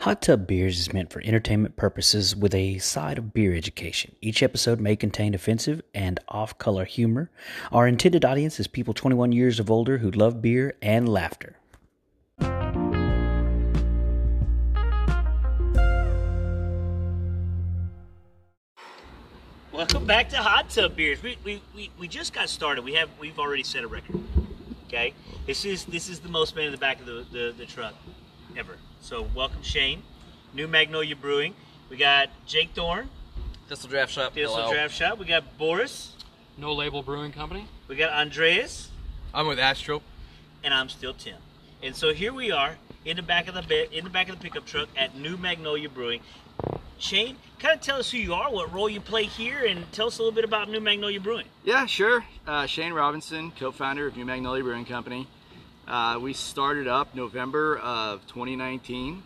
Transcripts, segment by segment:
Hot Tub Beers is meant for entertainment purposes with a side of beer education. Each episode may contain offensive and off color humor. Our intended audience is people 21 years of older who love beer and laughter. Welcome back to Hot Tub Beers. We, we, we, we just got started. We have we've already set a record. Okay, this is this is the most man in the back of the, the, the truck ever. So welcome Shane, New Magnolia Brewing. We got Jake Thorne, Thistle Draft Shop. Thistle hello. Draft Shop. We got Boris. No Label Brewing Company. We got Andreas, I'm with Astro. and I'm still Tim. And so here we are in the back of the bed, in the back of the pickup truck at New Magnolia Brewing. Shane, kind of tell us who you are, what role you play here, and tell us a little bit about New Magnolia Brewing. Yeah, sure. Uh, Shane Robinson, co-founder of New Magnolia Brewing Company. Uh, we started up November of 2019.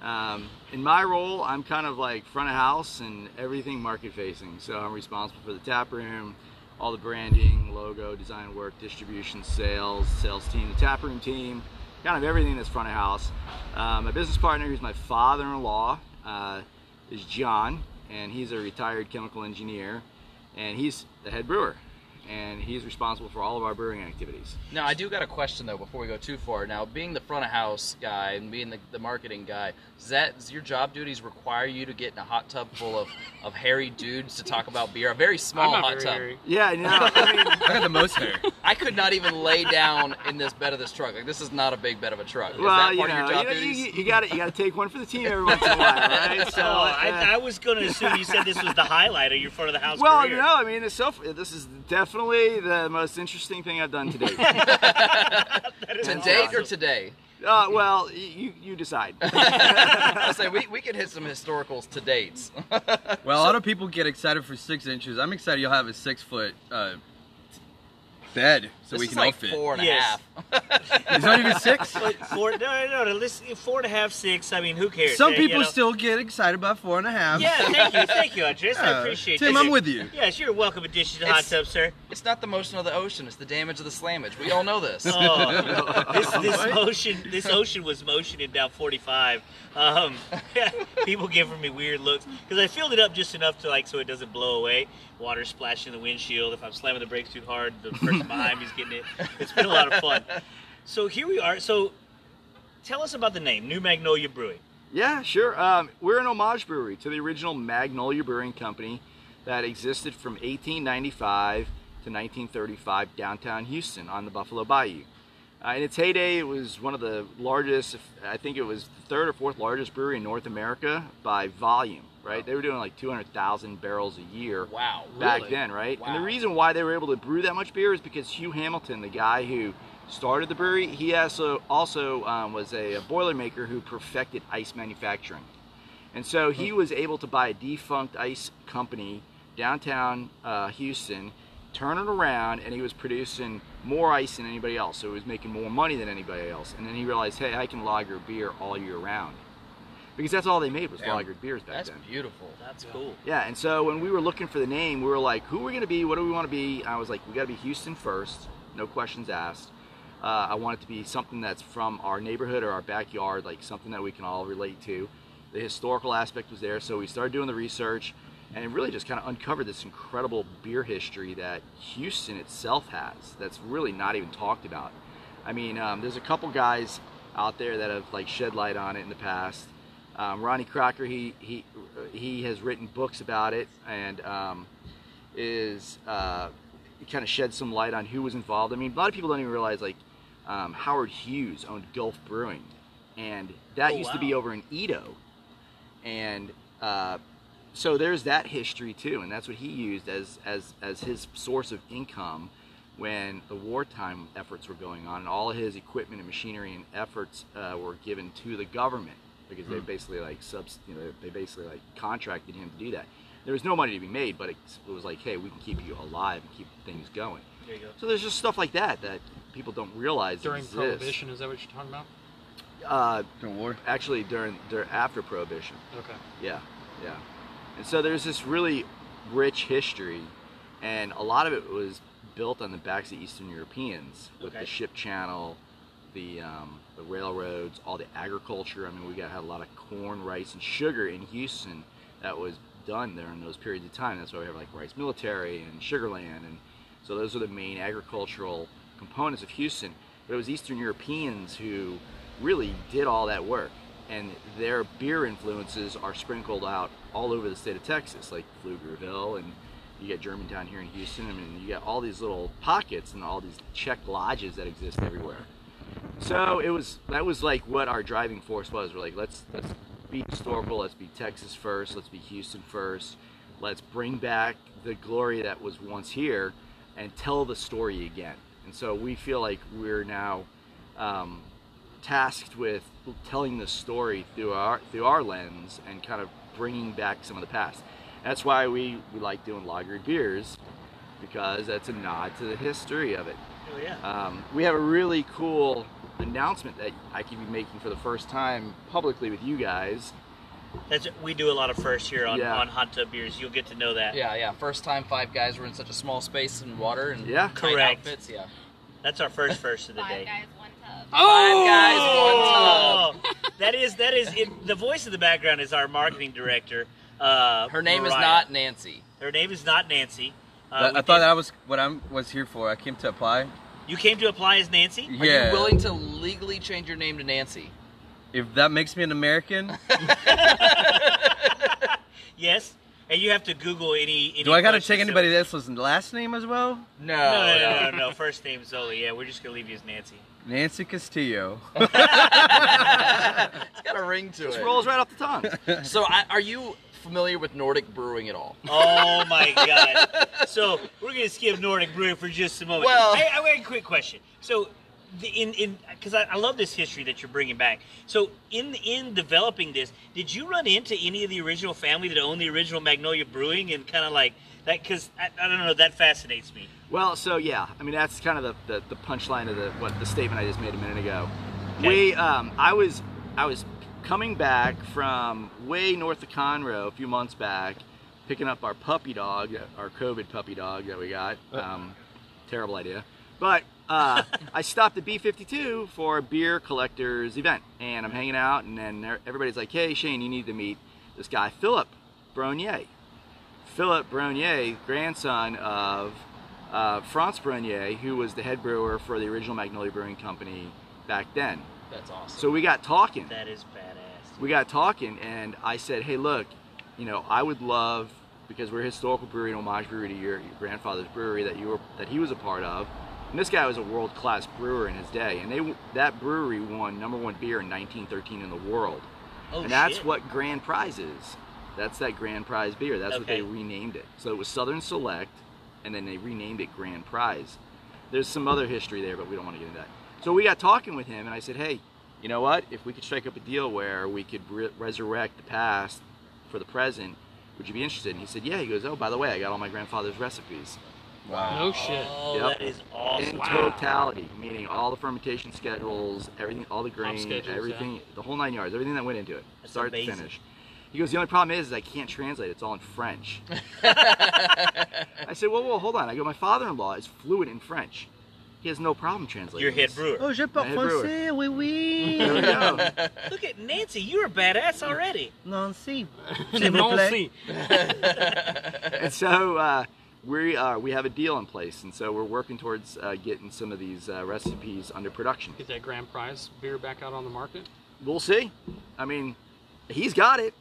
Um, in my role, I'm kind of like front of house and everything market facing. So I'm responsible for the tap room, all the branding, logo, design work, distribution, sales, sales team, the tap room team, kind of everything that's front of house. Uh, my business partner, who's my father-in-law, uh, is John, and he's a retired chemical engineer, and he's the head brewer, and he's responsible for all of our brewing activities. Now, I do got a question though before we go too far. Now, being the front of house guy and being the, the marketing guy, does that does your job duties require you to get in a hot tub full of, of hairy dudes to talk about beer? A very small I'm not hot very tub. hairy. Yeah, no, I mean, I got the most hair. I could not even lay down in this bed of this truck. Like this is not a big bed of a truck. Is well, that you know, of your job you, duties? you, you got to you got to take one for the team every once in a while, right? So, Oh, I, uh, I was going to assume you said this was the highlight of your front of the house well, career. no, I mean, it's so, this is definitely the most interesting thing I've done today. That is to date or today? uh, well, you you decide. I say we, we could hit some historicals to dates. Well, a lot of people get excited for six inches. I'm excited you'll have a six foot uh, bed so this we is can like all fit. four and a Yes. half. It's not even six. But four, no, no, no, no, listen, four and a half, six. I mean, who cares? Some eh, you people know? still get excited about four and a half. Yeah, thank you, thank you, Andres. I Yeah. appreciate Tim, that. I'm with you. Yes, you're a welcome addition to Hot It's- Tub, sir. It's not the motion of the ocean; it's the damage of the slammage. We all know this. Oh, this, this motion, this ocean was motioning down 45. Um, people giving me weird looks because I filled it up just enough to like so it doesn't blow away. Water splashing the windshield. If I'm slamming the brakes too hard, the person behind me's it. It's been a lot of fun. So here we are. So tell us about the name, New Magnolia Brewing. Yeah, sure. Um, we're an homage brewery to the original Magnolia Brewing Company that existed from 1895 to 1935 downtown Houston on the Buffalo Bayou. Uh, in its heyday, it was one of the largest, I think it was the third or fourth largest brewery in North America by volume, right? They were doing like 200,000 barrels a year Wow, back really? then, right? And the reason why they were able to brew that much beer is because Hugh Hamilton, the guy who started the brewery, he also also um, was a, a boilermaker who perfected ice manufacturing, and so he was able to buy a defunct ice company downtown uh, Houston, turn it around, and he was producing more ice than anybody else. So he was making more money than anybody else. And then he realized, hey, I can lager beer all year round. Because that's all they made was Damn. lagered beers back That's then. That's beautiful. That's cool. Yeah, and so when we were looking for the name, we were like, who are we going to be? What do we want to be? I was like, we got to be Houston first, no questions asked. Uh, I want it to be something that's from our neighborhood or our backyard, like something that we can all relate to. The historical aspect was there, so we started doing the research and it really just kind of uncovered this incredible beer history that Houston itself has that's really not even talked about. I mean, um, there's a couple guys out there that have like shed light on it in the past. Um, Ronnie Crocker, he he he has written books about it and um, is uh, kind of shed some light on who was involved. I mean, a lot of people don't even realize like um, Howard Hughes owned Gulf Brewing, and that Oh, used to be over in EaDo, and uh, so there's that history too, and that's what he used as as as his source of income when the wartime efforts were going on, and all of his equipment and machinery and efforts uh, were given to the government because they basically like subs, you know, they basically like contracted him to do that. There was no money to be made, but it, it was like, hey, we can keep you alive and keep things going. There you go. So there's just stuff like that that people don't realize During exists. Prohibition, is that what you're talking about? Uh, Don't worry. actually, during, during after Prohibition. Okay. Yeah, yeah. And so there's this really rich history, and a lot of it was built on the backs of Eastern Europeans with Okay. the ship channel, the um, the railroads, all the agriculture. I mean, we got had a lot of corn, rice, and sugar in Houston that was done there in those periods of time. That's why we have like Rice Military and Sugarland, and so those are the main agricultural components of Houston. But it was Eastern Europeans who really did all that work, and their beer influences are sprinkled out all over the state of Texas, like Pflugerville, and you get Germantown here in Houston. I mean, you got all these little pockets and all these Czech lodges that exist everywhere. So it was that was like what our driving force was. We're like, let's let's be historical. Let's be Texas first. Let's be Houston first. Let's bring back the glory that was once here, and tell the story again. And so we feel like we're now um, tasked with telling the story through our through our lens and kind of bringing back some of the past. That's why we, we like doing lagered beers because that's a nod to the history of it. Oh yeah. Um, we have a really cool announcement that I could be making for the first time publicly with you guys. That's we do a lot of firsts here on, Yeah. on hot tub beers. You'll get to know that. Yeah, yeah. First time five guys were in such a small space and water and Yeah. Correct. outfits. Yeah. That's our first first of the Five day. guys, one tub. Five guys, Oh, one tub. that is that is it, the voice in the background is our marketing director. Uh, Her name is not Nancy. Her name is not Nancy. Uh, I thought did- that was what I was here for. I came to apply. You came to apply as Nancy. Are you willing to legally change your name to Nancy? If that makes me an American, Yes, and you have to Google any. any do I got to check take that- anybody else's last name as well? No. No, no, no, no, no. First name Zoli. Yeah, we're just gonna leave you as Nancy. Nancy Castillo. it's got a ring to This it. rolls right off the tongue. So, I, are you familiar with Nordic brewing at all? Oh my god! So we're gonna skip Nordic Brewing for just a moment. Well- hey, I have a quick question. So, the, in in because I, I love this history that you're bringing back. So, in in developing this, did you run into any of the original family that owned the original Magnolia Brewing and kind of like that? Because I, I don't know, that fascinates me. Well, so yeah, I mean that's kind of the, the, the punchline of the what the statement I just made a minute ago. Okay. We, um, I was I was coming back from way north of Conroe a few months back, picking up our puppy dog, our COVID puppy dog that we got. Um, terrible idea, but uh, I stopped at B52 for a beer collectors event, and I'm hanging out, and then everybody's like, "Hey, Shane, you need to meet this guy, Philip Brogniez." Philip Brogniez, grandson of uh, Franz Brogniez, who was the head brewer for the original Magnolia Brewing Company back then. That's awesome. So we got talking. That is badass. We got talking, and I said, "Hey, look, you know, I would love because we're a historical brewery and homage brewery to your, your grandfather's brewery that you were that he was a part of." And this guy was a world class brewer in his day, and they that brewery won number one beer in 1913 in the world. Oh and that's shit. what grand prize is. That's that grand prize beer. That's what they renamed it. So it was southern select and then they renamed it grand prize. There's some other history there but we don't want to get into that. So we got talking with him and i said hey you know what if we could strike up a deal where we could re- resurrect the past for the present would you be interested and he said yeah he goes oh by the way i got all my grandfather's recipes Wow. No shit. Oh, Yep. that is awesome. in totality, meaning all the fermentation schedules, everything, all the grain, schedules, everything, the whole nine yards, everything that went into it, That's start amazing. to finish. He goes, the only problem is, is I can't translate. It's all in French. I said, well, well, hold on. I go, my father-in-law is fluent in French. He has no problem translating. Your head this." brewer. Oh, je parle Head français, oui, oui. There we go. Look at Nancy. You're a badass already. Nancy. s'il vous plaît. see. and so uh, we uh, we have a deal in place, and so we're working towards uh, getting some of these uh, recipes under production. Get that grand prize beer back out on the market. we'll see. I mean, he's got it.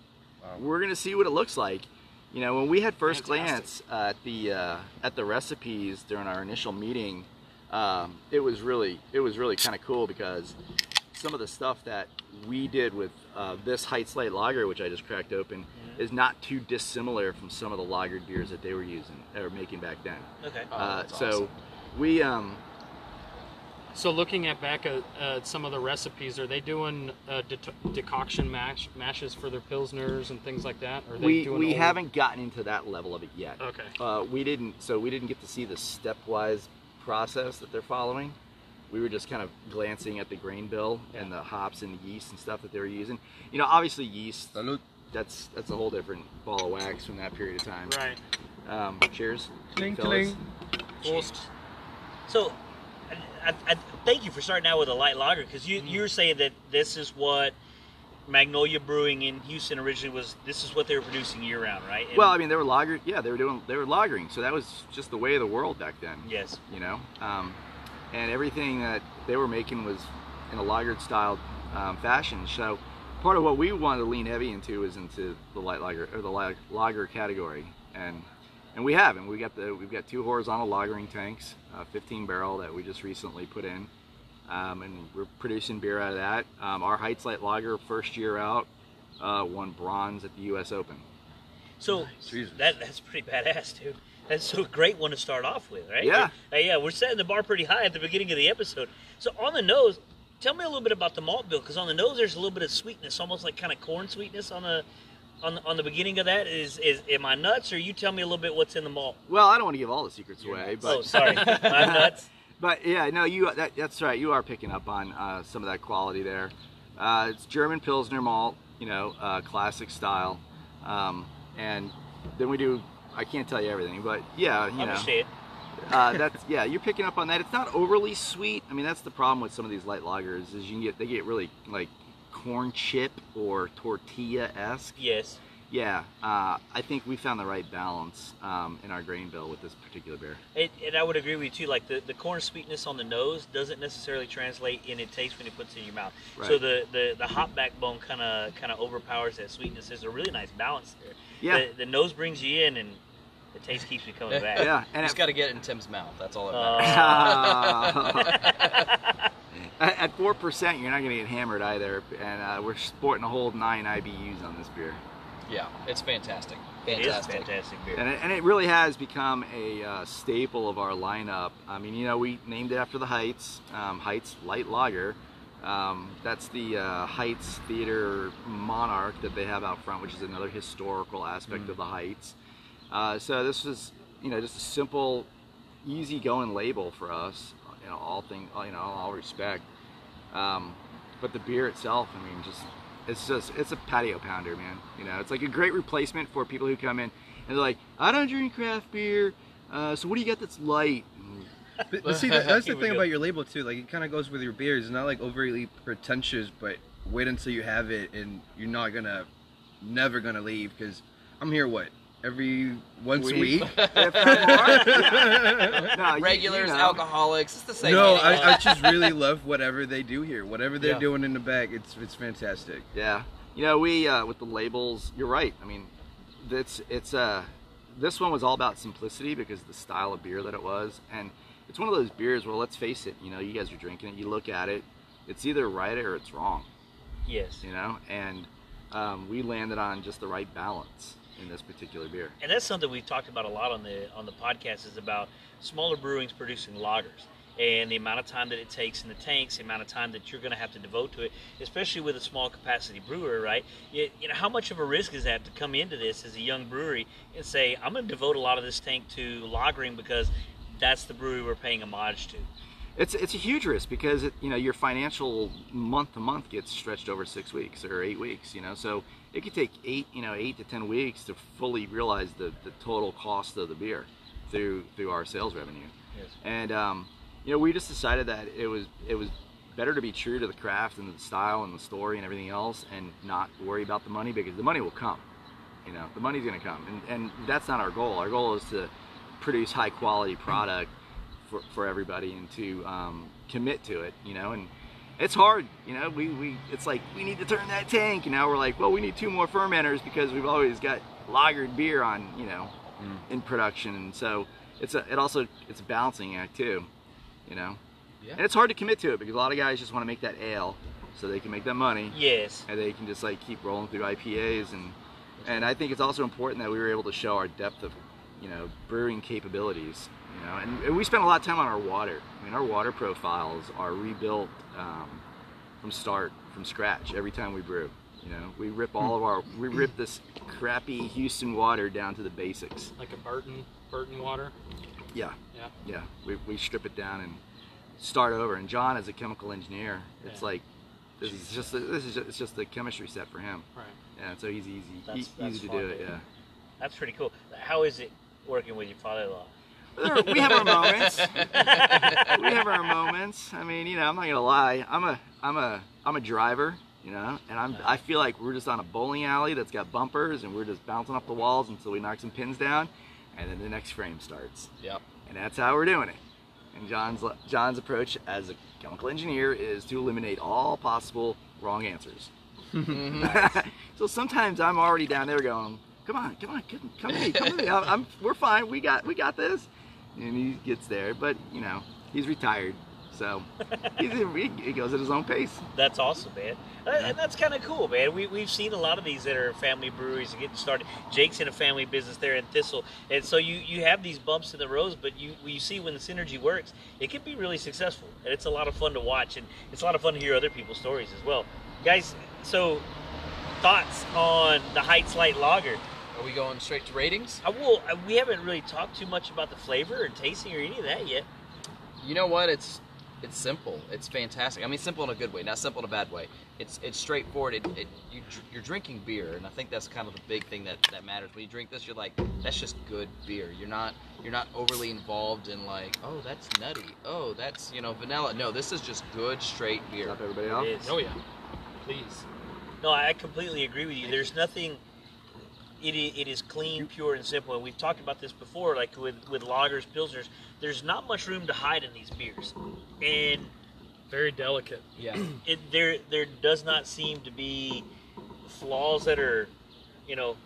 Wow. We're gonna see what it looks like. You know, when we had first Fantastic. glance at the uh, at the recipes during our initial meeting, um, it was really it was really kind of cool because some of the stuff that we did with uh, this Heights Light Lager, which I just cracked open, is not too dissimilar from some of the lagered beers that they were using or making back then. Okay. Oh, uh, that's so awesome. we um, So looking at back at uh, some of the recipes, are they doing uh, de- decoction mash mashes for their pilsners and things like that? Or are they we doing we old- haven't gotten into that level of it yet. Okay. Uh, we didn't, so we didn't get to see the stepwise process that they're following. We were just kind of glancing at the grain bill and the hops and the yeast and stuff that they were using. You know, obviously yeast. Salute. That's that's a whole different ball of wax from that period of time. Right. Um, cheers. Cling, fellas. cling. So, I, I, I thank you for starting out with a light lager because you you're saying that this is what Magnolia Brewing in Houston originally was. This is what they were producing year round, right? And- Well, I mean, they were lager. Yeah, they were doing. They were lagering. So that was just the way of the world back then. yes, You know, um, and everything that they were making was in a lagered style um, fashion. So part of what we wanted to lean heavy into is into the light lager or the lag- lager category, and and we have, and we got the we've got two horizontal lagering tanks, uh, 15 barrel that we just recently put in. Um, and we're producing beer out of that. Um, our Heights Light Lager, first year out, uh, won bronze at the U.S. Open. so Jesus. that that's pretty badass, dude. That's a great one to start off with, right? Yeah. Uh, yeah, we're setting the bar pretty high at the beginning of the episode. So on the nose, tell me a little bit about the malt bill because on the nose there's a little bit of sweetness, almost like kind of corn sweetness on the on the, on the beginning of that. Is is am I nuts or you tell me a little bit what's in the malt? Well, I don't want to give all the secrets away, but oh, sorry, I'm nuts. But yeah, no, you that, that's right. You are picking up on uh, some of that quality there. Uh, it's German Pilsner malt, you know, uh, classic style, um, and then we do. I can't tell you everything, but yeah, you know, Understand? uh, that's yeah. You're picking up on that. It's not overly sweet. I mean, that's the problem with some of these light lagers is you can get they get really like corn chip or tortilla esque. Yes. Yeah, uh, I think we found the right balance um, in our grain bill with this particular beer. It, and I would agree with you too. Like the, the corn sweetness on the nose doesn't necessarily translate in it taste when it puts it in your mouth. So the, the, the hop backbone kind of kind of overpowers that sweetness. There's a really nice balance there. Yeah. The, the nose brings you in, and the taste keeps me coming back. Yeah, and it's got to get in Tim's mouth. That's all that Uh, matters. at at four percent, you're not going to get hammered either, and uh, we're sporting a whole nine IBUs on this beer, yeah, it's fantastic. It is Fantastic. fantastic beer. and it, and it really has become a uh, staple of our lineup. I mean, you know, we named it after the Heights, um, Heights Light Lager. Um, that's the uh, Heights Theater Monarch that they have out front, which is another historical aspect of the Heights. Uh, so this was, you know, just a simple, easy-going label for us. You know, all thing, you know, all respect. Um, but the beer itself, I mean, just it's just it's a patio pounder, man. You know, it's like a great replacement for people who come in and they're like, I don't drink craft beer. Uh, so what do you got that's light? But, but see, that, that's the thing about your label too. Like it kind of goes with your beers. It's not like overly pretentious, but wait until you have it, and you're not gonna, never gonna leave. Because I'm here what every once a Week. week. If not more. Yeah. No, Regulars, you know. alcoholics, it's the same. no, thing. I, I just really love whatever they do here. Whatever they're Yeah. doing in the back, it's it's fantastic. Yeah, you know, we uh, with the labels. You're right. I mean, it's it's uh, this one was all about simplicity because the style of beer that it was, and it's one of those beers where let's face it, you know, you guys are drinking it. You look at it, it's either right or it's wrong. yes. You know, and um, we landed on just the right balance in this particular beer. and that's something we've talked about a lot on the on the podcast is about smaller brewings producing lagers and the amount of time that it takes in the tanks, the amount of time that you're going to have to devote to it, especially with a small capacity brewer, right? You, you know, how much of a risk is that to come into this as a young brewery and say, I'm going to devote a lot of this tank to lagering because that's the brewery we're paying homage to. It's it's a huge risk because it, you know your financial month to month gets stretched over six weeks or eight weeks. You know, so it could take eight you know eight to ten weeks to fully realize the, the total cost of the beer through through our sales revenue. Yes. And um, you know, we just decided that it was it was better to be true to the craft and the style and the story and everything else, and not worry about the money because the money will come. You know, the money's going to come, and and that's not our goal. Our goal is to produce high quality product for, for everybody and to um, commit to it. You know, and it's hard. You know, we, we it's like we need to turn that tank, and now we're like, well, we need two more fermenters because we've always got lagered beer on you know mm. in production, and so it's a it also it's a balancing act too. You know, Yeah. and it's hard to commit to it because a lot of guys just want to make that ale so they can make that money Yes. and they can just like keep rolling through IPAs and and I think it's also important that we were able to show our depth of you know brewing capabilities you know and, and we spend a lot of time on our water I mean our water profiles are rebuilt um, from start from scratch every time we brew you know we rip all of our we rip this crappy Houston water down to the basics Like a Burton Burton water. yeah Yeah. yeah we, we strip it down and start over and John as a chemical engineer it's Yeah. like this is just this is just, it's just the chemistry set for him Right. yeah, so he's easy, That's- that's easy to fun, do it. Yeah. That's pretty cool. How is it working with your father-in-law? We have our moments. we have our moments. I mean, you know, I'm not gonna lie. I'm a, I'm a, I'm a driver. You know, and I'm, I feel like we're just on a bowling alley that's got bumpers, and we're just bouncing off the walls until we knock some pins down, and then the next frame starts. Yep. and that's how we're doing it. And John's John's approach as a chemical engineer is to eliminate all possible wrong answers. Mm-hmm. so sometimes I'm already down there going, "Come on, come on, come, come to me, come to me. I'm, I'm, we're fine. We got, we got this." And he gets there, but you know, he's retired, so he's, he, he goes at his own pace. That's awesome, man. Uh, And that's kind of cool, man. We, we've seen a lot of these that are family breweries getting started. Jake's in a family business there in Thistle. And so you, you have these bumps in the roads, but you, you see when the synergy works, it can be really successful. And it's a lot of fun to watch. And it's a lot of fun to hear other people's stories as well. Guys, so thoughts on the Heights Light Lager? Are we going straight to ratings? I will, we haven't really talked too much about the flavor or tasting or any of that yet. You know what? It's it's simple. It's fantastic. I mean, simple in a good way, not simple in a bad way. It's it's straightforward. It, it you, you're drinking beer, and I think that's kind of the big thing that, that matters. When you drink this, you're like, that's just good beer. You're not you're not overly involved in like, oh, that's nutty. Oh, that's you know vanilla. No, this is just good straight beer. Stop everybody It off. Oh yeah, please. No, I completely agree with you. There's nothing. It is, it is clean, pure, and simple. And we've talked about this before, like with with lagers, pilsners. There's not much room to hide in these beers, and Very delicate. Yeah. it there there does not seem to be flaws that are, you know,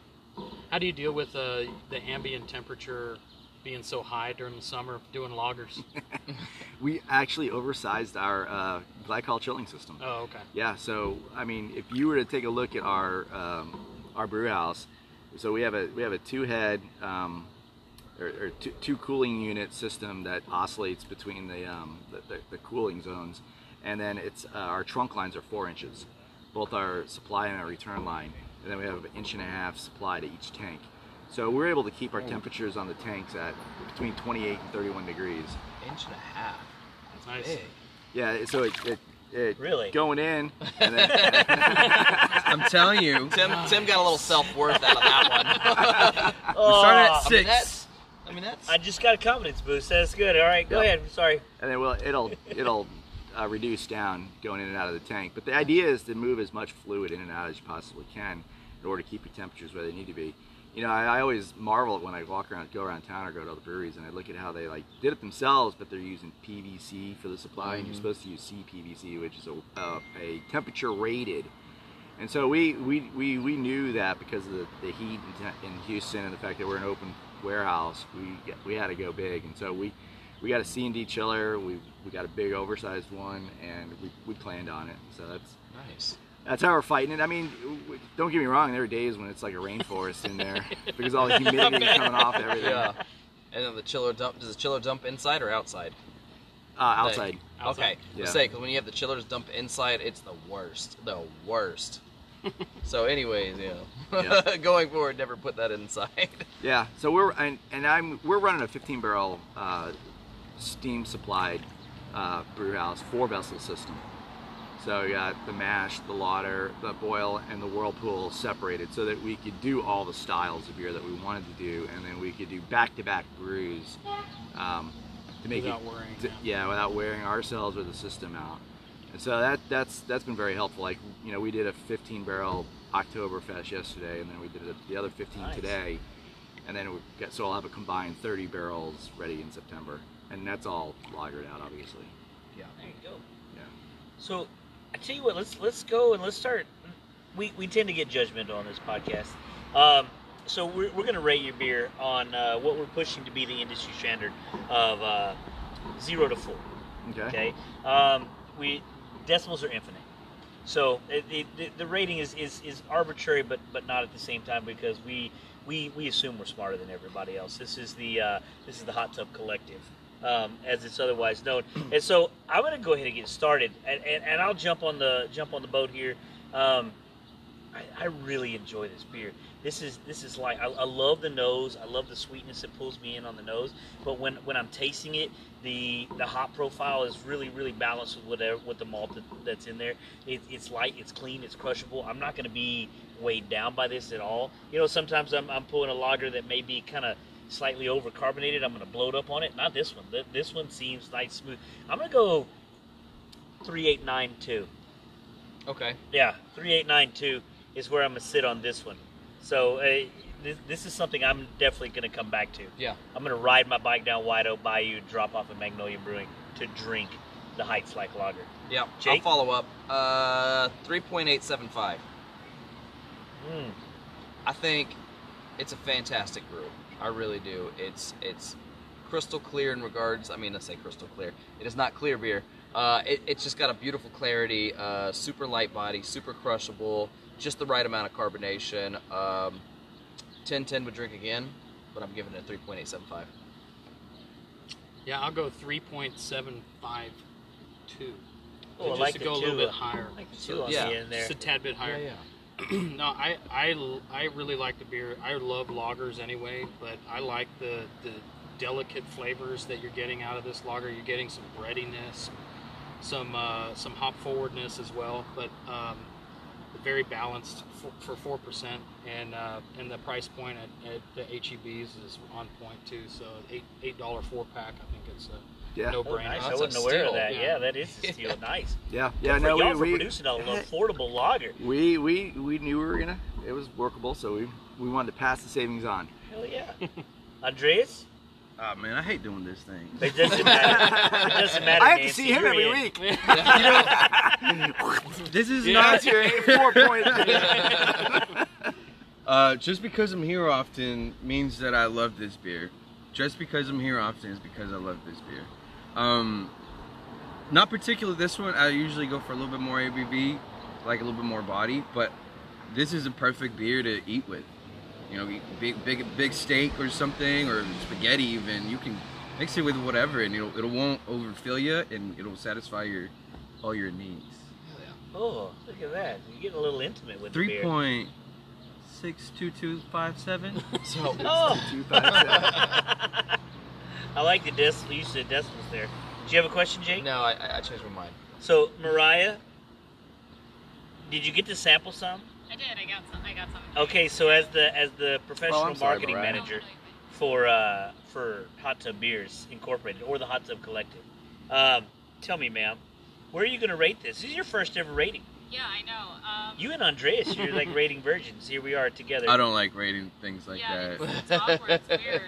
How do you deal with uh, the ambient temperature being so high during the summer doing lagers? We actually oversized our uh, glycol chilling system. oh, okay. Yeah, so I mean, if you were to take a look at our um, our brew house, so we have a we have a two head um, or, or two, two cooling unit system that oscillates between the, um, the, the the cooling zones, and then it's uh, our trunk lines are four inches, both our supply and our return line, and then we have an inch and a half supply to each tank. So we're able to keep our temperatures on the tanks at between 28 and 31 degrees. Inch and a half. That's nice. Big. Yeah, so it, it, it Really? going in, and then I'm telling you, Tim Tim got a little self worth out of that one. we started at Oh, I mean, six. that's. I mean that's. I just got a confidence boost. That's good. All right, go Yeah. ahead. Sorry. and then well, it'll it'll uh, reduce down going in and out of the tank. But the idea is to move as much fluid in and out as you possibly can in order to keep your temperatures where they need to be. You know, I, I always marvel when I walk around, go around town, or go to other breweries, and I look at how they like did it themselves, but they're using PVC for the supply, and you're supposed to use CPVC, which is a, uh, a temperature rated. And so we, we, we, we knew that because of the, the heat in, in Houston and the fact that we're an open warehouse, we get, we had to go big. And so we, we got a C&D chiller, we, we got a big oversized one, and we, we planned on it. So that's nice. That's how we're fighting it. I mean, don't get me wrong, there are days when it's like a rainforest in there because all the humidity is coming off everything. Yeah. And then the chiller dump. Does the chiller dump inside or outside? Uh, outside. Okay. Yeah. Let's say because when you have the chillers dump inside, it's the worst. The worst. so, anyways, yeah. Yeah. Going forward, never put that inside. Yeah, so we're and, and I'm we're running a 15 barrel uh, steam supplied uh, brew house four vessel system. So we got the mash, the lauter, the boil, and the whirlpool separated so that we could do all the styles of beer that we wanted to do, and then we could do back to back brews um, to make Without it worrying, to- yeah. yeah, without wearing ourselves or the system out. And so that that's that's been very helpful. Like you know, we did a 15 barrel Oktoberfest yesterday, and then we did a, the other 15 Nice. today, and then we get so I'll have a combined 30 barrels ready in September, and that's all lagered out, obviously. Yeah. There you go. Yeah. So, I tell you what, let's let's go and let's start. We, we tend to get judgmental on this podcast. Um, so we're, we're going to rate your beer on uh, what we're pushing to be the industry standard of uh, zero to four. Okay. Okay. Um, we decimals are infinite. So it, it, the, the rating is, is, is arbitrary, but but not at the same time because we we, we assume we're smarter than everybody else. This is the uh, this is the hot tub collective, um, as it's otherwise known. And so I'm going to go ahead and get started, and, and, and I'll jump on the jump on the boat here. Um, I, I really enjoy this beer. This is this is like I, I love the nose. I love the sweetness that pulls me in on the nose. But when, when I'm tasting it, the the hop profile is really really balanced with whatever with the malt that, that's in there. It, it's light, it's clean, it's crushable. I'm not going to be weighed down by this at all. You know, sometimes I'm, I'm pulling a lager that may be kind of slightly overcarbonated. I'm gonna bloat up on it. Not this one. This one seems nice smooth. I'm gonna go three eight nine two. Okay. Yeah, 3892 is where I'm going to sit on this one. So uh, this, this is something I'm definitely going to come back to. Yeah. I'm going to ride my bike down White Oak Bayou, drop off at Magnolia Brewing to drink the Heights Light Lager. Yeah. Jake? I'll follow up. Uh, three point eight seven five. Mm. I think it's a fantastic brew. I really do. It's it's crystal clear in regards. I mean, let's say crystal clear. It is not clear beer. Uh, it, it's just got a beautiful clarity. Uh, super light body, super crushable. Just the right amount of carbonation. Um, 1010 would drink again, but I'm giving it a 3.875. Yeah, I'll go 3.752. Oh, I just like to the go a little bit higher. I like the two on Yeah. the end there. Just a tad bit higher. yeah. no, I, I, I really like the beer. I love lagers anyway, but I like the, the delicate flavors that you're getting out of this lager. You're getting some breadiness, some uh, some hop forwardness as well, but um, very balanced for, four percent, and uh, and the price point at, at the HEBs is on point too. So eight eight dollar four pack, I think it's a Yeah. no Oh, brainer. nice. I wasn't aware of that. Yeah. Yeah, that is a steal. Nice. Yeah, yeah, Good no, y'all we, for we, producing an affordable lager. we we we knew we were gonna. It was workable, so we we wanted to pass the savings on. Hell yeah. Andreas? Oh man, I hate doing this thing. It doesn't matter. It doesn't matter. I have to see him every in. week. This is Yeah. That's your eight, four points. Uh, just because I'm here often means that I love this beer. Just because I'm here often is because I love this beer. Um, not particularly this one. I usually go for a little bit more ABV, like a little bit more body. But this is a perfect beer to eat with. You know, big, big, big steak or something, or spaghetti even. You can mix it with whatever, and it'll, it won't overfill you, and it'll satisfy your all your needs. Oh, look at that. You're getting a little intimate with the Three beer. point six two two five seven. So, Oh. Two, five, seven. I like the dec- use of decimals there. Do you have a question, Jake? no, I, I- I changed my mind. So, Mariah, did you get to sample some? I did. I got some. I got some. Okay, so as the as the professional Oh, I'm sorry, marketing Mariah. manager for uh, for Hot Tub Beers Incorporated or the Hot Tub Collective, um, tell me, ma'am, where are you going to rate this? This is your first ever rating. Yeah, I know. Um, You and Andreas, you're like rating virgins. Here we are together. I don't like rating things like yeah, that. It's, it's awkward. It's weird.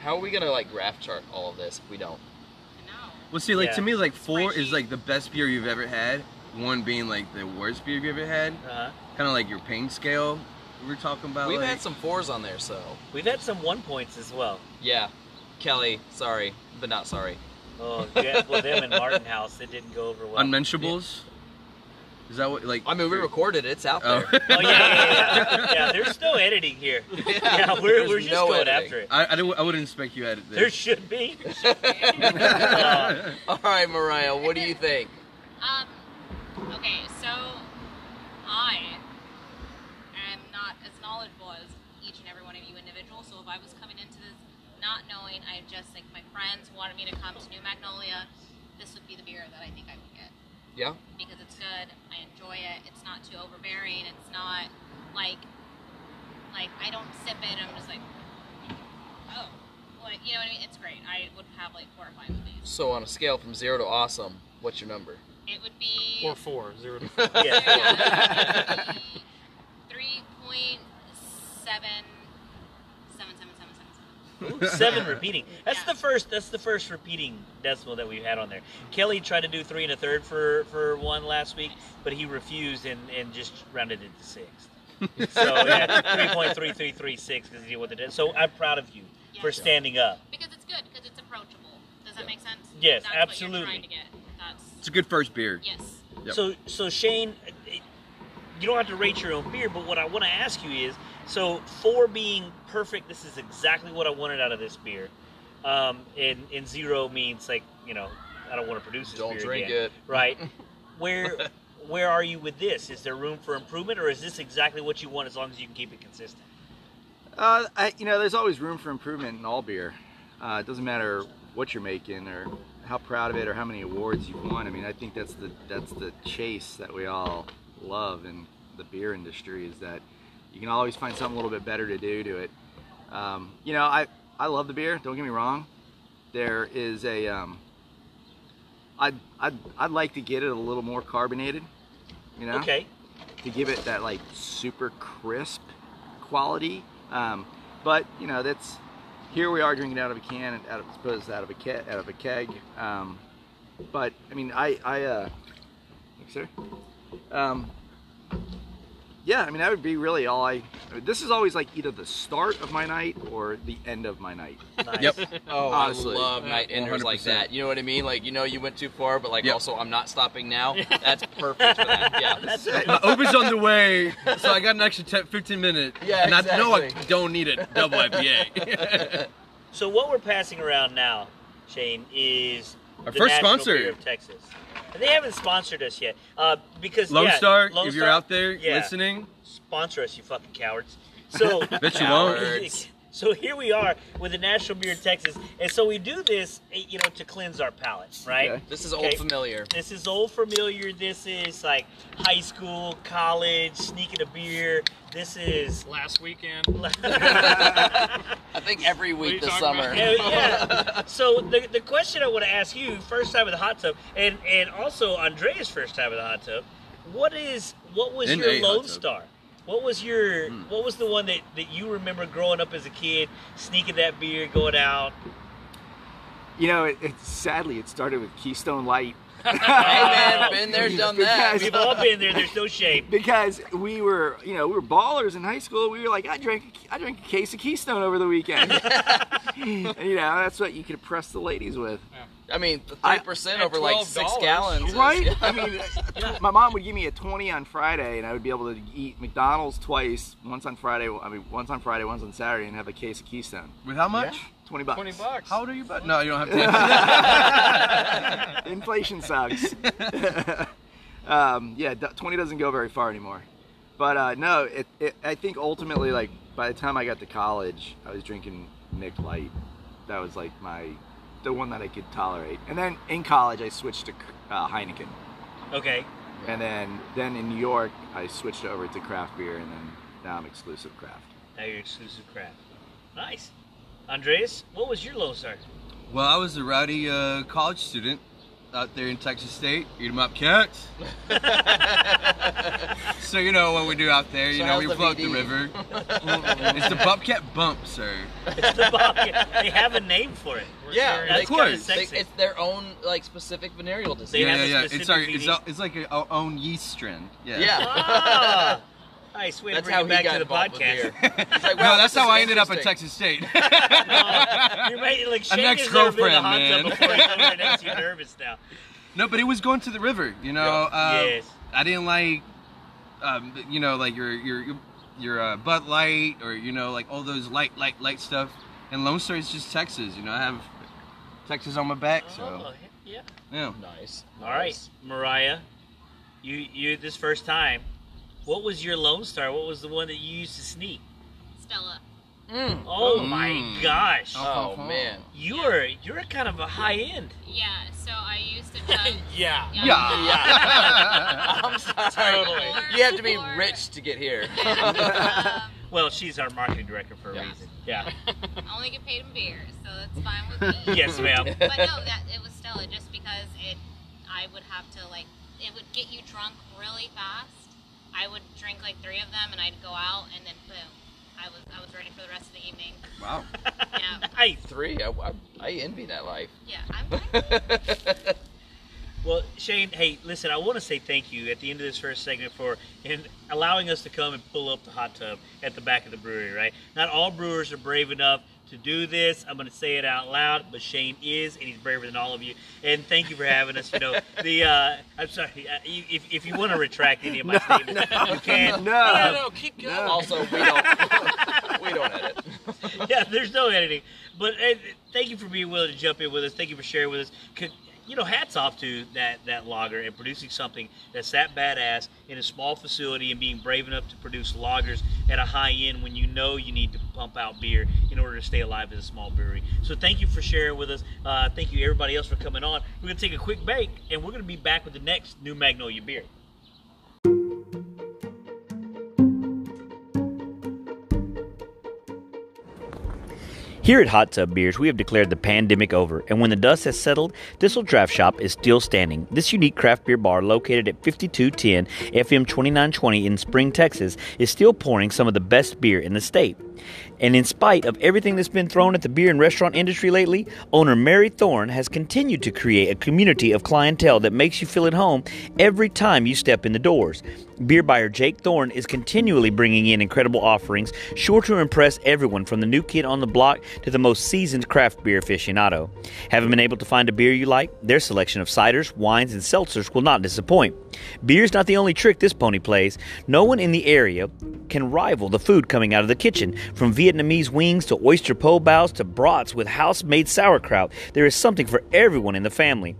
How are we gonna like graph chart all of this if we don't? No. Well, see, like Yeah. to me, like four is like the best beer you've ever had. One being like the worst beer you've ever had. Uh-huh. Kind of like your pain scale we were talking about. We've like, had some fours on there, so We've had some one points as well. yeah. Kelly, sorry, but not sorry. Oh, yeah, well, them and Martin House, it didn't go over well. unmentionables. Is that what like? I mean, we recorded it. It's out Oh. there. Oh yeah, yeah, yeah. yeah there's no editing here. Yeah, we're, There's we're just no going editing. after it. I, I, don't- I wouldn't expect you to edit There this. should be. Uh, All right, Mariah, what do you think? Um. Okay, so I am not as knowledgeable as each and every one of you individuals. So if I was coming into this not knowing, I just like my friends wanted me to come to New Magnolia, this would be the beer that I think I would get. Yeah. because it's good. I enjoy it. It's not too overbearing. It's not like like I don't sip it. I'm just like, oh, like you know what I mean. It's great. I would have like four or five of these. So on a scale from zero to awesome, what's your number? It would be Or four, zero to four. yeah. three point seven seven seven seven seven seven. Ooh, seven repeating. That's Yeah. the first. That's the first repeating decimal that we've had on there. Kelly tried to do three and a third for for one last week, but he refused and and just rounded it to six. so yeah, three point three three three six because he did what they did. So I'm proud of you for standing up. Because it's good. Because it's approachable. Does that make sense? Yes, That's absolutely. What you're trying to get. That's It's a good first beer. yes. Yep. So so Shane, you don't have to rate your own beer, but what I want to ask you is, so four being perfect, this is exactly what I wanted out of this beer. Um, and and zero means like you know I don't want to produce this Don't beer drink again. it. Right. Where where are you with this? Is there room for improvement, or is this exactly what you want as long as you can keep it consistent? Uh, I, you know, there's always room for improvement in all beer. Uh, it doesn't matter what you're making or how proud of it or how many awards you've won. I mean, I think that's the that's the chase that we all love in the beer industry is that you can always find something a little bit better to do to it. Um, you know, I I love the beer. Don't get me wrong. There is a. Um, I'd, I'd I'd like to get it a little more carbonated. You know. Okay. To give it that like super crisp quality. Um, but you know that's here we are drinking out of a can and out of suppose out of a keg out of a keg. Um, but I mean I I uh, thanks, sir. Yeah, I mean that would be really all I. I mean, this is always like either the start of my night or the end of my night. Nice. Yep. Oh, Honestly. I love night enders like 100%. that. You know what I mean? Like you know you went too far, but like Yep. also I'm not stopping now. That's perfect for that. Yeah. That's uh, My Uber's on the way, so I got an extra 10, 15 minutes. Yeah, and I know I don't need a double IPA. So what we're passing around now, Shane, is Our the first sponsor. Beer of Texas. And they haven't sponsored us yet, uh, because Lone yeah, Star, Lone if you're Star, out there yeah, listening, sponsor us, you fucking cowards. So bet you won't. Cowards. So here we are with the National Beer of Texas, and so we do this, eh, you know, to cleanse our palate, right? Okay. This is Okay. old familiar. This is old familiar. This is like high school, college, sneaking a beer. This is. Last weekend. I think every What are you week this summer. Yeah, yeah. So the, the question I want to ask you, first time in the hot tub, and and also Andrea's first time in the hot tub. What is what was In your a hot Lone tub. Star? What was your Hmm. what was the one that, that you remember growing up as a kid, sneaking that beer, going out? You know, it, it sadly it started with Keystone Light. hey man, been there, done that. We've all been there. There's no shame. because we were, you know, we were ballers in high school. We were like, I drank, I drank a case of Keystone over the weekend. and, you know, that's what you could impress the ladies with, I mean, I- three percent over like six $12. gallons. is- right? I mean, my mom would give me a twenty on Friday, and I would be able to eat McDonald's twice, once on Friday. I mean, once on Friday, once on Saturday, and have a case of Keystone. with how much? Twenty bucks. 20 bucks. How old are you? But no, you don't have to. Inflation sucks. um, yeah, 20 doesn't go very far anymore. But uh, no, it, it, I think ultimately, like by the time I got to college, I was drinking Mich Light. That was like my, the one that I could tolerate. And then in college, I switched to uh, Heineken. Okay. And then, then in New York, I switched over to craft beer, and then now I'm exclusive craft. Now you're exclusive craft. Nice. Andreas, what was your Lone Star? well, I was a rowdy uh, college student out there in Texas State. Eat 'em up, cats. so you know what we do out there. You So know we the float the river. it's the Bobcat Bump, sir. It's the Bobcat. they have a name for it. Yeah, That's they- kinda course. they- it's their own like specific venereal disease. They yeah, yeah, yeah. It's our, it's, a, it's like a, our own yeast strain. Yeah. Yeah. Ah, nice way to That's bring how it back got to the podcast. beer. It's no, that's this how is I ended up at. Texas State. You're making like An Shane has never been in the ex-girlfriend, tub man. before. He's over there and you're nervous now. no, but it was going to the river. You know, uh, yes. I didn't like, um, you know, like your your your, your uh, Bud Light or you know like all those light light light stuff. And Lone Star is just Texas. You know, I have Texas on my back, Oh, so yeah. yeah. Nice. All right, Mariah, you you this first time. What was your Lone Star? What was the one that you used to sneak? Stella. Mm. Oh Mm. my gosh, Oh man. you are you're kind of a high end. Yeah, so I used to judge. Yeah. Yeah. Yeah. I'm sorry. Totally. You have to be Or- rich to get here. um, Well, she's our marketing director for a Yeah. reason. Yeah. I only get paid in beer, so that's fine with me. yes, ma'am. But no, that it was Stella just because it. I would have to like it would get you drunk really fast. I would drink like three of them, and I'd go out, and then boom, I was I was ready for the rest of the evening. Wow. Yeah, Nice. Three. I, I, I envy that life. yeah, I'm fine. Well, Shane, hey, listen, I want to say thank you at the end of this first segment for in allowing us to come and pull up the hot tub at the back of the brewery, right? Not all brewers are brave enough to do this. I'm going to say it out loud, but Shane is, and he's braver than all of you. And thank you for having us. You know, the uh, I'm sorry, uh, you, if, if you want to retract any of my statements, you can. No. No, no, keep going. No. also, we don't we don't edit. yeah, there's no editing. But uh, thank you for being willing to jump in with us. Thank you for sharing with us. Could, you know, hats off to that that lager and producing something that's that badass in a small facility and being brave enough to produce lagers at a high end when you know you need to pump out beer in order to stay alive as a small brewery. So thank you for sharing with us. Uh, thank you everybody else for coming on. We're gonna take a quick break and we're gonna be back with the next new Magnolia beer. Here at Hot Tub Beers, we have declared the pandemic over, and when the dust has settled, Thistle Draft Shop is still standing. This unique craft beer bar, located at 5210 FM 2920 in Spring, Texas, is still pouring some of the best beer in the state. And in spite of everything that's been thrown at the beer and restaurant industry lately, owner Mary Thorne has continued to create a community of clientele that makes you feel at home every time you step in the doors. Beer buyer Jake Thorne is continually bringing in incredible offerings, sure to impress everyone from the new kid on the block to the most seasoned craft beer aficionado. Haven't been able to find a beer you like? Their selection of ciders, wines, and seltzers will not disappoint. Beer's not the only trick this pony plays. No one in the area can rival the food coming out of the kitchen. From Vietnamese wings to oyster po baos to brats with house made sauerkraut, there is something for everyone in the family.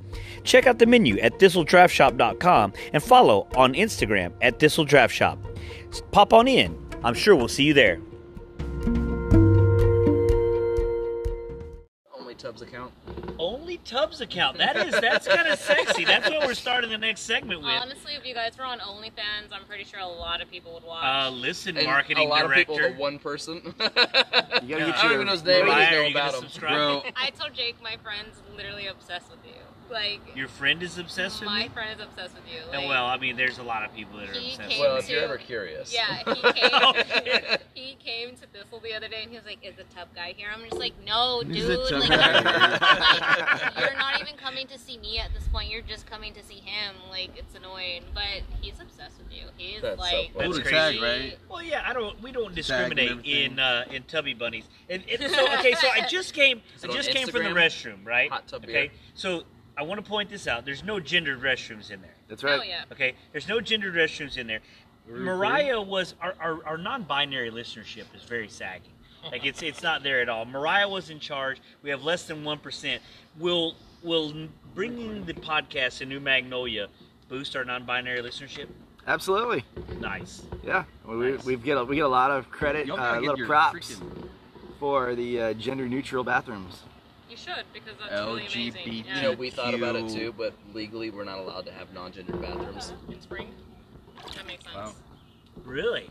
Check out the menu at thistledraftshop.com and follow on Instagram at thistledraftshop. Pop on in. I'm sure we'll see you there. Only Tubbs account. Only Tubbs account. That is that's kind of sexy. That's what we're starting the next segment with. Honestly, if you guys were on OnlyFans, I'm pretty sure a lot of people would watch. Uh, listen, And marketing a lot director. of people, the one person. You gotta get I don't your- even know his name. I Mariah, just are know you gonna about him. subscribe? Bro, I told Jake my friend's literally obsessed with you. Like, Your friend is obsessed with you? my me. friend is obsessed with you. And Like, well, I mean, there's a lot of people that are obsessed. came Well, if me. you're ever curious. Yeah, he came. Oh, he came to Thistle the other day, and he was like, "Is the tub guy here?" I'm just like, "No, He's dude. Like, like, you're not even coming to see me at this point. You're just coming to see him. Like, it's annoying, but he's obsessed with you. He's That's like, funny. That's crazy. tag, right? Well, yeah, I don't. We don't discriminate in uh, in tubby bunnies. And, and so, okay, so I just came. I just came from the restroom, right? Hot tub okay, beer. so I want to point this out. There's no gendered restrooms in there. That's oh right. yeah. Okay, there's no gendered restrooms in there. Mariah was our, our, our non-binary listenership is very saggy. Like it's it's not there at all. Mariah was in charge. We have less than one percent. Will will bringing the podcast to New Magnolia boost our non-binary listenership? Absolutely. Nice. Yeah. We, Nice. we get a, we get a lot of credit, y'all uh, gotta get little props freaking for the uh, gender neutral bathrooms. You should because that's really amazing. LGBT. Yeah. You know, we thought about it too, but legally we're not allowed to have non-gendered bathrooms. in spring. That makes sense. Wow. Really?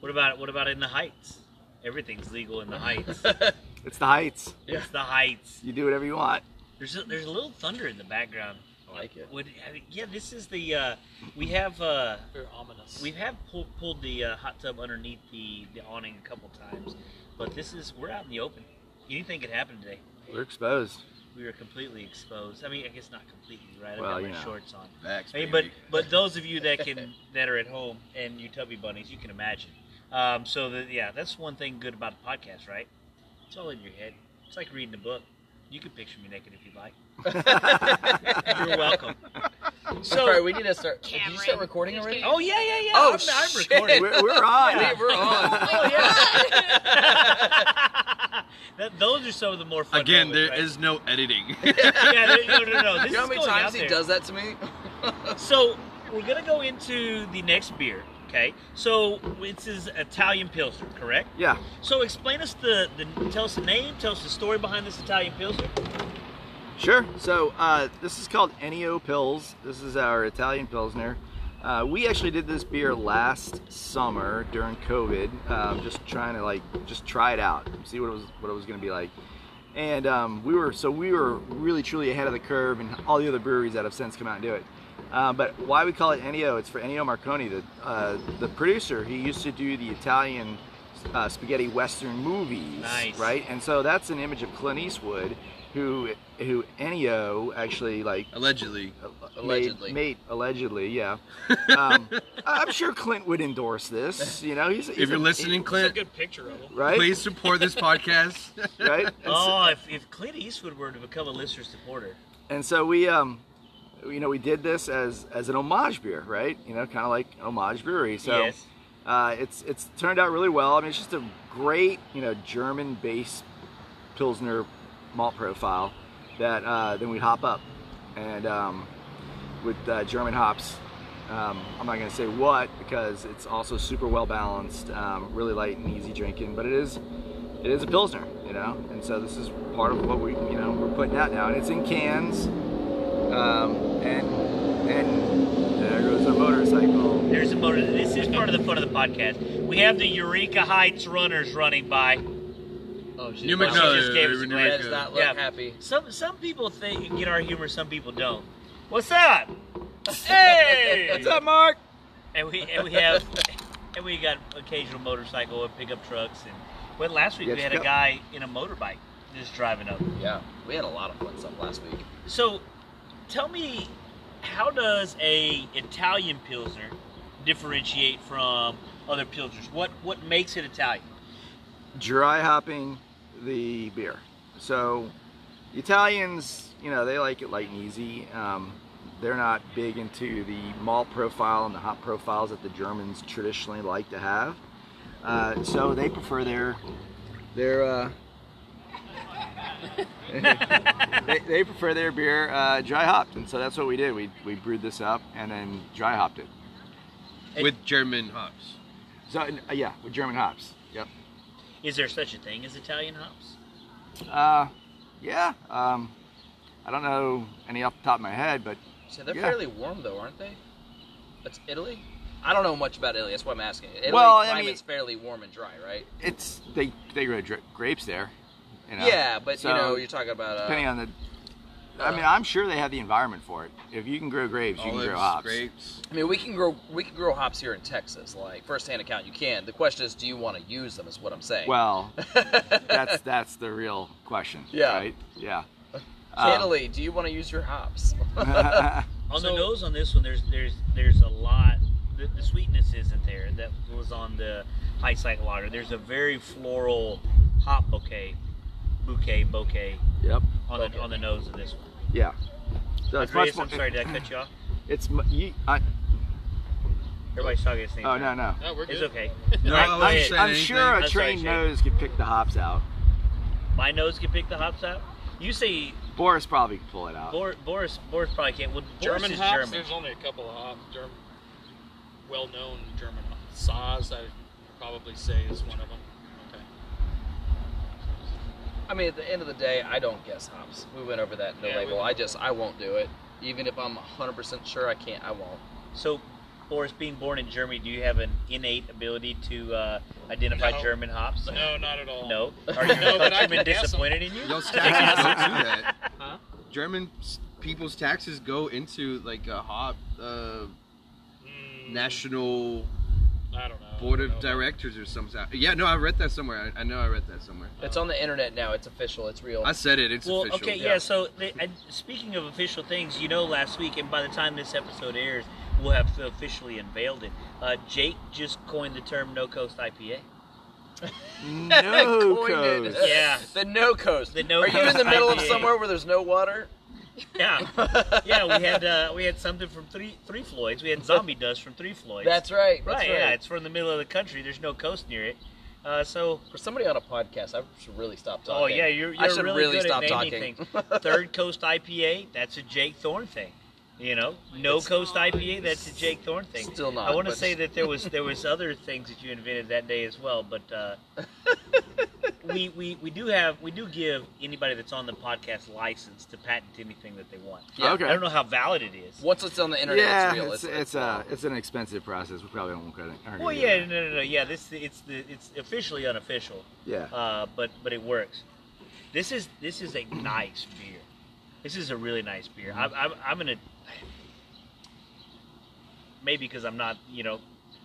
What about what about in the Heights? Everything's legal in the Heights. It's the heights. Yeah. It's the Heights. You do whatever you want. There's a, there's a little thunder in the background. I like it. Would yeah, this is the uh, we have uh, Very ominous. we have pulled, pulled the uh, hot tub underneath the, the awning a couple times, but this is we're out in the open. Anything could happen today. We're exposed. We were completely exposed. I mean, I guess not completely, right? I've Well, got you my know. shorts on. Facts, I mean, baby. but but those of you that can that are at home and you tubby bunnies, you can imagine. Um, so that yeah, that's one thing good about the podcast, right? It's all in your head. It's like reading a book. You can picture me naked if you'd like. You're welcome. So, All right, we need to start. Did you start recording already? oh yeah, yeah, yeah. Oh, I'm, I'm shit. recording. We're, we're on. Yeah. We're on. Oh yeah. that, those are some of the more fun. Again, moments, there right? is no editing. yeah, there- no, no, no. This You know how is many times he there. does that to me? So we're gonna go into the next beer. Okay, so this is Italian Pilsner, correct? Yeah. So explain us the, the tell us the name, tell us the story behind this Italian Pilsner. Sure. So uh, this is called Ennio Pils. This is our Italian Pilsner. Uh, we actually did this beer last summer during COVID, um, just trying to like just try it out, see what it was what it was going to be like. And um, we were so we were really truly ahead of the curve, and all the other breweries that have since come out and do it. Uh, but why we call it Ennio? It's for Ennio Morricone, the uh, the producer. He used to do the Italian uh, spaghetti western movies, Nice. right? And so that's an image of Clint Eastwood, who who Ennio actually like Allegedly. Allegedly. made, made allegedly, yeah. Um, I'm sure Clint would endorse this. You know, he's, he's If you're a- listening, It's a Clint, good picture of him. right? please support this podcast. right? And so- Oh, if, if Clint Eastwood were to become a listener supporter, and so we um you know we did this as as an homage beer right you know kind of like an homage brewery so yes. uh, it's it's turned out really well i mean it's just a great you know german based pilsner malt profile that uh, then we'd hop up and um, with uh, german hops um, i'm not going to say what because it's also super well balanced um, really light and easy drinking but it is it is a pilsner you know and so this is part of what we you know we're putting out now and it's in cans um, and and there goes our motorcycle. There's a motor. This is part of the fun of the podcast. We have the Eureka Heights runners running by. Oh, she's New Well, she just gave us a New glance. That does not look Yeah. happy. Some some people think get our humor, some people don't. What's up? Hey, What's up, Mark? And we and we have and we got occasional motorcycle and pickup trucks and well last week Yeah, we had a pick guy in a motorbike just driving up. Yeah, we had a lot of fun stuff last week. So tell me how does a Italian pilsner differentiate from other pilsners? What what makes it Italian? Dry hopping the beer. So Italians, you know, they like it light and easy. Um, they're not big into the malt profile and the hop profiles that the Germans traditionally like to have. Uh, so they prefer their their uh, they, they prefer their beer uh, dry hopped, and so that's what we did. We we brewed this up and then dry hopped it. with German hops. So uh, yeah, with German hops. Yep. Is there such a thing as Italian hops? Uh, yeah. Um, I don't know any off the top of my head, but So they're Yeah. fairly warm though, aren't they? That's Italy. I don't know much about Italy. That's why I'm asking. Italy Well, I climate's mean- fairly warm and dry, right? it's they they grow dra- grapes there. You know? Yeah, but So, you know, you're talking about. Uh, depending on the. I mean, I'm sure they have the environment for it. If you can grow grapes, you can grow hops. grapes. I mean, we can grow we can grow hops here in Texas. Like first-hand account, you can. The question is, do you want to use them? Is what I'm saying. Well, that's that's the real question. Yeah. Right. Yeah. Um, do you want to use your hops? On So- the nose on this one, there's there's there's a lot. The, the sweetness isn't there. That was on the Heights Light Lager. There's a very floral hop bouquet, bouquet, bouquet yep. on the on the nose of this one. Yeah. So it's much more. I'm sorry, did I cut you off? It's mu- you, I, Everybody's talking at the same oh time. no no. No, we're good. It's okay. No, I- I I- wasn't saying I'm anything. sure a I'm sorry, trained Shane. nose could pick the hops out. My nose can pick the hops out. You say Boris probably could pull it out. Bor- Boris Boris probably can't. Well, German Boris is hops. German. There's only a couple of hops. German, well-known German hops. Saaz, I would probably say is one of them. Okay. I mean, at the end of the day, I don't guess hops. We went over that in the Yeah, label. I just I won't do it. Even if I'm 100% sure I can't, I won't. So, Boris, being born in Germany, do you have an innate ability to uh, identify No. German hops? No, not at all. No. Are you No, but I countrymen can guess 'em. disappointed in you? Those taxes don't do that. Huh? German people's taxes go into like a hop uh, Mm, national I don't know. board of don't know. directors or something. Yeah, no, I read that somewhere. I, I know I read that somewhere. It's on the internet now. It's official. It's real. I said it. It's Well, official. okay, yeah. So, they, and speaking of official things, you know, last week, and by the time this episode airs, we'll have officially unveiled it. Uh, Jake just coined the term "no coast IPA." No Coined it. coast. Yeah. The no coast. The no Are you in the middle of somewhere where there's no water? Yeah, yeah. We had uh, we had something from three Three Floyds. We had zombie dust from Three Floyds. That's right. That's right. right. Yeah, it's from the middle of the country. There's no coast near it. Uh, so, For somebody on a podcast, I should really stop talking. oh yeah, you're, you're should really, really good stop talking. Third Coast IPA, that's a Jake Thorne thing. You know, No It's Coast IPA, that's a Jake Thorne thing. Still not. I want to say that there was there was other things that you invented that day as well, but uh, we, we we do have we do give anybody that's on the podcast license to patent anything that they want. Yeah. Okay. I don't know how valid it is. Once it's on the internet, yeah, it's real. it's it's, uh it's an expensive process. We probably won't credit. aren't Well, yeah, do no, no, no, yeah. This it's the it's officially unofficial, yeah. uh, but but it works. This is this is a nice beer. This is a really nice beer. I'm, I'm, I'm gonna maybe because I'm not, you know,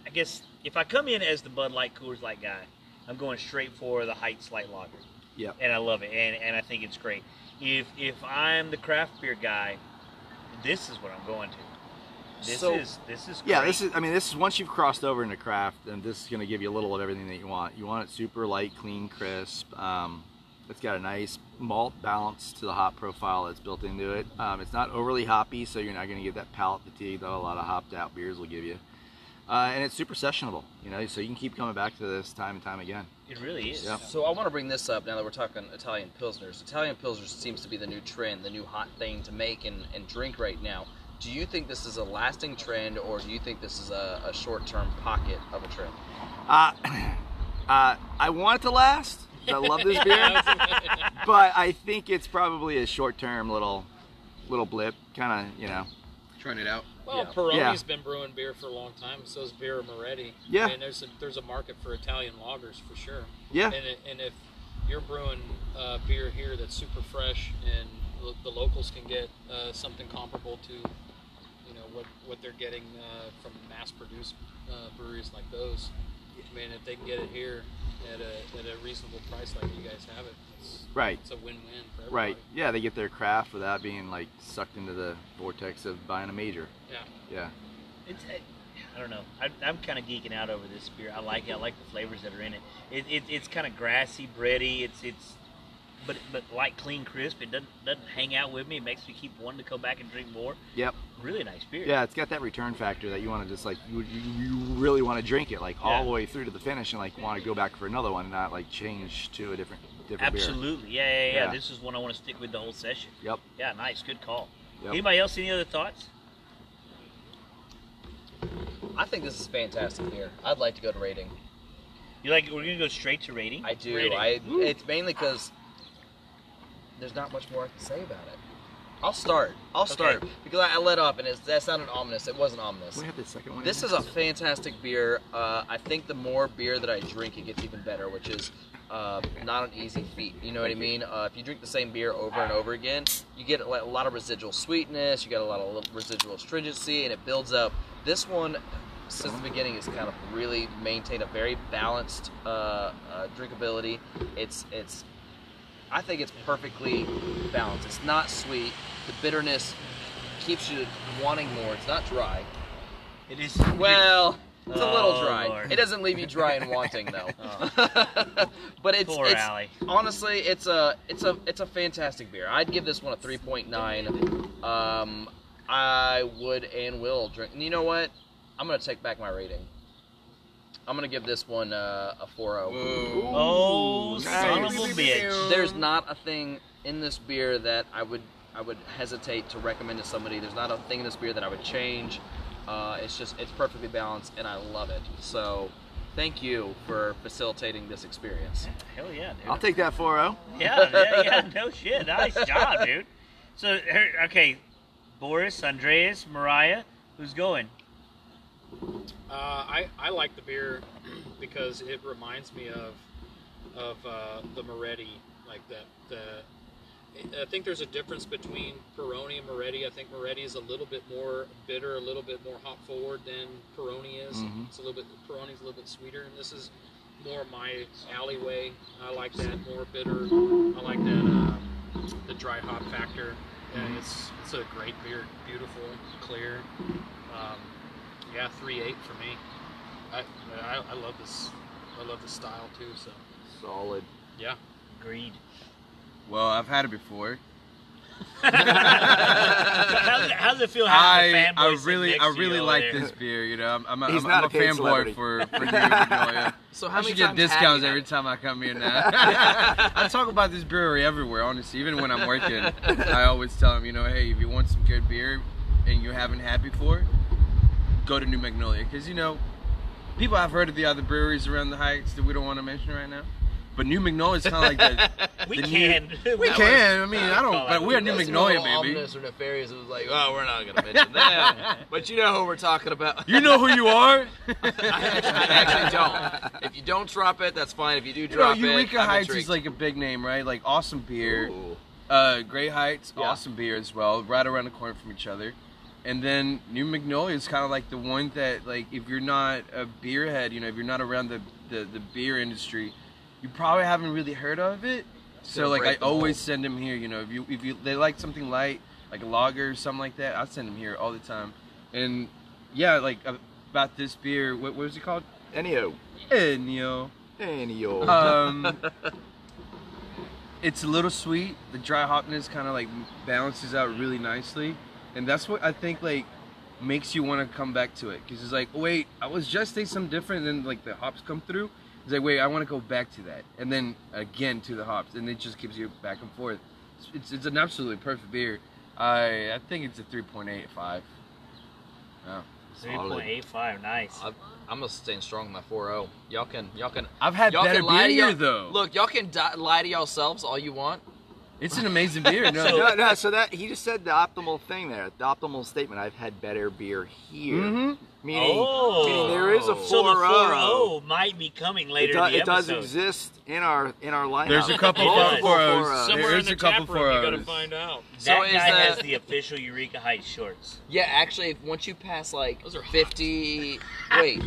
I guess if I come in as the Bud Light Coors Light guy, I'm going straight for the Heights Light Lager. Yeah. And I love it, and and I think it's great. If if I'm the craft beer guy, this is what I'm going to. This So- is this is great. Yeah, this is. I mean, this is once you've crossed over into craft, then this is going to give you a little of everything that you want. You want it super light, clean, crisp. Um, it's got a nice malt balance to the hop profile that's built into it. Um, it's not overly hoppy, so you're not going to get that palate fatigue that a lot of hopped out beers will give you. Uh, and it's super sessionable, you know, so you can keep coming back to this time and time again. It really is. Yeah. So I want to bring this up now that we're talking Italian pilsners. Italian pilsners seems to be the new trend, the new hot thing to make and, and drink right now. Do you think this is a lasting trend, or do you think this is a, a short-term pocket of a trend? Uh, uh, I want it to last. I love this beer, but I think it's probably a short-term little, little blip, kind of, you know. Trying it out. Well, Yeah. Peroni's Yeah. been brewing beer for a long time. So is Birra Moretti. Yeah. I mean, there's a, there's a market for Italian lagers for sure. Yeah. And, it, and if you're brewing uh, beer here that's super fresh, and lo- the locals can get uh, something comparable to, you know, what what they're getting uh, from mass-produced uh, breweries like those. I mean, if they can get it here at a at a reasonable price like you guys have it, it's, Right. it's a win-win for everybody. Right. Yeah, they get their craft without being like sucked into the vortex of buying a major. Yeah. Yeah. It's, I I don't know. I, I'm kind of geeking out over this beer. I like it. I like the flavors that are in it. it, it it's kind of grassy, bready. It's it's, but but light, clean, crisp. It doesn't doesn't hang out with me. It makes me keep wanting to come back and drink more. Yep. Really nice beer. Yeah, it's got that return factor that you want to just like you, you, you really want to drink it like all the way through to the finish and like want to go back for another one and not like change to a different different beer. Absolutely. Yeah, yeah, yeah, Yeah. This is one I want to stick with the whole session. Yep. Yeah, nice. Good call. Yep. Anybody else? Any other thoughts? I think this is fantastic beer. I'd like to go to rating. You like? We're gonna go straight to rating. I do. Rating. I. It's mainly because there's not much more I can say about it. I'll start. I'll start because I, I let up and it's, that sounded ominous. It wasn't ominous. We have the second one. This is a fantastic beer. Uh, I think the more beer that I drink, it gets even better, which is uh, not an easy feat. You know what I mean? Uh, if you drink the same beer over and over again, you get a lot- a lot of residual sweetness, you get a lot of residual astringency, and it builds up. This one, since the beginning, has kind of really maintained a very balanced uh, uh, drinkability. It's it's I think it's perfectly balanced. It's not sweet. The bitterness keeps you wanting more. It's not dry. It is. Well, it's a little Oh, dry. Lord. It doesn't leave you dry and wanting though. but it's, it's honestly it's a it's a it's a fantastic beer. I'd give this one a 3.9. Um, I would and will drink. And you know what? I'm gonna take back my rating. I'm gonna give this one uh, a 4.0. Whoa. Oh, Nice. son of a bitch. There's not a thing in this beer that I would I would hesitate to recommend to somebody. There's not a thing in this beer that I would change. Uh, it's just it's perfectly balanced and I love it. So thank you for facilitating this experience. Hell yeah, dude. I'll take that 4-0. Yeah, yeah, yeah. No shit. Nice job, dude. So, her- okay, Boris, Andreas, Mariah, who's going? Uh, I, I like the beer because it reminds me of of uh, the Moretti, like that. The I think there's a difference between Peroni and Moretti. I think Moretti is a little bit more bitter, a little bit more hop forward than Peroni is. Mhm. It's a little bit Peroni's a little bit sweeter, and this is more my alleyway. I like that more bitter. I like that uh, the dry hop factor. And it's it's a great beer, beautiful, clear. Um, yeah, three eight for me. I, I I love this. I love this style too. So Solid. yeah. Agreed. Well, I've had it before. how's, it, how's it feel having a I fanboy I really I really like there? this beer. You know, I'm I'm a, He's I'm, I'm a paid fanboy for for New Magnolia. So I should get discounts every time I come here now. I talk about this brewery everywhere, honestly. Even when I'm working, I always tell them, you know, hey, if you want some good beer and you haven't had before, go to New Magnolia. Because, you know, people have heard of the other breweries around the Heights that we don't want to mention right now. But New Magnolia is kind of like the. We the can. New, we can. I mean, I don't. But we're New Magnolia, baby. Ominous or nefarious. It was like, oh, we're not gonna mention that. but you know who we're talking about. You know who you are. I actually, I actually don't. If you don't drop it, that's fine. If you do You know, drop it, Eureka Heights intrigued. is like a big name, right? Like awesome beer. Uh, Great Heights, Yeah. awesome beer as well, right around the corner from each other. And then New Magnolia is kind of like the one that, like, if you're not a beer head, you know, if you're not around the, the, the beer industry, you probably haven't really heard of it. So, like, I always send them here. You know, if you if you they like something light, like a lager or something like that, I send them here all the time. And yeah, like about this beer, what, what was it called? Ennio. Ennio. Ennio. Um, it's a little sweet. The dry hopness kind of like balances out really nicely, and that's what I think like makes you want to come back to it because it's like, wait, I was just tasting something different, and then like the hops come through. It's like, wait, I want to go back to that, and then again to the hops, and it just keeps you back and forth. It's it's, it's an absolutely perfect beer. I I think it's a three point eight five. Yeah. Three point eight five. Nice. I'm, I'm gonna stay strong with my 4-0. Y'all can, y'all can. I've had y'all better can lie beer to y'all, though. Look, y'all can di- lie to yourselves all you want. It's an amazing beer. No, So- No, no. So that he just said the optimal thing there. The optimal statement. I've had better beer here. Mhm. Meaning, Oh. meaning there is a four So the oh. 4-0 might be coming later It, do- in the it does exist in our in our lineup. There's a couple It does. Multiple four O's. 4-0s. Somewhere There in the a couple tap room, you gotta 4-0s. find out. That So is guy the- has the official Eureka Heights shorts. Yeah, actually, once you pass like Those are 50, wait,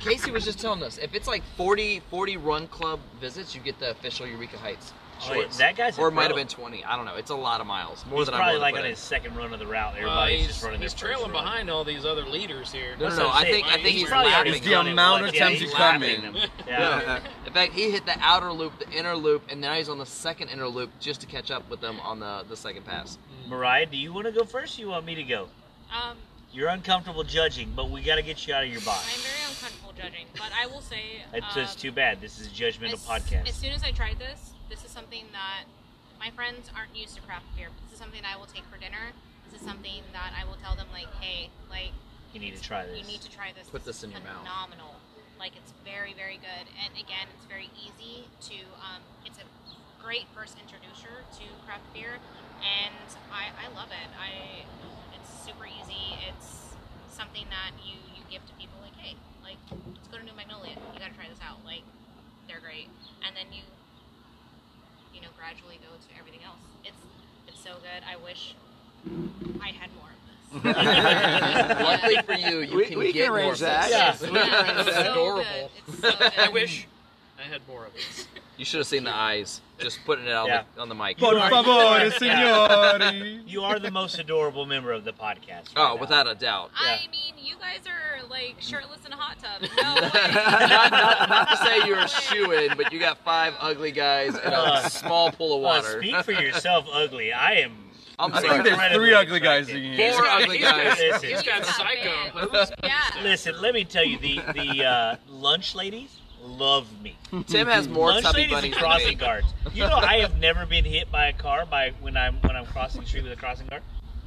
Casey was just telling us if it's like 40, 40 run club visits, you get the official Eureka Heights Oh, shorts. yeah, that guy's or it might have pro. been 20. I don't know. It's a lot of miles, more He's than I probably wanna like on his second run of the route. Uh, Everybody's he's just running he's their first trailing run. behind all these other leaders here. No, That's no, what I I'm think- saying. I think he's probably already lapping It's the done it amount once. of Yeah, times he's you come lapping in. them. Yeah. Yeah. In fact, he hit the outer loop, the inner loop, and now he's on the second inner loop just to catch up with them on the, the second pass. Mariah, do you want to go first? Or you want me to go? Um, You're uncomfortable judging, but we got to get you out of your box. I'm box. very uncomfortable judging, but I will say. It's um, just too bad. This is a judgmental as, podcast. As soon as I tried this, this is something that my friends aren't used to craft beer. But this is something I will take for dinner. This is something that I will tell them like, hey, like you need to try this. you need to try this. Put this is in your mouth. Phenomenal. Like it's very, very good. And again, it's very easy to. Um, it's a great first introducer to craft beer, and I, I love it. I it's super easy. It's something that you you give to people like, hey, like let's go to New Magnolia. You got to try this out. Like they're great, and then you you know gradually go to everything else. It's it's so good. I wish I had more of this. Luckily for you, you We- can we get can more arrange of that. this. Yeah. Yeah, it's so Adorable. good. It's so good. I wish I had more of this. You should have seen the eyes, just putting it out Yeah. on, the, on the mic. Por favor, signori. You are the most adorable member of the podcast. right Oh, now. without a doubt. Yeah. I mean, you guys are like shirtless in a hot tub. No way. not, not, not to say you're No a shoe in, but you got five ugly guys in a Uh, small pool of Well, water. speak for yourself, ugly. I am. I'm I sorry. think there's three ugly guys attracted. in here. Four ugly guys. Listen, He's got psycho. Yeah. listen, let me tell you, the the uh, lunch ladies love me. Tim has more lunch tubby ladies bunnies and crossing me. guards. You know, I have never been hit by a car by when I'm when I'm crossing the street with a crossing guard.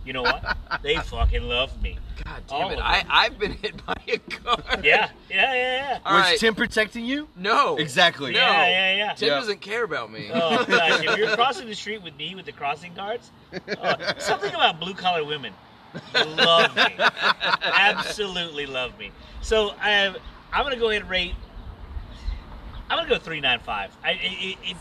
You know what? They fucking love me. God All damn it! I. I've been hit by a car. Yeah, yeah, yeah, All Was right. Tim protecting you? No. Exactly. No. yeah, yeah, yeah. Tim Yeah. doesn't care about me. Oh gosh, if you're crossing the street with me with the crossing guards, uh, something about blue collar women love me, absolutely love me. So I, I'm gonna go ahead and rate. I'm gonna go three nine five. I it, it, it,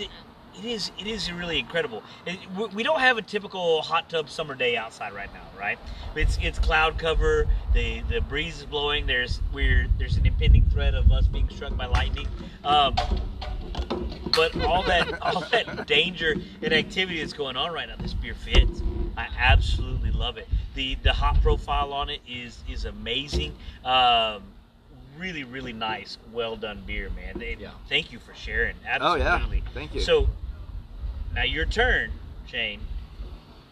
it, it is it is really incredible. It, we- don't have a typical hot tub summer day outside right now, right? It's it's cloud cover. The the breeze is blowing. There's we're there's an impending threat of us being struck by lightning. Um, but all that all that danger and activity that's going on right now, this beer fits. I absolutely love it. The the hop profile on it is is amazing. Um, really really nice, well done beer, man. And Yeah. Thank you for sharing. Oh yeah. Thank you. So now your turn, Shane.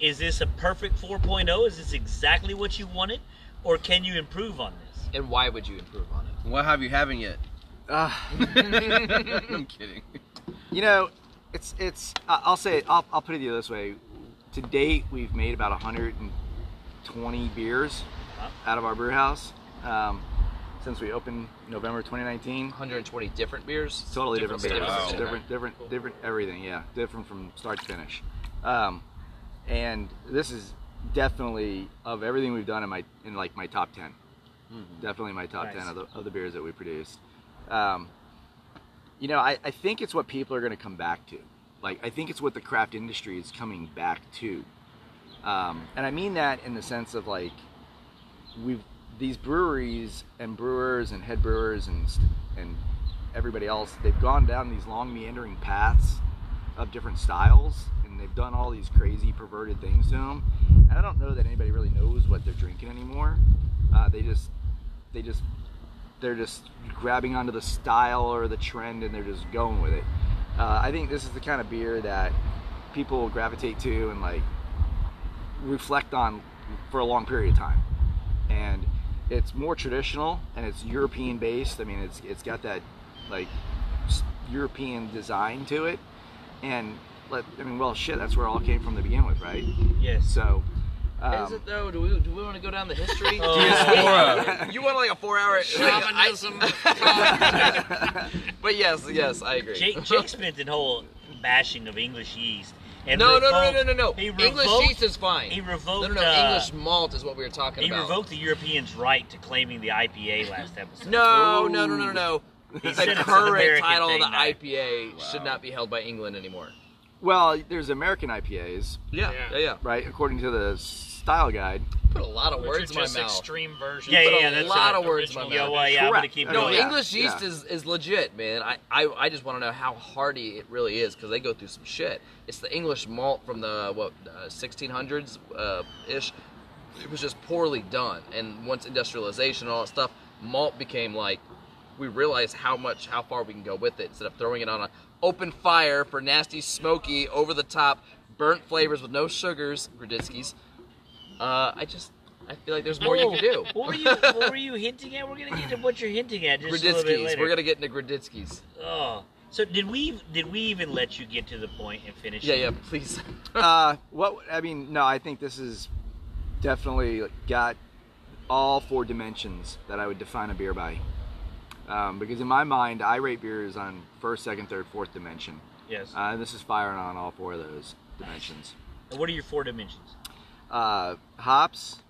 Is this a perfect 4.0? Is this exactly what you wanted, or can you improve on this? And why would you improve on it? What have you having yet? Uh, I'm kidding. you know, it's it's. I- I'll say it. I'll, I'll put it this way. To date, we've made about 120 beers Wow. out of our brew house um, since we opened November 2019. 120 different beers. Totally different, Different beers, styles. different, different, different everything. Yeah, different from start to finish. Um, and this is definitely of everything we've done in my in like my top 10. Definitely my top Nice. 10 of the, of the beers that we produced. Um, you know, I, I think it's what people are going to come back to. Like, I think it's what the craft industry is coming back to. Um, and I mean that in the sense of like, we've these breweries and brewers and head brewers and and everybody else, they've gone down these long meandering paths of different styles, and they've done all these crazy perverted things to them. And I don't know that anybody really knows what they're drinking anymore. Uh, they just they just they're just grabbing onto the style or the trend and they're just going with it. Uh, I think this is the kind of beer that people will gravitate to and like reflect on for a long period of time. And it's more traditional and it's European based. I mean, it's it's got that like European design to it. And let I mean, well, shit, that's where it all came from to begin with, right? Yes. So. Is Um, it though? Do we do we want to go down the history? Oh. Diaspora. you want like a four hour Shamanism. but yes, yes, I agree. Jake, Jake spent a whole bashing of English yeast. And No, no, no, no, no, no, He no. English revoked- yeast is fine. He revoked. no, no, no. uh, English malt is what we were talking He about. He revoked the Europeans' right to claiming the IPA last episode. No, no, no, no, no, no. He The said it's an current American title of the now. IPA should not be held by England anymore. Well, there's American IPAs, Yeah, Yeah. yeah, yeah. right? According to the style guide. Put a lot of Which words are in my just mouth. extreme versions. Yeah, Put yeah, a yeah. That's lot right. of words in my Yeah, mouth. well, yeah, I'm gonna Correct. keep No. Yeah, English yeast yeah. is, is legit, man. I, I, I just want to know how hardy it really is because they go through some shit. It's the English malt from the what uh, 1600s uh, ish. It was just poorly done, and once industrialization and all that stuff, malt became like we realized how much how far we can go with it instead of throwing it on an open fire for nasty, smoky, over the top, burnt flavors with no sugars, Grodziskie's. Uh, I just I feel like there's more you can do. What were you? What were you hinting at? We're gonna get to what you're hinting at just a little bit Grodziskie's. later. We're gonna get into Grodziskie's. Oh, so did we? Did we even let you get to the point and finish? Yeah, it? yeah, please. uh, what I mean, no, I think this is definitely got all four dimensions that I would define a beer by. Um, because in my mind, I rate beers on first, second, third, fourth dimension. Yes. Uh, and this is firing on all four of those dimensions. And what are your four dimensions? Uh, hops,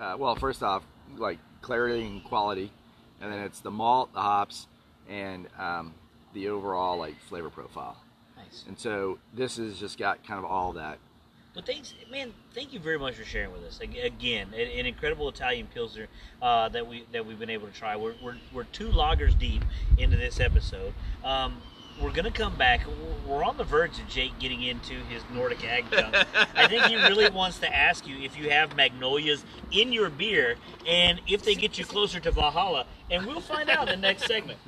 uh, well, first off, like clarity and quality, and then it's the malt, the hops, and um, the overall like flavor profile. Nice. And so this has just got kind of all that. Well, thanks, man. Thank you very much for sharing with us. Again, an, an incredible Italian pilsner uh, that we that we've been able to try. We're, we're, we're two lagers deep into this episode. Um, we're gonna come back. We're on the verge of Jake getting into his Nordic ag junk. I think he really wants to ask you if you have magnolias in your beer and if they get you closer to Valhalla. And we'll find out in the next segment.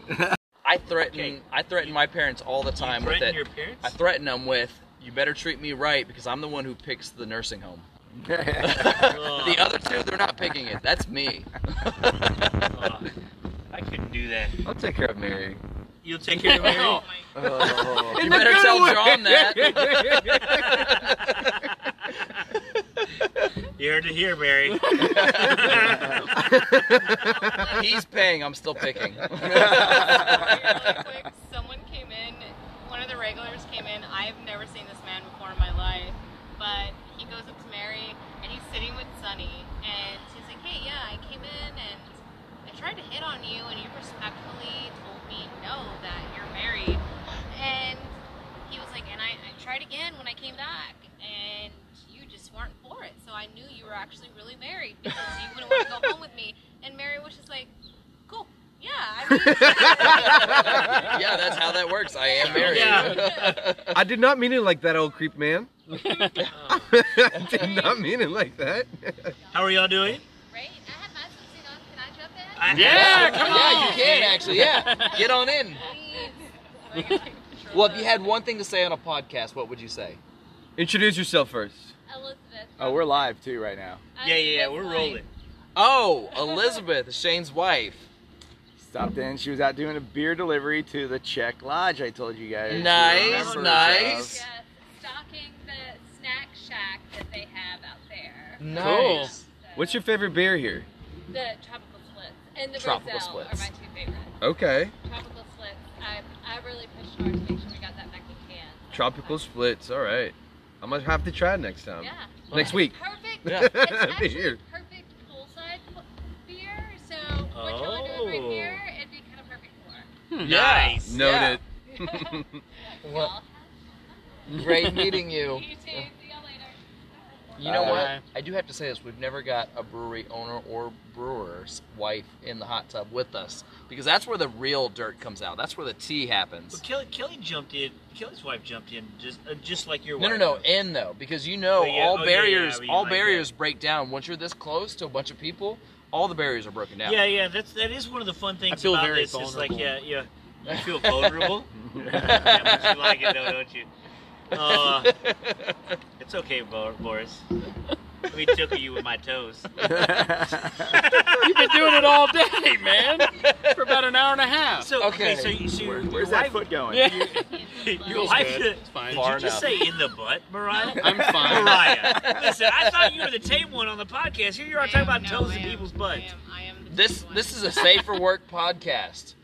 I threaten Okay. I threaten my parents all the time you with threaten it. your parents? I threaten them with you better treat me right because I'm the one who picks the nursing home. The other two, they're not picking it. That's me. oh, I couldn't do that. I'll take care of Mary. You'll take care of Mary. Oh my Oh. you better tell John that. You heard it here, Mary. He's paying. I'm still picking. really quick, someone came in, one of the regulars came in. I've never seen this man before in my life, but he goes up to Mary and he's sitting with Sunny, and he's like, "Hey, yeah, I came in and I tried to hit on you, and you respectfully told me no, that you're married." And he was like, "And I, I tried again when I came back, and you just weren't for it. So I knew you were actually really married because you wouldn't want to go home with me." And Mary was just like, "Cool." Yeah, I mean, yeah, that's how that works. I am married. Yeah. I did not mean it like that, old creep man. I did not mean it like that. How are y'all doing? Right? I have my swimsuit on. Can I jump in? I- Yeah, come yeah, you can actually. Yeah, get on in. Well, if you had one thing to say on a podcast, what would you say? Introduce yourself first. Elizabeth. oh, we're live too right now. Yeah, yeah, yeah. We're rolling. Oh, Elizabeth, Shane's wife. Stopped in. She was out doing a beer delivery to the Czech Lodge. I told you guys. Nice, Remember, nice. Yes, stocking the snack shack that they have out there. Cool. So, What's your favorite beer here? The tropical splits and the Tropical Roselle splits. are my two favorites. Okay. Tropical splits. I I really pushed hard to make sure we got that back in can. Tropical splits. All right. I'm gonna have to try it next time. Yeah. Next week. Perfect. Yeah. It's actually Here. perfect poolside beer. So what you want to do right Oh. here, it'd be kind of perfect for. Hmm. Nice. Noted. Well, great meeting you. You too. See y'all later. You know Bye. what? I do have to say this: we've never got a brewery owner or brewer's wife in the hot tub with us because that's where the real dirt comes out. That's where the tea happens. Well, Kelly, Kelly jumped in. Kelly's wife jumped in just uh, just like your wife. No, no, wife. no, in though, because you know Oh, yeah. all Oh, yeah, yeah, barriers, yeah, you all like barriers break down once you're this close to a bunch of people. All the barriers are broken down. Yeah, yeah. That's that is one of the fun things feel about very this. It's like, vulnerable. yeah, yeah. You feel vulnerable. yeah, but you like it though, don't you? Uh, it's okay, Boris. We me tickle you with my toes. You've been doing it all day, man, for about an hour and a half. So Okay. okay, so, you- so Where- where's that wife, foot going? Yeah. your Feels wife, good. did It's fine. you Far just enough. say in the butt, Mariah? I'm fine. Mariah, listen, I thought you were the tame one on the podcast. Here you are I talking am- about no, toes I in am- people's I butts. am, I am This this is a safe for work podcast.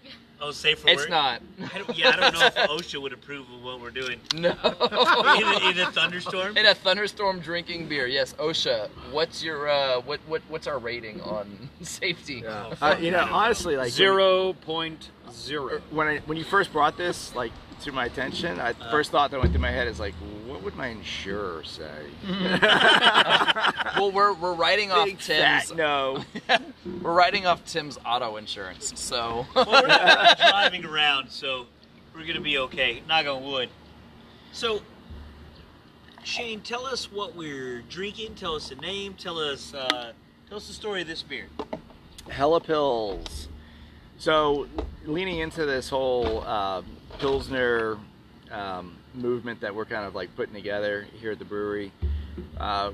Oh, safe for It's work? not. I don't, yeah, I don't know if OSHA would approve of what we're doing. No. In a, in a thunderstorm? In a thunderstorm drinking beer. Yes, OSHA. What's your uh what what what's our rating on safety? Yeah. Uh, you know, honestly, like Zero point zero. when I, when you first brought this like to my attention, I, the first thought that went through my head is like, what would my insurer say? Well, we're we're writing off Big Tim's fat no. we're writing off Tim's auto insurance. So well, we're not driving around, so we're gonna be okay. Knock on wood. So, Shane, tell us what we're drinking. Tell us the name. Tell us uh, tell us the story of this beer. Hella Pils. So, leaning into this whole uh, Pilsner um, movement that we're kind of like putting together here at the brewery, uh,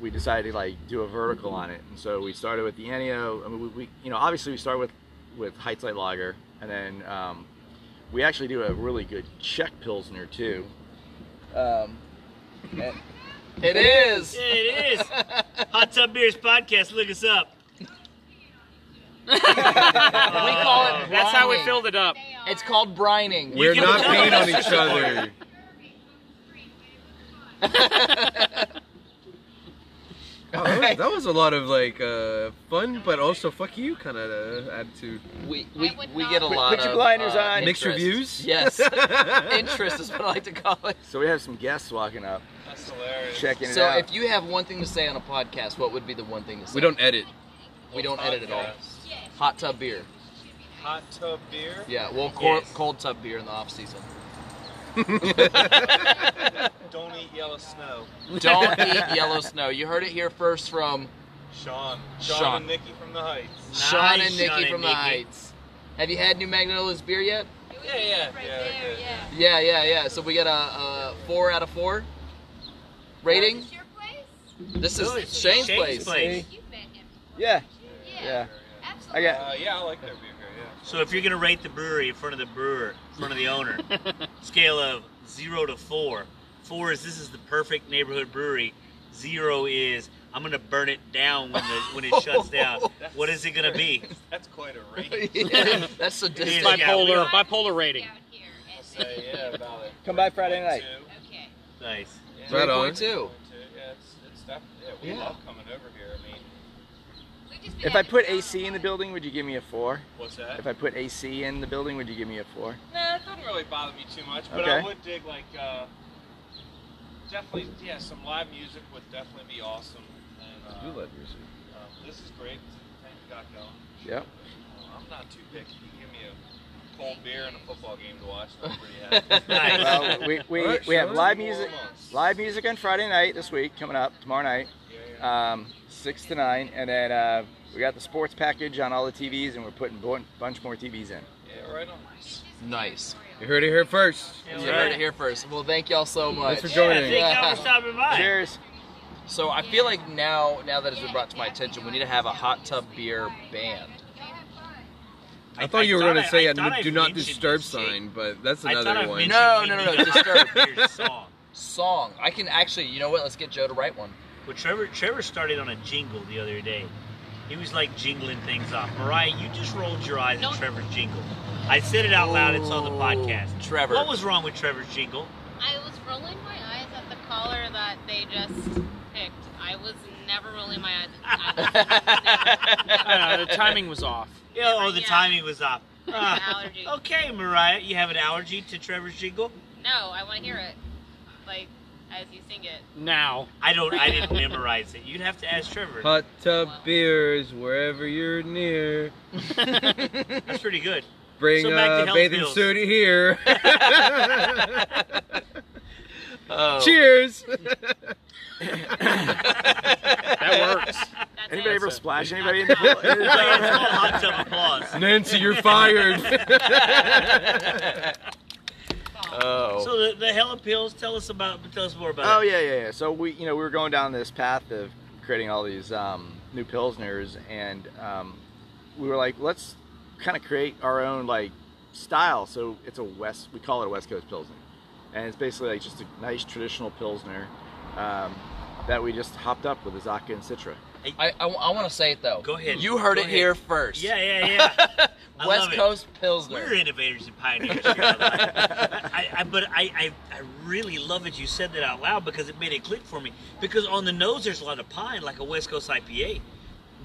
we decided to like do a vertical on it. And so we started with the Ennio. I mean, we, we you know, obviously we started with with Heights Light Lager, and then um, we actually do a really good Czech Pilsner too. Um, it is. Yeah, it is. Hot Tub Beers podcast. Look us up. We call it That's how we brining. filled it up. It's called brining. We're can not tell peeing on each other. Oh, that, was, that was a lot of like uh, fun, but also fuck you kind of uh, attitude. we we, I would we get a Put- lot put your of blinders uh, on. Mixed interest. reviews? Yes. interest is what I like to call it. so we have some guests walking up, That's hilarious. checking it So out. if you have one thing to say on a podcast, what would be the one thing to say? We don't edit. we don't edit at all. Podcast. Hot tub beer. Hot tub beer. Yeah, well, cold, Yes. cold tub beer in the off season. Don't eat yellow snow. Don't eat yellow snow. You heard it here first from Sean. Sean, Sean. and Nikki from the Heights. Sean and Nikki Sean and from the Nikki. Heights. Have you had New Magnolia's beer yet? Yeah, yeah, Right yeah, there, yeah. yeah. Yeah, yeah, yeah. So we got a, a four out of four rating. Is this your place? This is it's Shane's, Shane's place. place. You've been here. yeah, Yeah. yeah. Absolutely. I got Uh, yeah, I like that beer here, yeah. So if you're gonna rate the brewery in front of the brewer, in front of the owner, scale of zero to four. Four is this is the perfect neighborhood brewery. Zero is I'm gonna burn it down when the when it shuts down. What is it gonna be? That's quite a range. yeah, that's It is, sadistic. yeah, we Bipolar, don't- bipolar rating. Down here and- Say, yeah, about it. Come by Friday night. Okay. Nice. Yeah, Right on. 3.2. Yeah, it's, it's definitely, yeah, we Yeah. love coming over here. I mean, We've just been If I put AC in the building, would you give me a four? what's that? If I put AC in the building, would you give me a four? Nah, it doesn't really bother me too much, but Okay. I would dig like uh, definitely yeah, some live music would definitely be awesome. And uh, You love music. um, this is great. everything you got going. Yep. Uh, I'm not too picky. You give me a cold beer and a football game to watch. I'm pretty happy. Nice. Well, we, we, Alright, we have live music live music on Friday night this week coming up tomorrow night, Yeah, yeah. um, six to nine, and then uh, we got the sports package on all the TVs, and we're putting a bunch more TVs in. yeah, right on. Nice. You heard it here first. Yeah, You right. heard it here first. Well, thank y'all so much. Thanks for Yeah, joining. thank y'all for stopping by. Cheers. So I feel like now, now that it's been brought to my attention, we need to have a hot tub beer band. I thought you were going to say I a do not disturb this, sign, but that's another I one. mentioned No, no, no, no, disturb. song. Song. I can actually, you know what? Let's get Joe to write one. Well, Trevor, Trevor started on a jingle the other day. He was like jingling things off. Mariah, you just rolled your eyes No. at Trevor's jingle. I said it out loud. It's on the podcast. Trevor. What was wrong with Trevor's jingle? I was rolling my eyes at the color that they just picked. I was never rolling my eyes. I Uh, the timing was off. Yeah, oh, the Yeah. timing was off. Allergy. okay, Mariah, you have an allergy to Trevor's jingle? no, I want to hear it, like as you sing it. Now. I don't. I didn't memorize it. You'd have to ask Trevor. Hot tub beers wherever you're near. That's pretty good. Bring So back to a health bathing bills. suit here. Oh. Cheers. That works. That's Anybody it. ever splash anybody in the pool? Yeah, it's called hot tub applause. Nancy, you're fired. Oh. So the, the Hella Pils. Tell us about. Tell us more about. It. Oh it. yeah, yeah, yeah. So we, you know, we were going down this path of creating all these um, new pilsners, and um, we were like, let's kind of create our own like style. So it's a west. We call it a West Coast pilsner, and it's basically like just a nice traditional pilsner um, that we just hopped up with Azacca and Citra. I, I, want to say it though. Go ahead. You heard Go it ahead. here first. Yeah, yeah, yeah. West love it. Coast Pilsner. We're innovators and pioneers. Here. I, I, but I, I, I really love that you said that out loud because it made it click for me. Because on the nose, there's a lot of pine, like a West Coast IPA,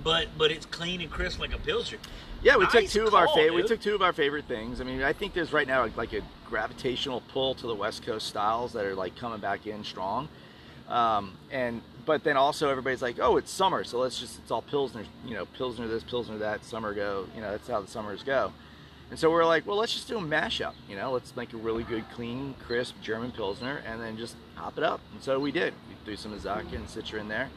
but but it's clean and crisp like a pilsner. Yeah, we took Nice two of our favorite. We took two of our favorite things. I mean, I think there's right now like a gravitational pull to the West Coast styles that are like coming back in strong. Um, and but then also everybody's like, oh, it's summer, so let's just it's all pilsner, you know, pilsner this, pilsner that, summer go. You know, that's how the summers go. And so we're like, well, let's just do a mashup. You know, let's make a really good, clean, crisp German pilsner, and then just hop it up. And so we did. We threw some Azacca and Citra in there.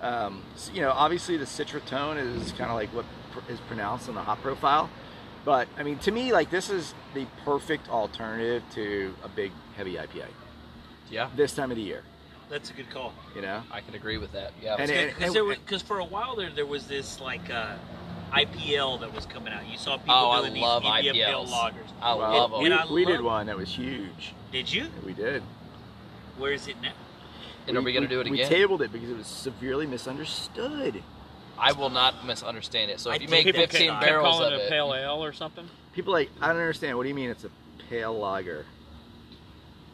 Um, so, you know, obviously the Citra tone is kind of like what pr- is pronounced on the hop profile. But I mean, to me, like this is the perfect alternative to a big, heavy IPA Yeah, this time of the year. That's a good call. You know, I can agree with that. Yeah. And Because for a while there, there was this like uh, IPL that was coming out. You saw people Oh, I doing these love EPL IPLs. lagers. I Well, love them. we, And I we did one that was huge. Did you? We did. Where is it now? And are we gonna do it again? We tabled it because it was severely misunderstood. I will not misunderstand it. So if I you make 15 barrels of it a it, pale ale or something. People are like, I don't understand. What do you mean it's a pale lager?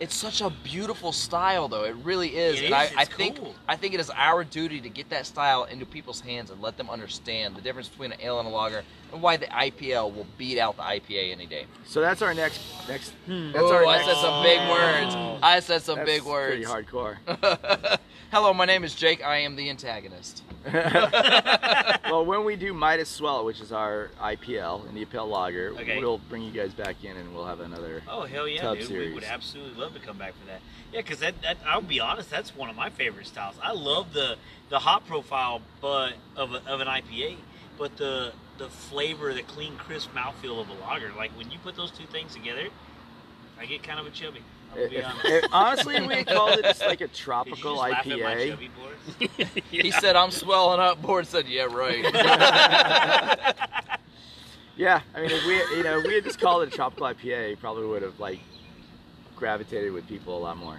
It's such a beautiful style, though. It really is. It and I, is. I It's think cool. I think it is our duty to get that style into people's hands and let them understand the difference between an ale and a lager, and why the IPL will beat out the IPA any day. So that's our next next. Hmm. That's Oh, our I next. said some big words. I said some that's big words. Pretty hardcore. Hello, my name is Jake. I am the antagonist. well, when we do Midas Swell, which is our IPL, India Pale Lager, Okay. we'll bring you guys back in and we'll have another. Oh hell yeah, Tub dude! We would absolutely love to come back for that. Yeah, because that, that I'll be honest, that's one of my favorite styles. I love the the hop profile, but of, a, of an IPA, but the the flavor, the clean, crisp mouthfeel of a lager. Like when you put those two things together, I get kind of a chubby. I'm gonna be honest. if- honestly, we called it just like a Did you tropical just laugh at my IPA. chubby boys? He said, "I'm swelling up." Board said, "Yeah, right." Yeah, I mean, if we you know if we had just called it a tropical IPA, probably would have like gravitated with people a lot more.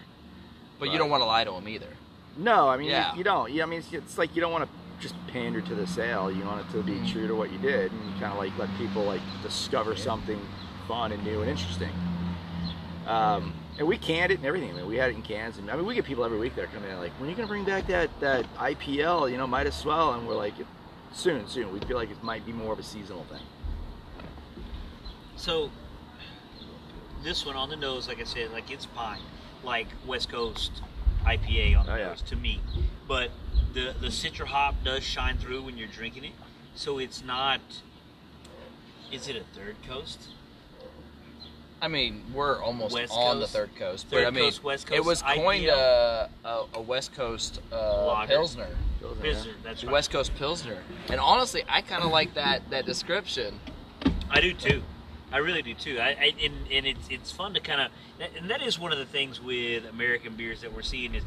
but you don't want to lie to them either. No, I mean Yeah. you, you don't. Yeah, I mean it's, it's like you don't want to just pander to the sale. You want it to be Mm-hmm. true to what you did, and you kind of like let people like discover something fun and new and interesting. Um, and we canned it and everything. I mean, we had it in cans, and I mean we get people every week that are coming in like, when are you gonna bring back that that IPL? You know, might as well. And we're like, soon, soon. We feel like it might be more of a seasonal thing. So this one on the nose, like I said, like it's pine, like West Coast IPA on the Oh, yeah. nose to me. But the the citra hop does shine through when you're drinking it, so it's not. Is it a third coast? I mean, we're almost West on the third coast, Third but I mean, coast, West it Coast was coined a, a, a West Coast uh, Lager. pilsner, Pilsner, that's right. West Coast pilsner. And honestly, I kind of like that that description. I do too. I really do too. I, I and, and it's it's fun to kind of and that is one of the things with American beers that we're seeing is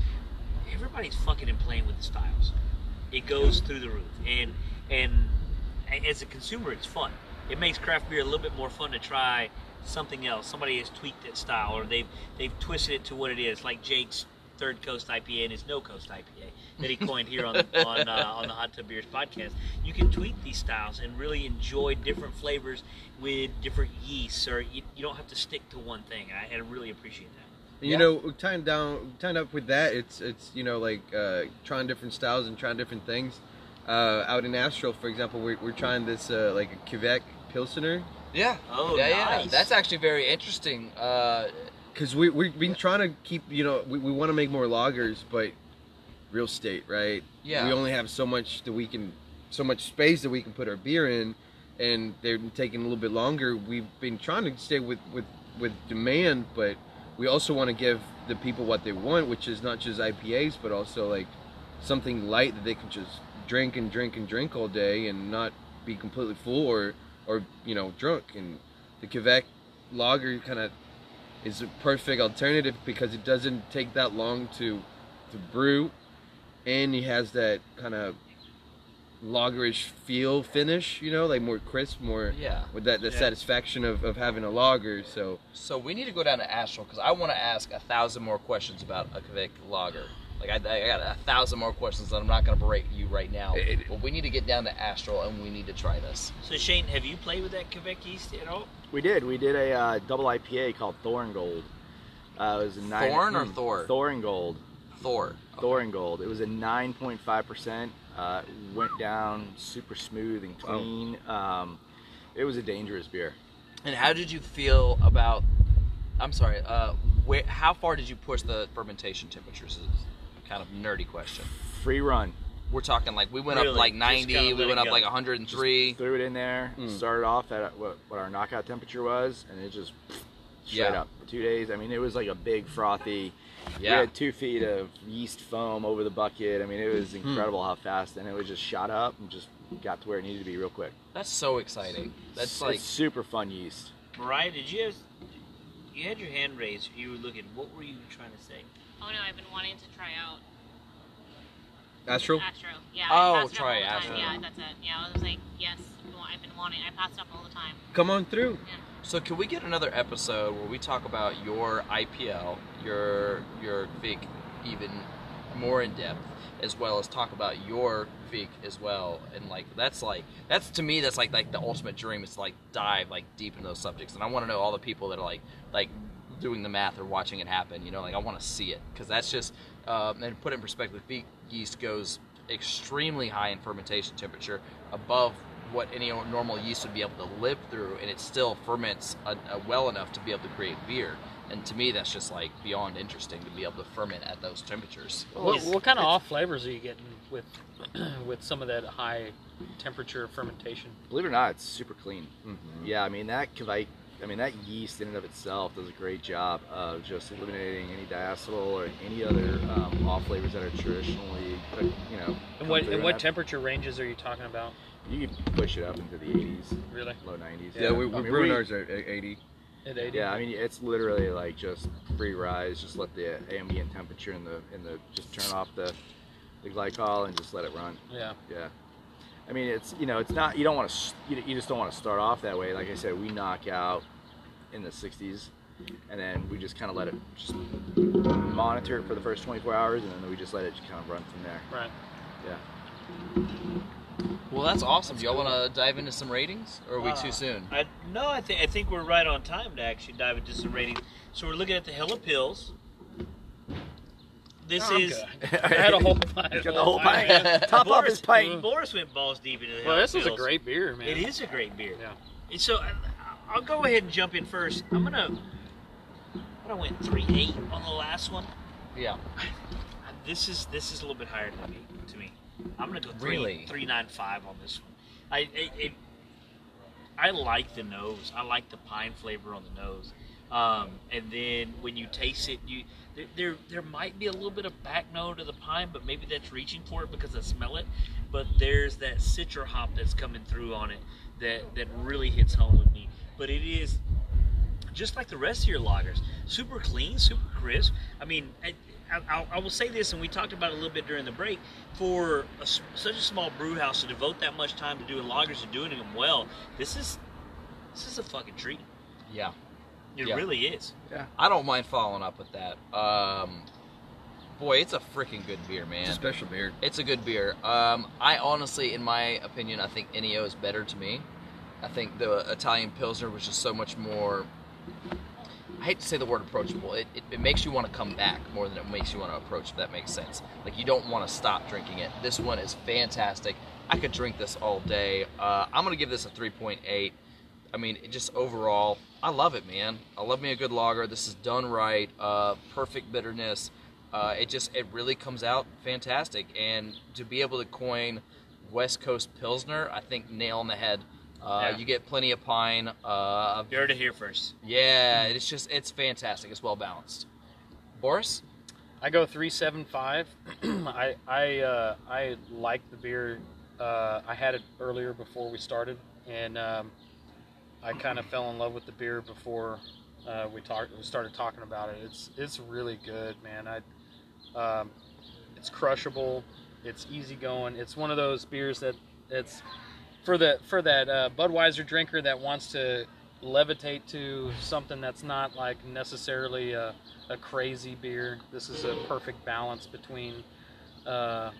everybody's fucking and playing with the styles. It goes through the roof, and and as a consumer, it's fun. It makes craft beer a little bit more fun to try something else. Somebody has tweaked that style, or they've they've twisted it to what it is, like Jake's Third Coast IPA and his No Coast IPA that he coined here on on uh, on the Hot Tub Beers podcast. You can tweak these styles and really enjoy different flavors with different yeasts, or you, you don't have to stick to one thing. And I, I really appreciate that. And, You know, tying down, tying up with that, it's it's you know like uh, trying different styles and trying different things. Uh, out in Astral, for example, we're, we're trying this uh, like a Kveik Pilsner Yeah. Oh, yeah, yeah. nice. That's actually very interesting. Uh, because we we've been trying to keep you know we, we want to make more lagers, but real estate, right? Yeah. We only have so much that we can, so much space that we can put our beer in, and they're taking a little bit longer. We've been trying to stay with with with demand, but we also want to give the people what they want, which is not just IPAs, but also like something light that they can just drink and drink and drink all day and not be completely full or or you know drunk. And the Kveik lager kind of is a perfect alternative because it doesn't take that long to to brew, and it has that kind of lagerish feel finish. You know, like more crisp, more yeah. with that the Yeah. satisfaction of, of having a lager. So So we need to go down to Astral because I want to ask a thousand more questions about a Kveik lager. Like I, I got a thousand more questions that I'm not going to break you right now. It- but we need to get down to Astral and we need to try this. So Shane, have you played with that Kveik yeast at all? We did. We did a uh, double IPA called Thorn Gold. Uh, it was a nine, Thorn or mm, Thor? Thorn Gold. Thor. Thorn Gold. It was a 9.5 percent. Uh, went down super smooth and Wow. clean. Um, it was a dangerous beer. And how did you feel about? I'm sorry. Uh, where? How far did you push the fermentation temperatures? Is a kind of nerdy question. Free run. We're talking like we went up like 90. kinda We went up go. like 103. Threw it in there. Mm. Started off at what, what our knockout temperature was, and it just straight Yeah. up. Two days. I mean, it was like a big frothy. Yeah. We had two feet of yeast foam over the bucket. I mean, it Hmm. was incredible how fast, and it was just shot up and just got to where it needed to be real quick. That's so exciting. That's It's like super fun yeast. Mariah, did you have, you had your hand raised? You were looking. What were you trying to say? Oh no, I've been wanting to try out Astral. Astro. Yeah. Oh, I it try time. Astro. Yeah, that's it. Yeah, I was like, yes, I've been wanting. I pass it up all the time. Come on through. Yeah. So can we get another episode where we talk about your IPL, your your Kveik, even more in depth, as well as talk about your Kveik as well, and like that's like that's to me that's like like the ultimate dream is to like dive like deep into those subjects, and I want to know all the people that are like like doing the math or watching it happen. You know, like I want to see it because that's just um, and put in perspective. Kveik yeast goes extremely high in fermentation temperature, above what any normal yeast would be able to live through, and it still ferments uh uh well enough to be able to create beer. And to me, that's just like beyond interesting to be able to ferment at those temperatures. What, what kind of off flavors are you getting with with some of that high temperature fermentation? Believe it or not, it's super clean. Mm-hmm. Yeah, I mean that like I mean that yeast in and of itself does a great job of just eliminating any diacetyl or any other um, off flavors that are traditionally, you know. And what and what temperature ranges are you talking about? You can push it up into the 80s, Really? low 90s. Yeah, we, I we're mean, brewing ours at at 80. At 80? Yeah, I mean it's literally like just free rise. Just let the ambient temperature in the in the just turn off the the glycol and just let it run. yeah. Yeah. I mean, it's you know, it's not you don't want to you, you just don't want to start off that way. Like I said, we knock out in the 60s, and then we just kind of let it just monitor it for the first 24 hours, and then we just let it just kind of run from there. Right. Yeah. Well, that's awesome. Do y'all want to dive into some ratings, or are we Uh, too soon? I, no, I think I think we're right on time to actually dive into some ratings. So we're looking at the Hella Pils. This Oh, is. I had a whole pint. Got the whole pint. pint. Top off his pint. Boris went balls deep into the Well, this is a great beer, man. It is a great beer. Yeah. And So I, I'll go ahead and jump in first. I'm gonna. I went three eight on the last one. Yeah. This is this is a little bit higher than me to me. I'm gonna go three Really? three nine five on this one. I it, it, I like the nose. I like the pine flavor on the nose. Um, and then when you taste it, you there, there there might be a little bit of back note of the pine, but maybe that's reaching for it because I smell it. But there's that citra hop that's coming through on it that that really hits home with me. But it is just like the rest of your lagers, super clean, super crisp. I mean, I, I, I will say this, and we talked about it a little bit during the break. For a s such a small brew house to devote that much time to doing lagers and doing them well, this is this is a fucking treat. Yeah. It Yeah. really is. Yeah, I don't mind following up with that. Um, boy, it's a freaking good beer, man. It's a special beer. It's a good beer. Um, I honestly, in my opinion, I think Ennio is better to me. I think the Italian Pilsner was just so much more. I hate to say the word approachable. It, it, it makes you want to come back more than it makes you want to approach, if that makes sense. Like, you don't want to stop drinking it. This one is fantastic. I could drink this all day. Uh, I'm going to give this a 3.8. I mean, it just overall, I love it, man. I love me a good lager. This is done right. Uh, perfect bitterness. Uh, it just, it really comes out fantastic. And to be able to coin West Coast Pilsner, I think nail on the head. Uh, Yeah. You get plenty of pine. Uh, You heard it here first. yeah, it's just, it's fantastic. It's well balanced. Boris? I go three seven five. I I uh, I like the beer. Uh, I had it earlier before we started, and um, I kind of fell in love with the beer before uh, we talked. We started talking about it. It's it's really good, man. I um, it's crushable. It's easy going. It's one of those beers that it's for the for that uh, Budweiser drinker that wants to levitate to something that's not like necessarily a, a crazy beer. This is a perfect balance between, uh,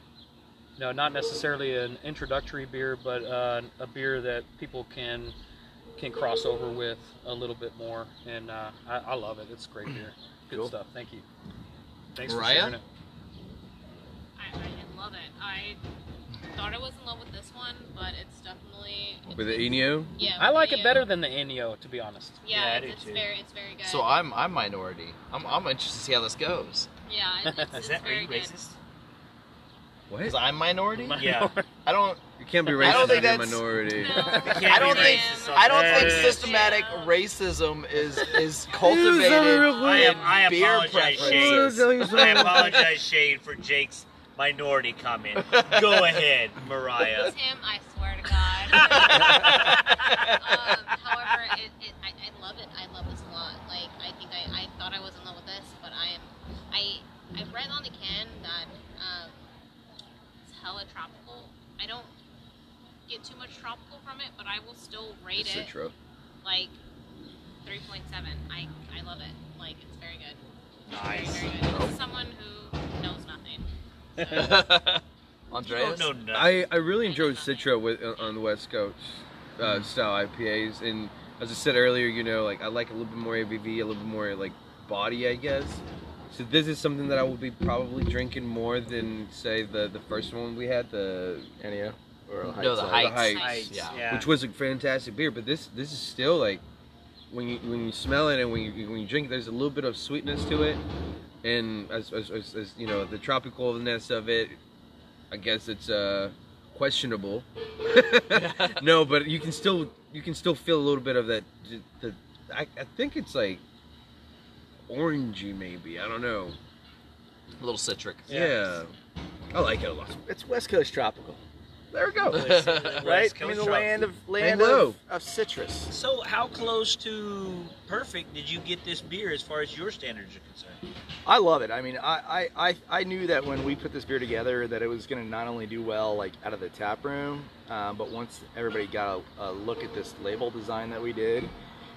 no, not necessarily an introductory beer, but uh, a beer that people can can cross over with a little bit more. And uh, I, I love it. It's great beer. Good Cool. stuff. Thank you. Thanks Mariah? for sharing it. I, I love it. I thought I was in love with this one, but it's definitely it's, With the Ennio, Yeah, I like the, it better than the Ennio, to be honest. Yeah, Yeah, it's, it's very it's very good. So I'm I'm minority. I'm, I'm interested to see how this goes. yeah, it, it's, Is it's that are very you good. racist? what? Because I'm minority. Yeah. I don't. You can't be racist. I racist don't think if you're a that's- minority. No, I don't think I don't think systematic Yeah. racism is is cultivated. I, am, I apologize, preferences. Shane. I apologize, Shane, for Jake's minority comment. Go ahead, Mariah. Tim, I swear to God. um, however, it, it, I, I love it. I love this a lot. Like, I think I, I thought I was in love with this, but I am. I I read on the can that um, it's hella tropical. I don't get too much tropical from it, but I will still rate it Citro. like 3.7. I I love it. Like, it's very good. Nice. Very, very good. This someone who knows nothing. You Andreas. don't know nothing. I, I really enjoyed Citra with uh, on the West Coast uh, style IPAs, and as I said earlier, you know, like I like a little bit more ABV, a little bit more like body, I guess. So this is something that I will be probably drinking more than say the the first one we had, the Ennio or No, the heights. Heights. Heights, Yeah. yeah. which was a fantastic beer. But this this is still like when you when you smell it and when you when you drink, it, there's a little bit of sweetness to it, and as as, as, as you know the tropicalness of it, I guess it's uh questionable. no, but you can still you can still feel a little bit of that. The I, I think it's like orangey maybe. I don't know. A little citric. Yeah. I like it a lot. It's West Coast tropical. There we go. Right? I mean, the tropical. land of land of, of citrus. So, how close to perfect did you get this beer as far as your standards are concerned? I love it. I mean, I, I, I, knew that when we put this beer together that it was going to not only do well like out of the tap room, um, but once everybody got a, a look at this label design that we did,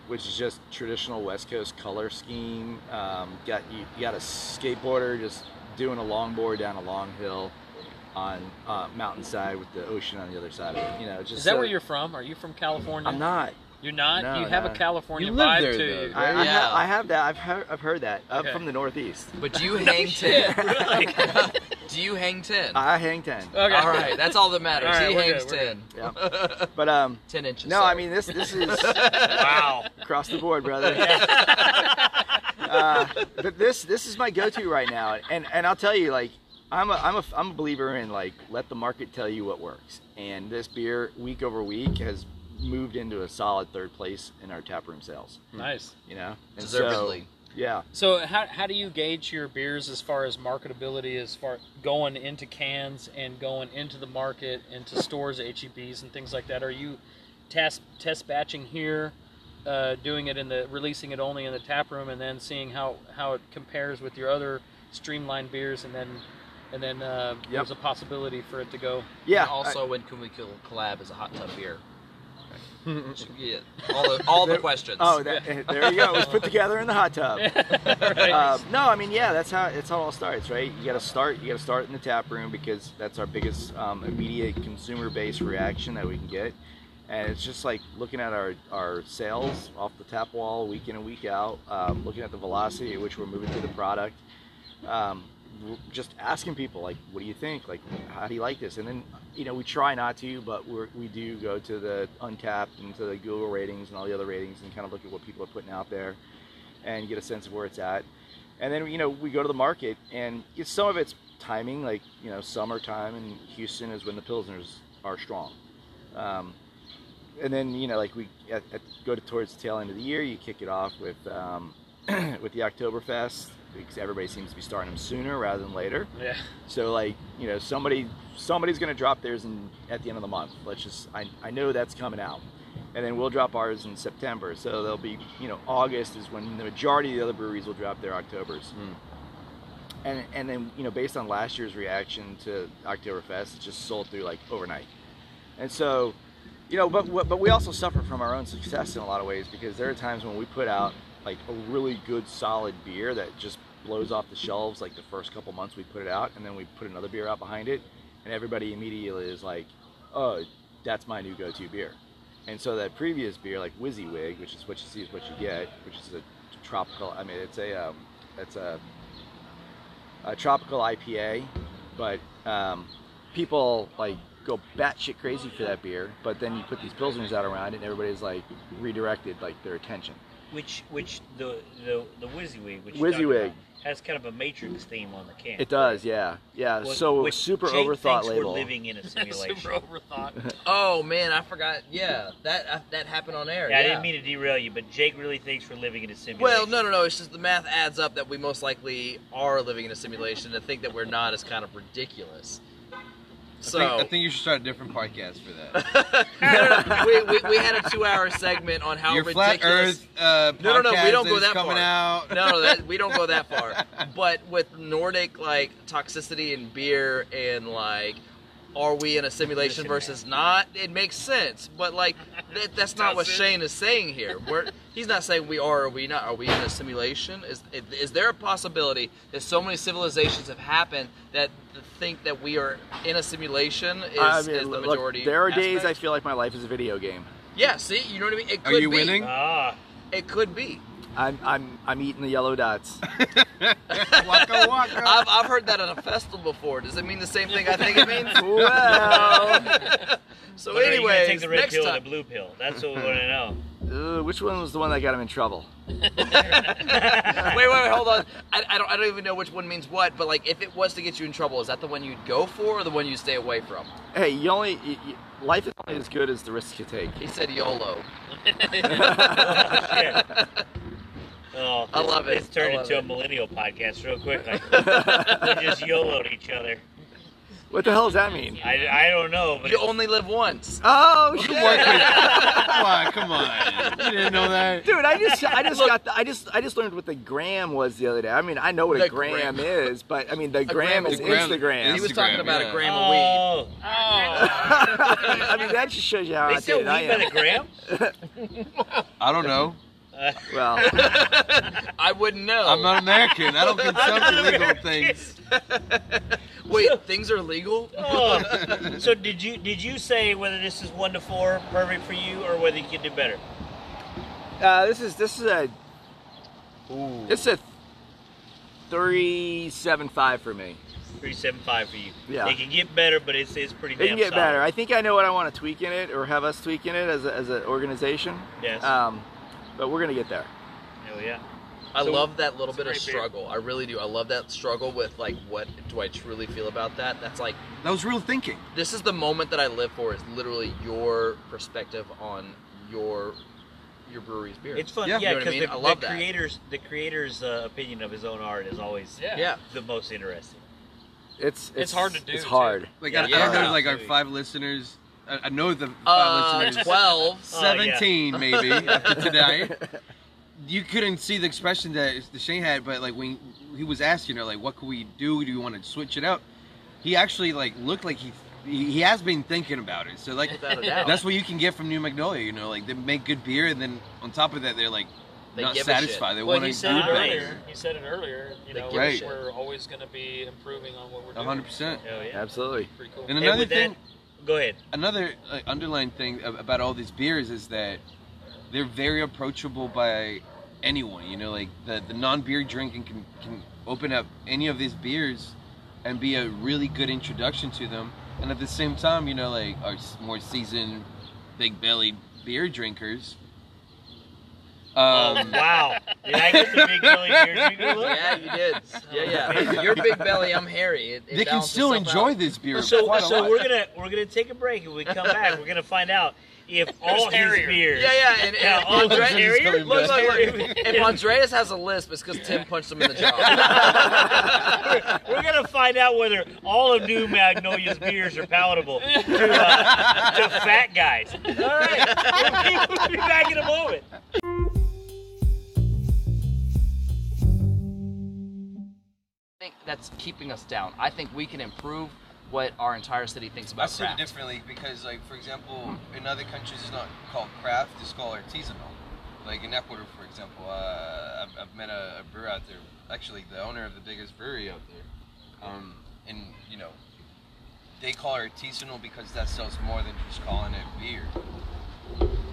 which is just traditional West Coast color scheme. Um, got you, you got a skateboarder just doing a longboard down a long hill on uh, mountainside with the ocean on the other side of it. You know, just Is that so- where you're from? Are you from California? I'm not. You're not. No, you have no. a California You vibe there, to though, you. I, I, Yeah. have, I have that. I've heard, I've heard that. I'm Okay. from the Northeast. But do you hang ten? Really? do you hang ten? I hang ten. Okay. All right, that's all that matters. All right, he we're hangs good, we're ten. But um, ten inches. no, sorry. I mean this. This is wow. across the board, brother. uh, but this this is my go-to right now, and and I'll tell you, like I'm a I'm a I'm a believer in like let the market tell you what works, and this beer week over week has moved into a solid third place in our taproom sales. Nice. You know, And so- deservedly. yeah. So how, how do you gauge your beers as far as marketability, as far going into cans and going into the market, into stores, HEBs, and things like that? Are you test test batching here, uh, doing it in the releasing it only in the tap room, and then seeing how how it compares with your other streamlined beers, and then and then uh, there's a possibility for it to go. Yeah. And also, when can we kill collab as a hot tub beer? Yeah, all the all the questions. Oh, that, there you go. It was put together in the hot tub. Right. Um, no, I mean, yeah, that's how it's how it all starts, right? You got to start. You got to start in the tap room because that's our biggest um, immediate consumer-based reaction that we can get, and it's just like looking at our our sales off the tap wall week in and week out, um, looking at the velocity at which we're moving through the product. Um, w- just asking people like, what do you think? Like, how do you like this? And then, you know, we try not to, but we're, we do go to the Untappd and to the Google ratings and all the other ratings and kind of look at what people are putting out there and get a sense of where it's at. And then you know we go to the market, and some of it's timing. Like you know, summertime in Houston is when the pilsners are strong. Um, and then you know, like we at, at, go to towards the tail end of the year, you kick it off with um, with the Oktoberfest because everybody seems to be starting them sooner rather than later. yeah. So like you know, somebody somebody's going to drop theirs in at the end of the month. Let's just I, I know that's coming out, and then we'll drop ours in September. So there'll be you know August is when the majority of the other breweries will drop their Octobers. Hmm. And and then you know based on last year's reaction to Oktoberfest, it just sold through like overnight. And so you know, but but we also suffer from our own success in a lot of ways because there are times when we put out like a really good solid beer that just blows off the shelves like the first couple months we put it out, and then we put another beer out behind it, and everybody immediately is like, oh, that's my new go-to beer. And so that previous beer, like WYSIWYG, which is what you see is what you get, which is a tropical. I mean, it's a um, it's a, a tropical IPA, but um, people like go batshit crazy for that beer. But then you put these pilsners out around it, and everybody's like redirected like their attention. Which which the the the WYSIWYG, which WYSIWYG. About, has kind of a Matrix theme on the can. It does, yeah, yeah. Well, so which super Jake overthought thinks label. We're living in a simulation. Super overthought. Oh man, I forgot. Yeah, that uh, that happened on air. Yeah, I didn't mean to derail you, but Jake really thinks we're living in a simulation. Well, no, no, no. It's just the math adds up that we most likely are living in a simulation. To think that we're not is kind of ridiculous. So I, think, I think you should start a different podcast for that. no, no, no. We, we, we had a two-hour segment on how Your ridiculous. flat Earth uh, No, no, no, we don't go that far. out. no, that, we don't go that far. But with Nordic like toxicity and beer and like, are we in a simulation versus not? It makes sense. But like, that, that's not what Shane is saying here. We're, he's not saying we are or we not. Are we in a simulation? Is is there a possibility that so many civilizations have happened that think that we are in a simulation is, I mean, is the look, majority? there are days I feel like my life is a video game. Yeah. See, you know what I mean? It Are could you be. winning? Ah, It could be. I'm I'm I'm eating the yellow dots. waka waka. I've, I've heard that at a festival before. Does it mean the same thing I think it means? well, so, anyway, are you gonna anyways, take the red next pill or the blue pill? That's what we want to know. uh, which one was the one that got him in trouble? wait, wait, wait, hold on. I, I don't, I don't even know which one means what. But like, if it was to get you in trouble, is that the one you'd go for, or the one you stay away from? Hey, you only you, you, life is only as good as the risks you take. He said YOLO. Shit. Oh, I love it. This turned I love into a millennial podcast real quick. Like, we just YOLO'd each other. What the hell does that mean? I, I don't know, but You it's- only live once. Oh shit! with- come on, come on. You didn't know that. Dude, I just I just got the, I just I just learned what the gram was the other day. I mean, I know what a gram, gram. is, but I mean the gram gram is is- gram- Instagram. He was talking about yeah. a gram of weed. oh, Oh. I mean, that just shows you how they outdated sell I weed by the gram. I don't know. Uh, Well, I wouldn't know. I'm not American. I don't consent to legal things. Wait, things are legal? oh. So did you did you say whether this is one to four perfect for you or whether you can do better? uh, this is this is a Ooh. this is a three seven five for me. Three seven five for you. Yeah. It can get better, but it's it's pretty. Good. It damn can get solid. better. I think I know what I want to tweak in it, or have us tweak in it as, a, as an organization. Yes. Um, but we're gonna get there. Hell yeah. I So- love that little bit of great beer. struggle. I really do. I love that struggle with like, what do I truly feel about that? That's like, That was real thinking. this is the moment that I live for. Is literally your perspective on your your brewery's beer. It's fun, Yeah. yeah, You know what I because mean? the, I love the that. creator's the creator's uh, opinion of his own art is always Yeah. yeah. the most interesting. It's It's hard to do, It's too. hard. Like Yeah, I, I don't know, like our five listeners. I, I know the five Uh, listeners. twelve. Oh, yeah. Seventeen, maybe after tonight. You couldn't see the expression that the Shane had, but like when he was asking her, like, "What could we do? Do you want to switch it up?" He actually like looked like he he he has been thinking about it. So like Without a doubt. that's what you can get from New Magnolia. You know, like they make good beer, and then on top of that, they're like They not give a shit. satisfied. They Well, want to you do said it better. earlier. You said it earlier. You They know, give a shit. we're always going to be improving on what we're doing. hundred percent. Hell yeah. Absolutely. Pretty cool. And And another with thing, that, go ahead. another like, underlying thing about all these beers is that they're very approachable by anyone. You know, like the, the non-beer drinking can, can open up any of these beers and be a really good introduction to them. And at the same time, you know, like our more seasoned, big-bellied beer drinkers. Um, oh wow! Did I get the big belly beer? Yeah, you did. Yeah, yeah. You're big belly. I'm hairy. It, it they can still enjoy out. this beer. So, quite a so lot. we're gonna we're gonna take a break, and we come back, we're gonna find out if all his beers. Yeah, yeah. And, and all his Andre- Andreas hairier. Look, look, look. If Andreas has a lisp, it's because Tim punched him in the jaw. we're, we're gonna find out whether all of New Magnolia's beers are palatable to, uh, to fat guys. All right, we'll be back in a moment. That's keeping us down. I think we can improve what our entire city thinks about I about see it craft. differently because, like, for example, in other countries it's not called craft; it's called artisanal. Like in Ecuador, for example, uh, I've, I've met a, a brewer out there. Actually, the owner of the biggest brewery out there, um, and you know, they call it artisanal because that sells more than just calling it beer.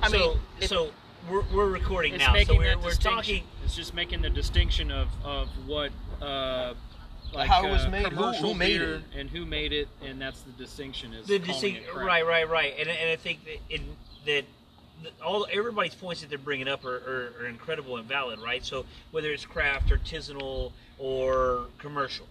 I so, mean, it- so we're, we're recording now, so we're, we're talking. It's just making the distinction of, of what uh, like How it was uh, made, who- who made beer it. and who made it, and that's the distinction. Is the calling distinct, it craft. right, right, right, and, and I think that in that that all everybody's points that they're bringing up are, are, are incredible and valid, right? So whether it's craft, artisanal, or commercial,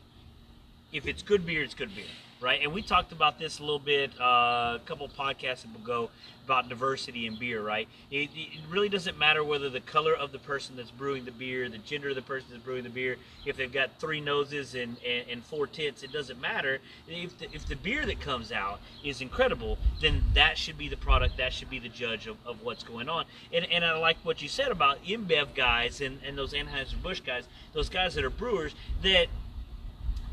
if it's good beer, it's good beer, right? And we talked about this a little bit uh, a couple podcasts ago about diversity in beer, right? It, it really doesn't matter whether the color of the person that's brewing the beer, the gender of the person that's brewing the beer, if they've got three noses and, and, and four tits, it doesn't matter. If the, if the beer that comes out is incredible, then that should be the product, that should be the judge of, of what's going on. And, and I like what you said about InBev guys and, and those Anheuser-Busch guys, those guys that are brewers, that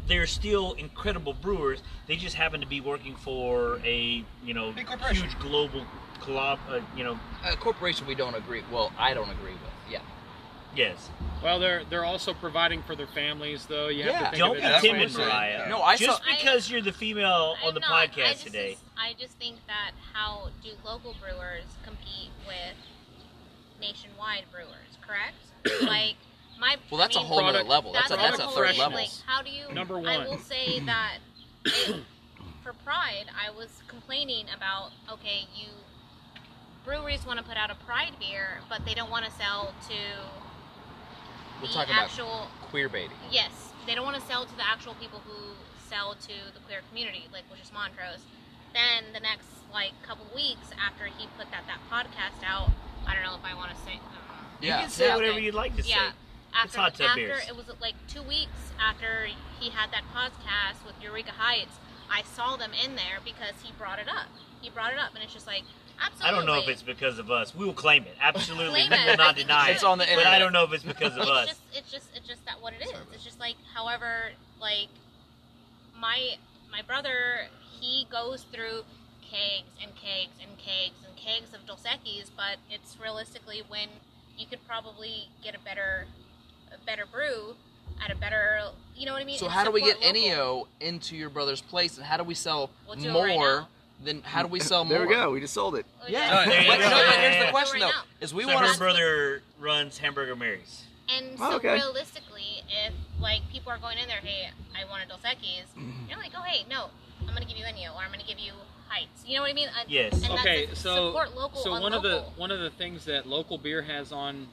they're still incredible brewers. They just happen to be working for a you know Big corporation. huge global collab. Uh, you know, a corporation we don't agree. Well, I don't agree with. Yeah. yes. Well, they're they're also providing for their families, though. You have Yeah. to think Don't of be it Yeah, that timid, we're. Mariah. No, I just saw- because you're the female on I'm the not. I podcast just, today. I just think that how do local brewers compete with nationwide brewers? Correct? like my. Well, that's I a mean, whole Product- other level. That's, a, that's a whole third level. Like, how do you? Number I one. will say that it, for Pride, I was complaining about okay, you breweries want to put out a Pride beer, but they don't want to sell to We're the talking about actual. queer baiting. Yes, they don't want to sell to the actual people who sell to the queer community, like which is Montrose. Then the next like couple weeks after he put that that podcast out, I don't know if I want to say. I don't. You Yeah. can say Yeah. whatever you'd like to Yeah. say. After, hot tub after beers. it was like two weeks after he had that podcast with Eureka Heights, I saw them in there because he brought it up. He brought it up, and it's just like absolutely. I don't know if it's because of us. We will claim it. Absolutely, Claim we will I not deny you it. It's on the should, But. I don't know if it's because of it's us. just it's just it's just that what it is. Sorry, It's just like however like my my brother he goes through kegs and kegs and kegs and kegs of Dos Equis, but it's realistically when you could probably get a better a better brew at a better you know what I mean. So and how do we get support local. Ennio into your brother's place, and how do we sell We'll do more? right now. than how do we sell there more? There we go. We just sold it. Okay. Yeah. There But no, but here's the question though: is we so want her to. brother runs Hamburger Mary's. And Oh, so okay. realistically, if like people are going in there, hey, I want a Dos Equis, Mm-hmm. you're like, oh hey, no, I'm gonna give you Ennio or I'm gonna give you Heights. You know what I mean? And, Yes. And that's okay, a- so support local so on one of the one of the things that local beer has on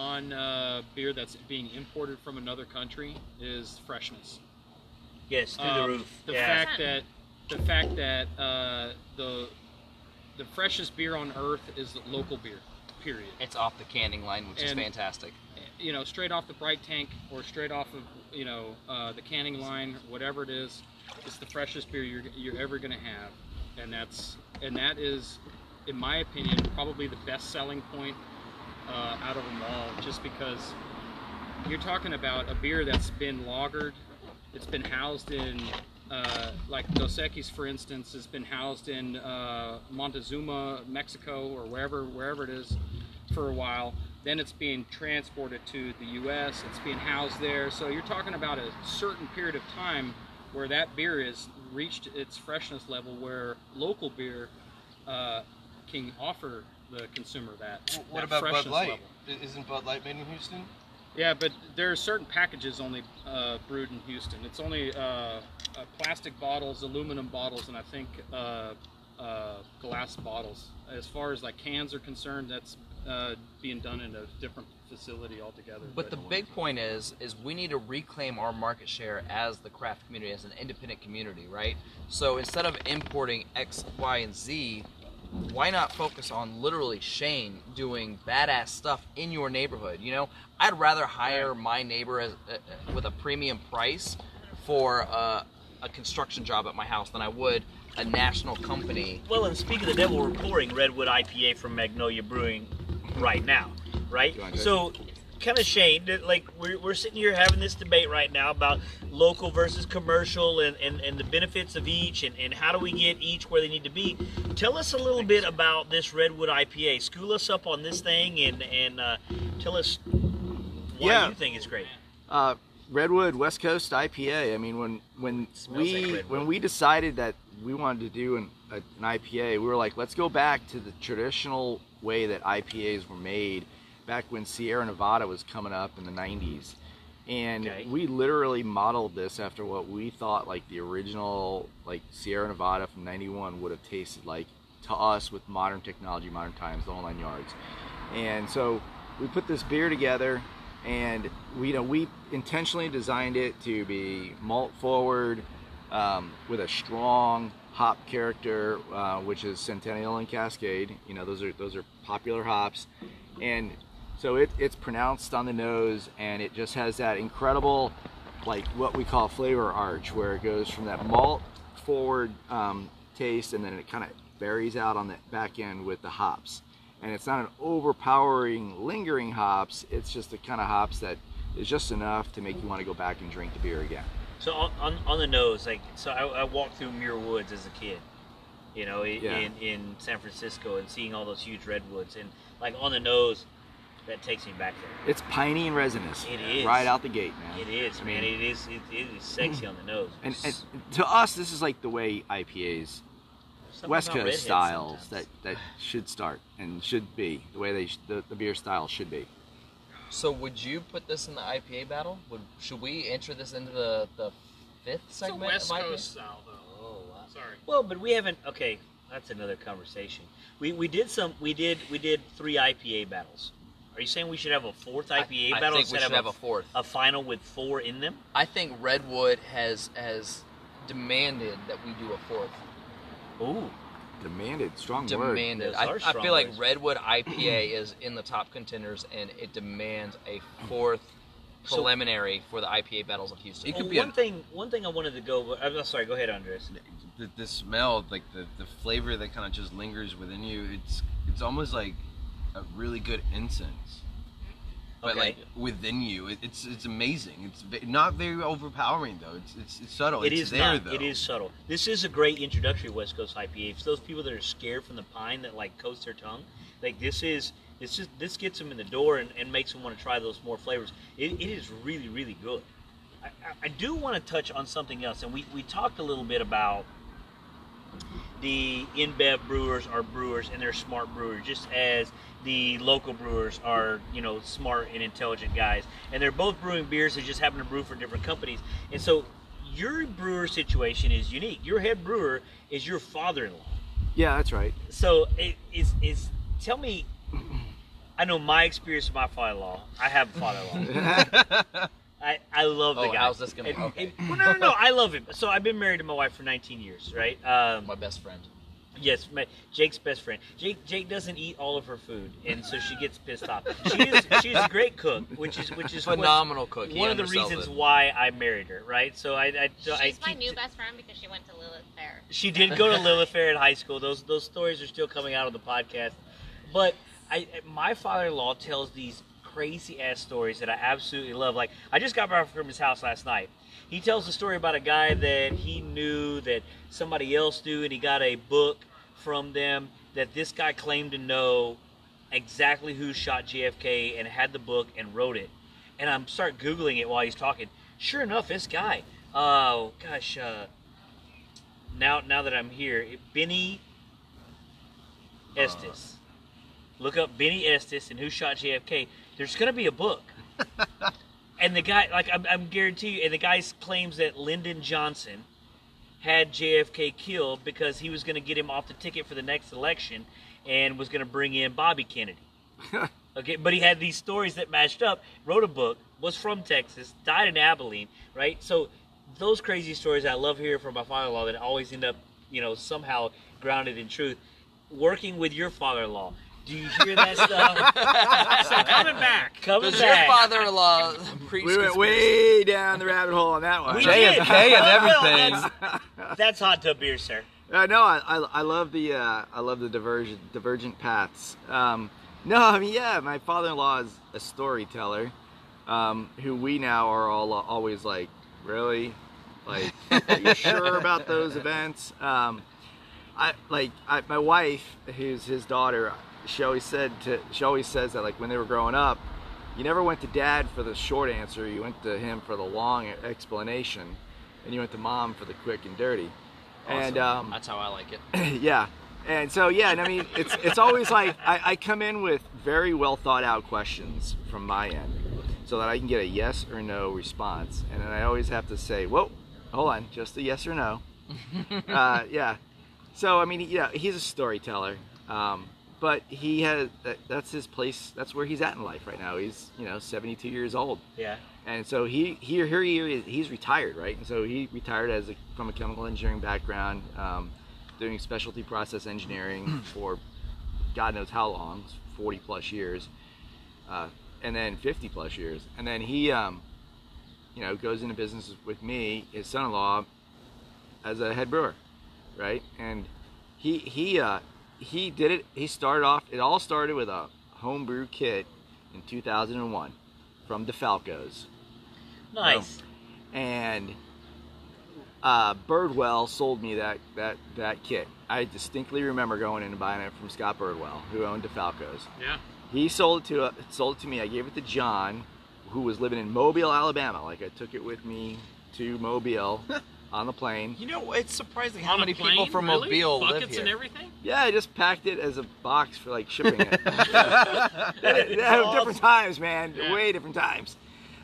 on uh, beer that's being imported from another country is freshness. Yes, through Um, the roof. The yeah. fact that the fact that uh, the the freshest beer on earth is local beer. Period. It's off the canning line, which is fantastic. You know, straight off the bright tank or straight off of you know uh, the canning line, whatever it is, it's the freshest beer you're you're ever gonna have, and that's and that is, in my opinion, probably the best selling point uh, out of them all. Just because you're talking about a beer that's been lagered, it's been housed in uh, like Dos Equis, for instance, has been housed in uh, Montezuma, Mexico, or wherever wherever it is for a while. Then it's being transported to the U.S. It's being housed there. So you're talking about a certain period of time where that beer has reached its freshness level, where local beer uh, can offer the consumer that. What that about Bud Light? level. Isn't Bud Light made in Houston? Yeah, but there are certain packages only uh, brewed in Houston. It's only uh, uh, plastic bottles, aluminum bottles, and I think uh, uh, glass bottles. As far as like cans are concerned, that's uh, being done in a different facility altogether. But the big point is, is we need to reclaim our market share as the craft community, as an independent community, right? So instead of importing X, Y, and Z, why not focus on literally Shane doing badass stuff in your neighborhood? You know, I'd rather hire my neighbor as, uh, uh, with a premium price for uh, a construction job at my house than I would a national company. Well, and speaking of the devil, we're pouring Redwood IPA from Magnolia Brewing right now, right? Go on, go So kind of Shane, that, like we're, we're sitting here having this debate right now about local versus commercial and, and, and the benefits of each and, and how do we get each where they need to be. Tell us a little bit about this Redwood IPA. School us up on this thing and, and uh, tell us why Yeah. you think it's great. Uh, Redwood West Coast IPA. I mean, when when we like when we decided that we wanted to do an, a, an IPA, we were like, let's go back to the traditional way that IPAs were made back when Sierra Nevada was coming up in the 90s. And Okay. we literally modeled this after what we thought like the original like Sierra Nevada from 91 would have tasted like to us with modern technology, modern times, the whole nine yards. And so we put this beer together and we you know we intentionally designed it to be malt forward um, with a strong hop character uh, which is centennial and cascade you know those are those are popular hops and so it, it's pronounced on the nose and it just has that incredible like what we call flavor arch where it goes from that malt forward um, taste and then it kind of berries out on the back end with the hops. And it's not an overpowering lingering hops it's just the kind of hops that is just enough to make you want to go back and drink the beer again. So on, on, on the nose, like so, I, I walked through Muir Woods as a kid, you know, in, Yeah. in in San Francisco, and seeing all those huge redwoods, and like on the nose, that takes me back there. it's piney and resinous It is. right out the gate man It is, I man. mean- It is. It, it is sexy on the nose. and, and to us this is like the way ipas Something west coast styles sometimes. that that should start and should be the way they sh- the, the beer style should be So would you put this in the IPA battle? Would should we enter this into the, the fifth It's a segment West? Coast style, though. Oh wow. Sorry. Well, but we haven't. Okay, that's another conversation. We we did some. We did we did three IPA battles. Are you saying we should have a fourth IPA I, I battle think we instead should of have a fourth. a final with four in them? I think Redwood has has demanded that we do a fourth. Ooh. demanded strong word demanded. Those I, are I strong feel like words. Redwood IPA is in the top contenders, and it demands a fourth So- preliminary for the IPA battles of Houston. It could Well, be a- one thing. One thing I wanted to go. I'm sorry. Go ahead, Andres. the, the smell, like the, the flavor that kind of just lingers within you, it's it's almost like a really good incense. But Okay. like within you, it, it's it's amazing. It's not very overpowering though. It's it's, it's subtle. It it's is there not. though. It is subtle. This is a great introductory West Coast IPA. For those people that are scared from the pine that like coats their tongue, like this is this just this gets them in the door and, and makes them want to try those more flavors. It, it is really really good. I, I, I do want to touch on something else, and we, we talked a little bit about the InBev brewers are brewers and they're smart brewers, just as the local brewers are, you know, smart and intelligent guys. And they're both brewing beers, they just happen to brew for different companies. And so your brewer situation is unique. Your head brewer is your father-in-law. yeah that's right So it is is tell me I know my experience with my father-in-law. I have a father-in-law. I, I love the Oh, guy. how's this gonna- And- okay. and- well, no, no, no. I love him. So I've been married to my wife for 19 years, right? Um, My best friend. Yes, my, Jake's best friend. Jake Jake doesn't eat all of her food, and so she gets pissed off. She is she's a great cook, which is which is what- Phenomenal cook. He one of the reasons it. why I married her. Right, so I I, She's I my keep- new best friend because she went to Lilith Fair. She did go to Lilith Fair in high school. Those those stories are still coming out on the podcast. But I my father-in-law tells these crazy ass stories that I absolutely love. Like I just got back from his house last night. He tells a story about a guy that he knew that somebody else knew, and he got a book from them that this guy claimed to know exactly who shot JFK and had the book and wrote it. And I'm start googling it while he's talking. Sure enough, this guy. Oh gosh. Uh, now now that I'm here, Benny Estes. Look up Benny Estes and who shot JFK. There's gonna be a book. and the guy, like I'm, I'm guarantee you, and the guy claims that Lyndon Johnson had JFK killed because he was gonna get him off the ticket for the next election and was gonna bring in Bobby Kennedy. Okay, but he had these stories that matched up. Wrote a book, was from Texas, died in Abilene, right? So those crazy stories I love hearing from my father-in-law that always end up, you know, somehow grounded in truth. Working with your father-in-law, do you hear that stuff? So coming back. Coming Does back. your father-in-law preach we went way down the rabbit hole on that one We JFK did. and Well, everything. That's, that's hot tub beer, sir. Uh, no, I, I, I love the uh, I love the divergent divergent paths. Um, No, I mean, yeah, my father-in-law is a storyteller, um, who we now are all always like, really, like, are you sure about those events? Um, I like I, my wife, who's his daughter. She always said to, she always says that like when they were growing up, you never went to dad for the short answer. You went to him for the long explanation, and you went to mom for the quick and dirty. And um, that's how I like it. yeah. And so yeah, and I mean it's it's always like I, I come in with very well thought out questions from my end, so that I can get a yes or no response, and then I always have to say, whoa, hold on, just a yes or no. uh, yeah. So I mean, yeah, he's a storyteller, um, but he has that, that's his place. That's where he's at in life right now. He's you know 72 years old. Yeah. And so he here here he is, he's retired, right? And so he retired as a, from a chemical engineering background, um, doing specialty process engineering for God knows how long, 40 plus years, uh, and then 50 plus years, and then he, um, you know, goes into business with me, his son-in-law, as a head brewer, right? And he he uh, he did it. He started off. It all started with a homebrew kit in 2001 from DeFalco's Nice. and uh, Birdwell sold me that, that, that kit. I distinctly remember going in and buying it from Scott Birdwell, who owned DeFalco's. Yeah. He sold it to uh, sold it to me. I gave it to John, who was living in Mobile, Alabama. Like I took it with me to Mobile on the plane. You know, it's surprising how On many plane, people from really? Mobile live Buckets here. and everything. Yeah, I just packed it as a box for like shipping it. That is Yeah, awesome. different times, man. Yeah. Way different times.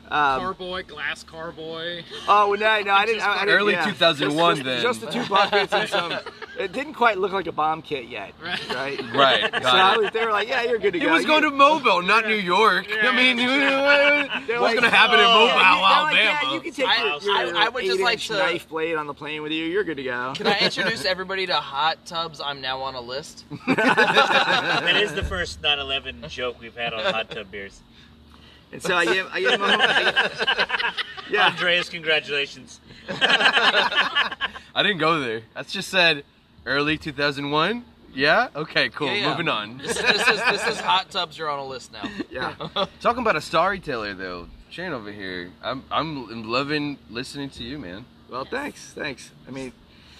Um, carboy, glass carboy. oh no, no, I didn't. I, I didn't Early yeah. 2001 just, then. Just the two buckets and some. It didn't quite look like a bomb kit yet, Right. right? Right, So I was, they were like, "Yeah, you're good to He go." was going You- to Mobile, not New York. Yeah, I mean, what's like, going to happen in oh, Mobile, yeah, you- like, Alabama? yeah, you can take I- your, your I would just like to- knife blade on the plane with you. You're good to go. Can I introduce everybody to hot tubs? I'm now on a list. that is the first 9/11 joke we've had on hot tub beers. And so I gave, I gave him a, I, yeah. Andreas, congratulations. I didn't go there. That's just said early 2001. Yeah? Okay, cool. Yeah, yeah. Moving on. This is, this is this is hot tubs. You're on a list now. Yeah. Talking about a storyteller, though. Shane over here. I'm, I'm loving listening to you, man. Well, thanks, thanks. I mean,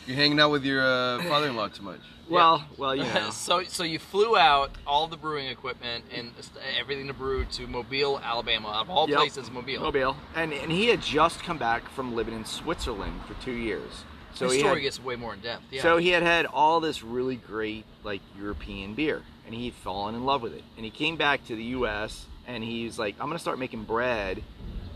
You're hanging out with your uh, father-in-law too much. Well, well, you know. so so you flew out all the brewing equipment and everything to brew to Mobile, Alabama. Of all Yep. places, Mobile. Mobile, and and he had just come back from living in Switzerland for two years. So His story had, gets way more in depth. Yeah. So he had had all this really great like European beer, and he'd fallen in love with it. And he came back to the U.S. and he's like, I'm gonna start making bread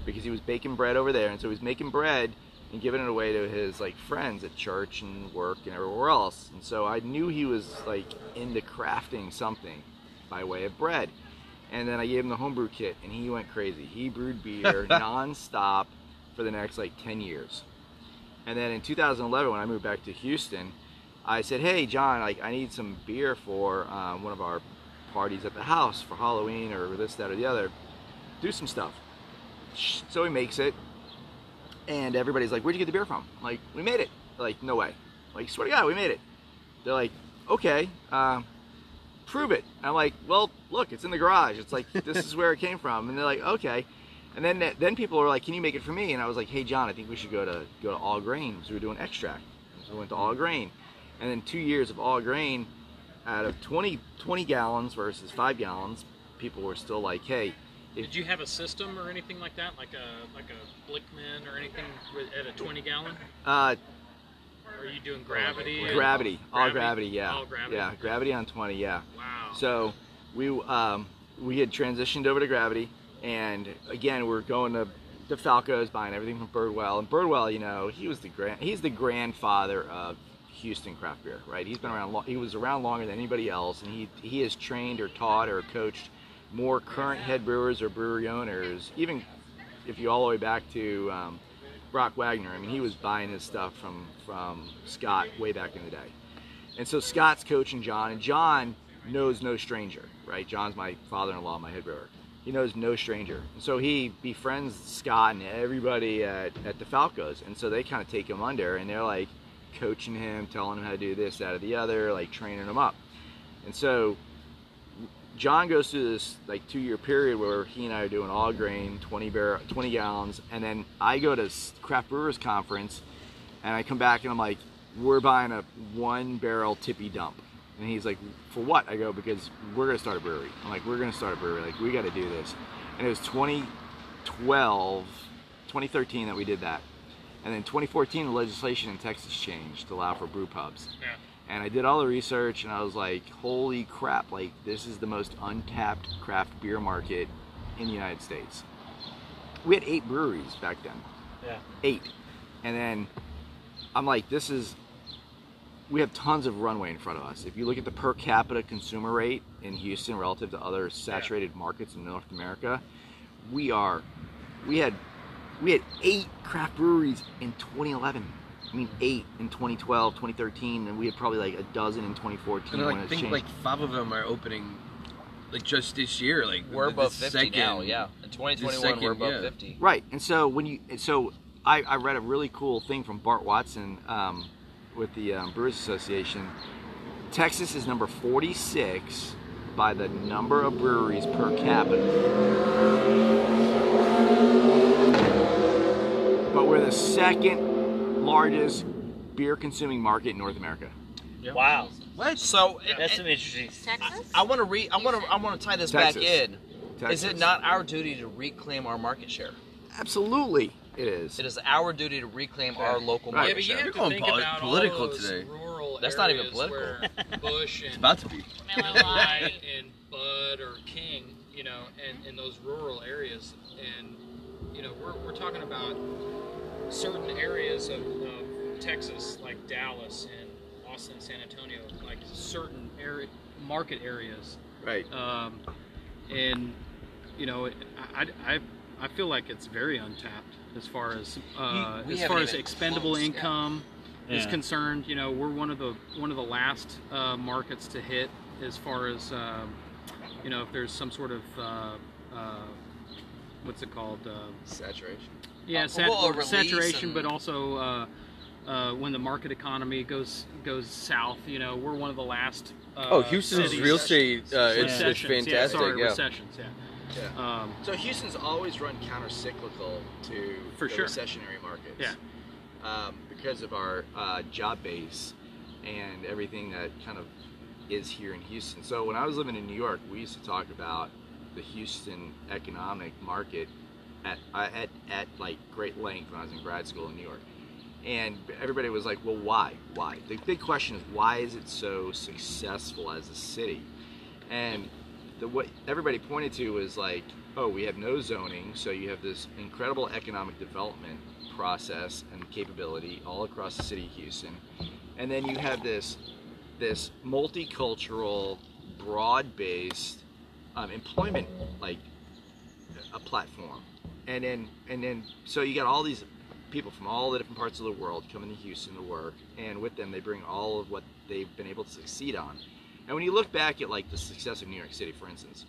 because he was baking bread over there, and so he was making bread and giving it away to his like friends at church and work and everywhere else. And so I knew he was like into crafting something by way of bread. And then I gave him the homebrew kit, and he went crazy. He brewed beer nonstop for the next like 10 years. And then in 2011, when I moved back to Houston, I said, "Hey, John, like I need some beer for um, one of our parties at the house for Halloween or this, that, or the other. Do some stuff." So he makes it, and everybody's like, "Where'd you get the beer from?" I'm like, "We made it." They're like, "No way!" I'm like, swear to God, we made it. They're like, "Okay, um, prove it." I'm like, "Well, look, it's in the garage. It's like this is where it came from." And they're like, "Okay." And then then people were like, "Can you make it for me?" And I was like, "Hey, John, I think we should go to go to All Grain because we were doing extract." So we went to All Grain, and then two years of All Grain, out of 20, 20 gallons versus five gallons, people were still like, "Hey." Did you have a system or anything like that, like a like a Blichmann or anything with, at a 20 gallon? uh, Or are you doing gravity? gravity, all Gravity? gravity, yeah, All gravity? yeah, gravity on twenty, yeah. Wow. So we um, we had transitioned over to gravity, and again we're going to DeFalco's buying everything from Birdwell. And Birdwell, you know, he was the grand he's the grandfather of Houston craft beer, right? He's been around. Lo- he was around longer than anybody else, and he he has trained or taught or coached more current head brewers or brewery owners. Even if you all the way back to um, Brock Wagner, I mean, he was buying his stuff from from Scott way back in the day. And so Scott's coaching John, and John knows no stranger, right? John's my father-in-law, my head brewer. He knows no stranger. And so he befriends Scott and everybody at, at DeFalco's. And so they kind of take him under and they're like coaching him, telling him how to do this, that, or the other, like training him up. And so John goes through this like two year period where he and I are doing all grain, 20 bar, 20 gallons, and then I go to craft brewers conference, and I come back and I'm like, we're buying a one barrel tippy dump, and he's like, for what? I go because we're gonna start a brewery. I'm like, we're gonna start a brewery. Like we got to do this, and it was 2012, 2013 that we did that, and then 2014 the legislation in Texas changed to allow for brew pubs. Yeah. And I did all the research and I was like, holy crap, like this is the most untapped craft beer market in the United States. We had eight breweries back then. Yeah. Eight. And then I'm like, this is we have tons of runway in front of us. If you look at the per capita consumer rate in Houston relative to other saturated markets in North America, we are we had we had eight craft breweries in 2011. I mean, eight in 2012, 2013, and we had probably like a dozen in 2014 And when like, I it think changed. like five of them are opening, like just this year. Like We're the- the above 50 now, yeah. In 2021, second, we're above yeah. 50. Right, and so when you, so I, I read a really cool thing from Bart Watson um, with the um, Brewers Association. Texas is number 46 by the number of breweries per capita. But we're the second largest beer consuming market in North America. Wow, What? So that's and- an interesting. Texas? I want to re. I want to. I want to tie this Texas. back in. Texas. Is it not our duty to reclaim our market share? Absolutely, it is. It is our duty to reclaim our local Right. Yeah, market but you share. You're going think poli- about political all those today. rural That's not even political. Busch and It's about to be. Miller and Bud or King, you know, and in those rural areas, and you know, we're, we're talking about certain areas of, of Texas, like Dallas and Austin, San Antonio, like certain area market areas, Right. um, and you know, I, I, I feel like it's very untapped as far as uh, We as far as expendable close, yeah. income is Yeah. concerned. You know, we're one of the one of the last uh, markets to hit as far as um, you know if there's some sort of uh, uh, what's it called? Uh, Saturation. Yeah, Uh, sat- well, a release saturation, and- but also uh, uh, when the market economy goes goes south. You know, we're one of the last. Uh, Oh, Houston's real estate, uh, it's, it's fantastic. Yeah, sorry, yeah. recessions. Yeah. Yeah. Um, So Houston's always run counter-cyclical to For the sure. recessionary markets. Yeah. Um, because of our uh, job base and everything that kind of is here in Houston. So when I was living in New York, we used to talk about the Houston economic market at uh, at at like great length when I was in grad school in New York. And everybody was like, "Well, why? Why?" The big question is, why is it so successful as a city? And the what everybody pointed to was like, oh, we have no zoning, so you have this incredible economic development process and capability all across the city of Houston, and then you have this this multicultural, broad-based um, employment like a platform, and then and then so you got all these people from all the different parts of the world coming to Houston to work, and with them they bring all of what they've been able to succeed on. And when you look back at like the success of New York City, for instance,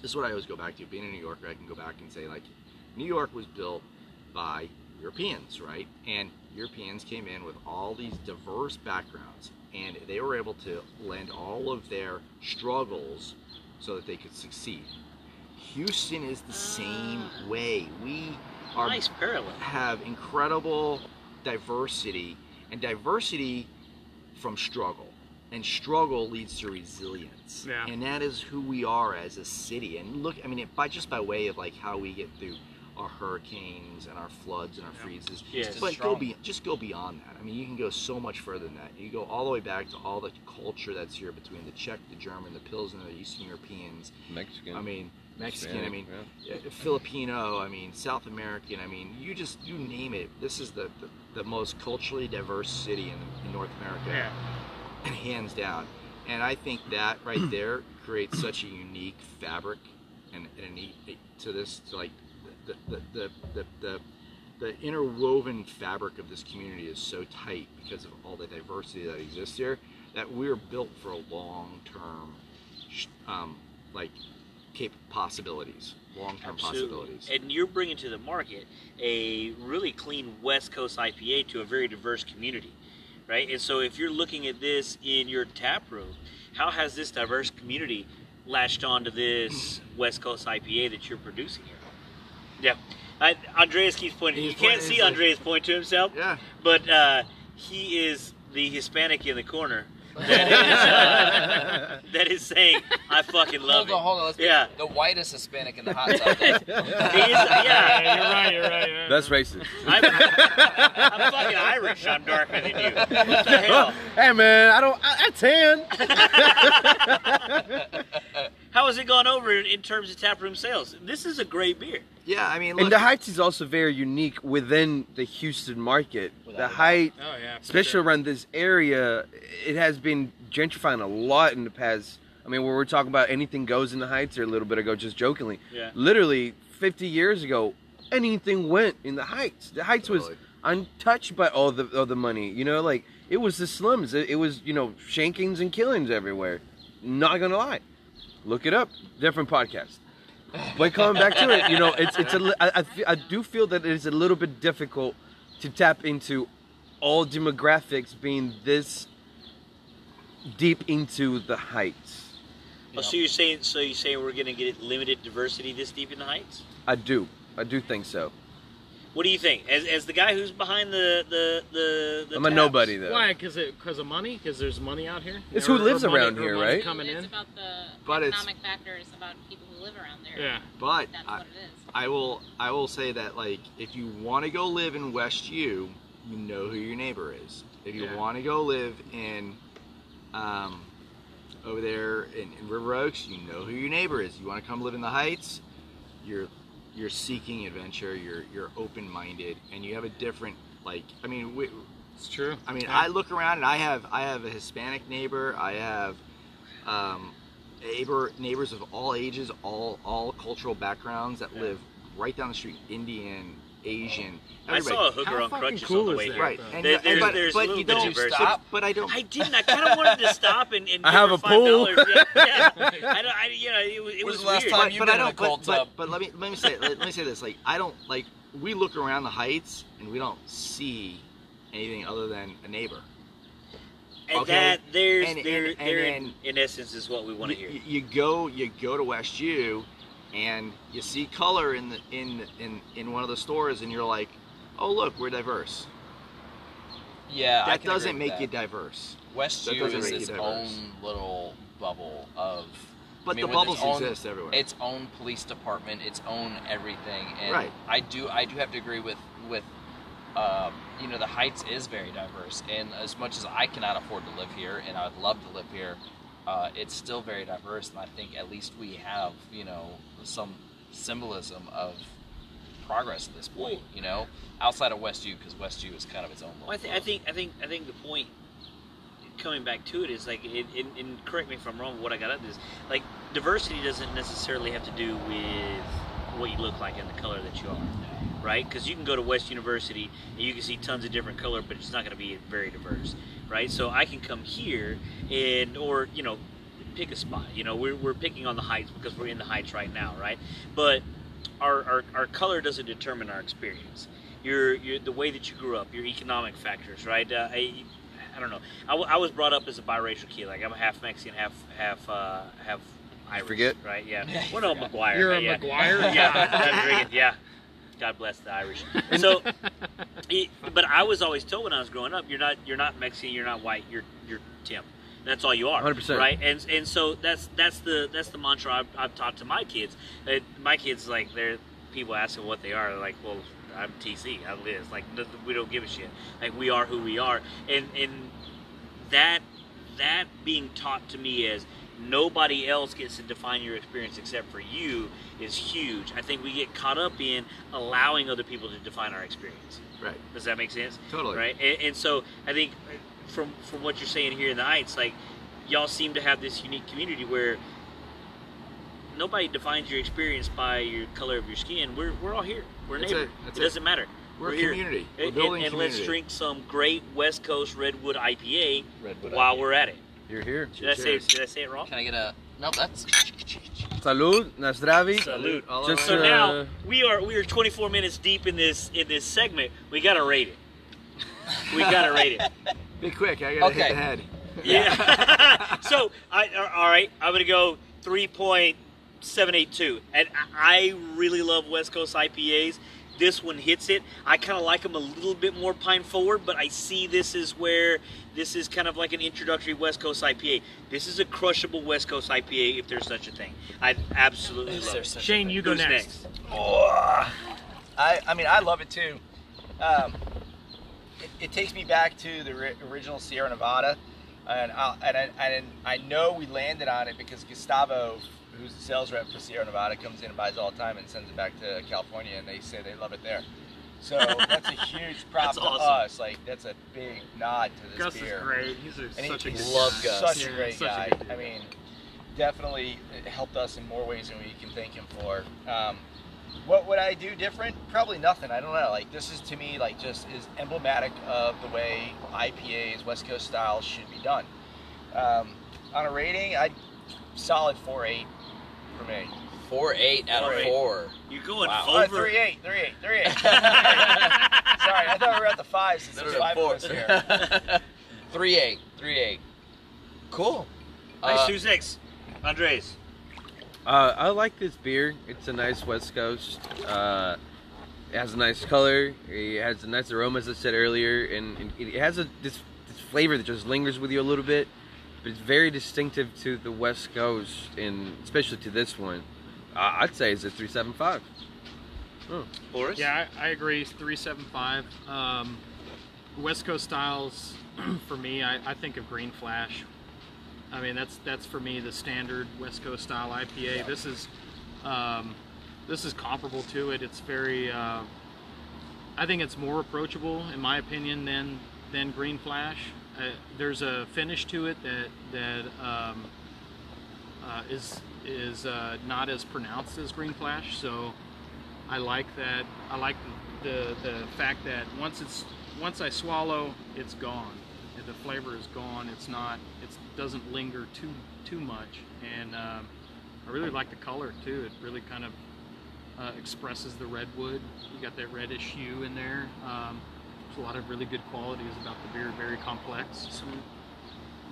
this is what I always go back to. Being a New Yorker, I can go back and say like, New York was built by Europeans, right? And Europeans came in with all these diverse backgrounds, and they were able to lend all of their struggles so that they could succeed. Houston is the same way. We are Nice parallel. have incredible diversity and diversity from struggle and struggle leads to resilience Yeah. and that is who we are as a city and look i mean it, by just by way of like how we get through our hurricanes and our floods and our freezes Yes. but go be, just go beyond that i mean you can go so much further than that you go all the way back to all the culture that's here between the czech the german the pilsner the eastern europeans Mexican. i mean mexican i mean yeah. uh, Filipino, I mean, South American, I mean, you just, you name it. This is the, the, the most culturally diverse city in, in North America, yeah. hands down. And I think that right there creates such a unique fabric and, and a neat to this, to like the, the, the, the, the, the interwoven fabric of this community is so tight because of all the diversity that exists here that we're built for a long-term, um, like, cap- possibilities, long-term possibilities. And you're bringing to the market a really clean West Coast IPA to a very diverse community, right? And so if you're looking at this in your tap room, how has this diverse community latched onto this West Coast IPA that you're producing here. Yeah. I, Andreas keeps pointing. He's you can't pointing, see he's like- Andreas point to himself, Yeah. but uh, he is the Hispanic in the corner that is, uh, that is saying, "I fucking love Hold on, it." hold on. Let's be Yeah. the whitest Hispanic in the hot tub. He is, yeah. Yeah, you're right. You're right. yeah. That's racist. I'm, I'm fucking Irish. I'm darker than you. What the hell? hey man, I don't. I, I tan. How has it gone over in in terms of taproom sales? This is a great beer. Yeah, I mean, look, And the Heights is also very unique within the Houston market. The height, Oh yeah. especially sure. around this area, it has been gentrifying a lot in the past. I mean, where we're talking about anything goes in the Heights, or a little bit ago, just jokingly. Yeah. Literally, 50 years ago, anything went in the Heights. The Heights was untouched by all the all the money. You know, like it was the slums. It, it was you know shankings and killings everywhere. Not gonna lie, look it up. Different podcast. But coming back to it, you know, it's it's a I, I, I do feel that it is a little bit difficult to tap into all demographics being this deep into the heights. Oh, so you're saying so you're saying we're gonna get limited diversity this deep in the heights? I do, I do think so. What do you think? As, as the guy who's behind the the the, the I'm a taps? nobody though. Why? Because it because of money? Because there's money out here. It's who Or- or lives money- around or here, money right? Coming it's in. about the But it's- economic factors about people who live around there. Yeah. but That's I, what it is. I will I will say that like if you want to go live in West U, you know who your neighbor is. If you Yeah. want to go live in um, over there in, in River Oaks, you know who your neighbor is. You want to come live in the Heights, you're you're seeking adventure. You're you're open minded, and you have a different like. I mean, we, It's true. I mean, Yeah. I look around and I have I have a Hispanic neighbor. I have um, neighbor neighbors of all ages, all all cultural backgrounds that Yeah. live right down the street. Indian, Asian, I everybody. saw a hooker How on crutches cool on the way here. right. And, There- there's- but, there's but you don't diversity. stop. But I don't. I didn't. I kind of wanted to stop and, and I have a five pool. Yeah, yeah. I don't. I, you know, it, was- it When's was the last weird. time but, you've but been I in a don't. But, cold but, tub. but let me let me say let me say this. Like I don't like we look around the heights and we don't see anything other than a neighbor. and okay. that there's And- and- there, and there in, in essence is what we want to hear. you- you go you go to West U and you see color in the in in in one of the stores and you're like, oh look, we're diverse. Yeah, that doesn't make you diverse. West that U is its own little bubble of. But I mean, the bubbles own- exist everywhere. Its own police department, its own everything, and Right. I do I do have to agree with with. Um, you know the Heights is very diverse, and as much as I cannot afford to live here, and I'd love to live here, uh, it's still very diverse. And I think at least we have you know some symbolism of progress at this point. You know, outside of West U, because West U is kind of its own. Well, I, th- I think I think I think the point coming back to it is like, it, it, and correct me if I'm wrong. What I got at is like diversity doesn't necessarily have to do with what you look like and the color that you are, right? Because you can go to West University and you can see tons of different color, but it's not going to be very diverse, right? So I can come here and or you know pick a spot. You know, we're, we're picking on the heights because we're in the heights right now, right? But our, our, our color doesn't determine our experience. Your, your the way that you grew up, your economic factors, right? Uh, I, I don't know. I, w- I was brought up as a biracial kid. Like I'm a half Mexican, half half uh, half Irish. forget? right? Yeah. Yeah, you well, no, forgot. McGuire. You're a yeah. McGuire? yeah, that's very good. yeah. God bless the Irish. So, it, but I was always told when I was growing up, you're not you're not Mexican, you're not white, you're you're Tim. That's all you are, 100%. right? And and so that's that's the that's the mantra I've, I've taught to my kids. My kids like they're people asking what they are. They're like, well, I'm TC, I'm Liz. Like we don't give a shit. Like we are who we are, and and that that being taught to me as nobody else gets to define your experience except for you is huge. I think we get caught up in allowing other people to define our experience. right. Does that make sense? Totally. Right. And, and so I think from from what you're saying here in the Heights, like y'all seem to have this unique community where nobody defines your experience by your color of your skin. We're we're all here. We're That's neighbors. it. That's it it. doesn't matter. We're a here. community. We're And- building and, a and let's drink some great West Coast Redwood IPA Redwood while IPA. we're at it. You're here. Did I say did I say it wrong? Can I get a? No, that's. Salud, Nasravi. Salute. All Just, So uh, now we are we are 24 minutes deep in this in this segment. We gotta rate it. We gotta rate it. Be quick. I gotta hit the head. Yeah. so I all right. I'm gonna go 3.782. And I I really love West Coast IPAs. This one hits it. I kind of like them a little bit more pine forward, but I see this is where this is kind of like an introductory West Coast IPA. This is a crushable West Coast IPA if there's such a thing. I absolutely love it. such Shane, thing? you go next. next? Oh, I, I mean, I love it too. Um, it, it takes me back to the original Sierra Nevada, and I, and, I, and I know we landed on it because Gustavo, who's the sales rep for Sierra Nevada, comes in and buys all the time and sends it back to California, and they say they love it there. So that's a huge prop That's to awesome. us. Like that's a big nod to this Gus beer. is great. He's a, And such a he- good he's Love guy. Gus. Such Yeah, a great such a guy. good dude. I mean, definitely helped us in more ways than we can thank him for. Um, what would I do different? Probably nothing. I don't know. Like this is to me like just is emblematic of the way IPAs, West Coast style should be done. Um, on a rating, I'd solid four eight for me. Four eight out of 4.8. four. You're going Wow. Oh, over. three eight, three eight, three eight. Sorry, I thought we were at the five since there's no, no, five four. of us here. three eight. Three eight. Cool. Nice. Uh, Who's next? Andres. Uh, I like this beer. It's a nice West Coast. Uh, it has a nice color. It has a nice aroma, as I said earlier, and, and it has a this, this flavor that just lingers with you a little bit. But it's very distinctive to the West Coast, and especially to this one. Uh, I'd say it's a three seven five. Boris. Yeah, I, I agree. Three seven five. Um, West Coast styles, for me, I, I think of Green Flash. I mean, that's that's for me the standard West Coast style IPA. This is um, this is comparable to it. It's very. Uh, I think it's more approachable, in my opinion, than than Green Flash. Uh, there's a finish to it that that um, uh, is is uh, not as pronounced as Green Flash. So I like that. I like the the fact that once it's once I swallow, it's gone. The flavor is gone. It's not. It doesn't linger too too much. And um, I really like the color too. It really kind of uh, expresses the redwood. You got that reddish hue in there. Um, there's a lot of really good qualities about the beer. Very complex. So,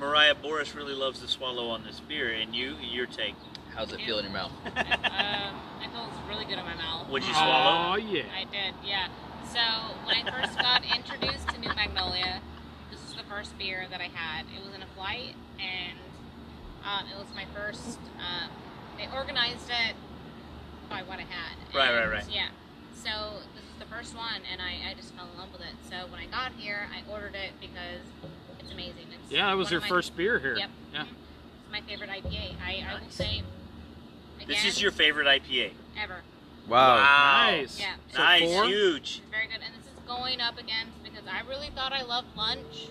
Mariah Boris really loves the swallow on this beer, and you, your take. How's it feel in your mouth? Um, it feels really good in my mouth. Would you swallow? Oh yeah. I did, yeah. So when I first got introduced to New Magnolia, this was the first beer that I had. It was in a flight, and um, it was my first. Um, they organized it by what I had. Right, right, right. Yeah. So this is the first one, and I, I just fell in love with it. So when I got here, I ordered it because it's amazing. It's Yeah, that was your first beer here. Yep. Yeah. It's my favorite IPA. I, I will Nice. say. This is your favorite IPA. ever. Wow. Nice. Yeah. So nice, four? huge. It's very good, and this is going up against because I really thought I loved lunch,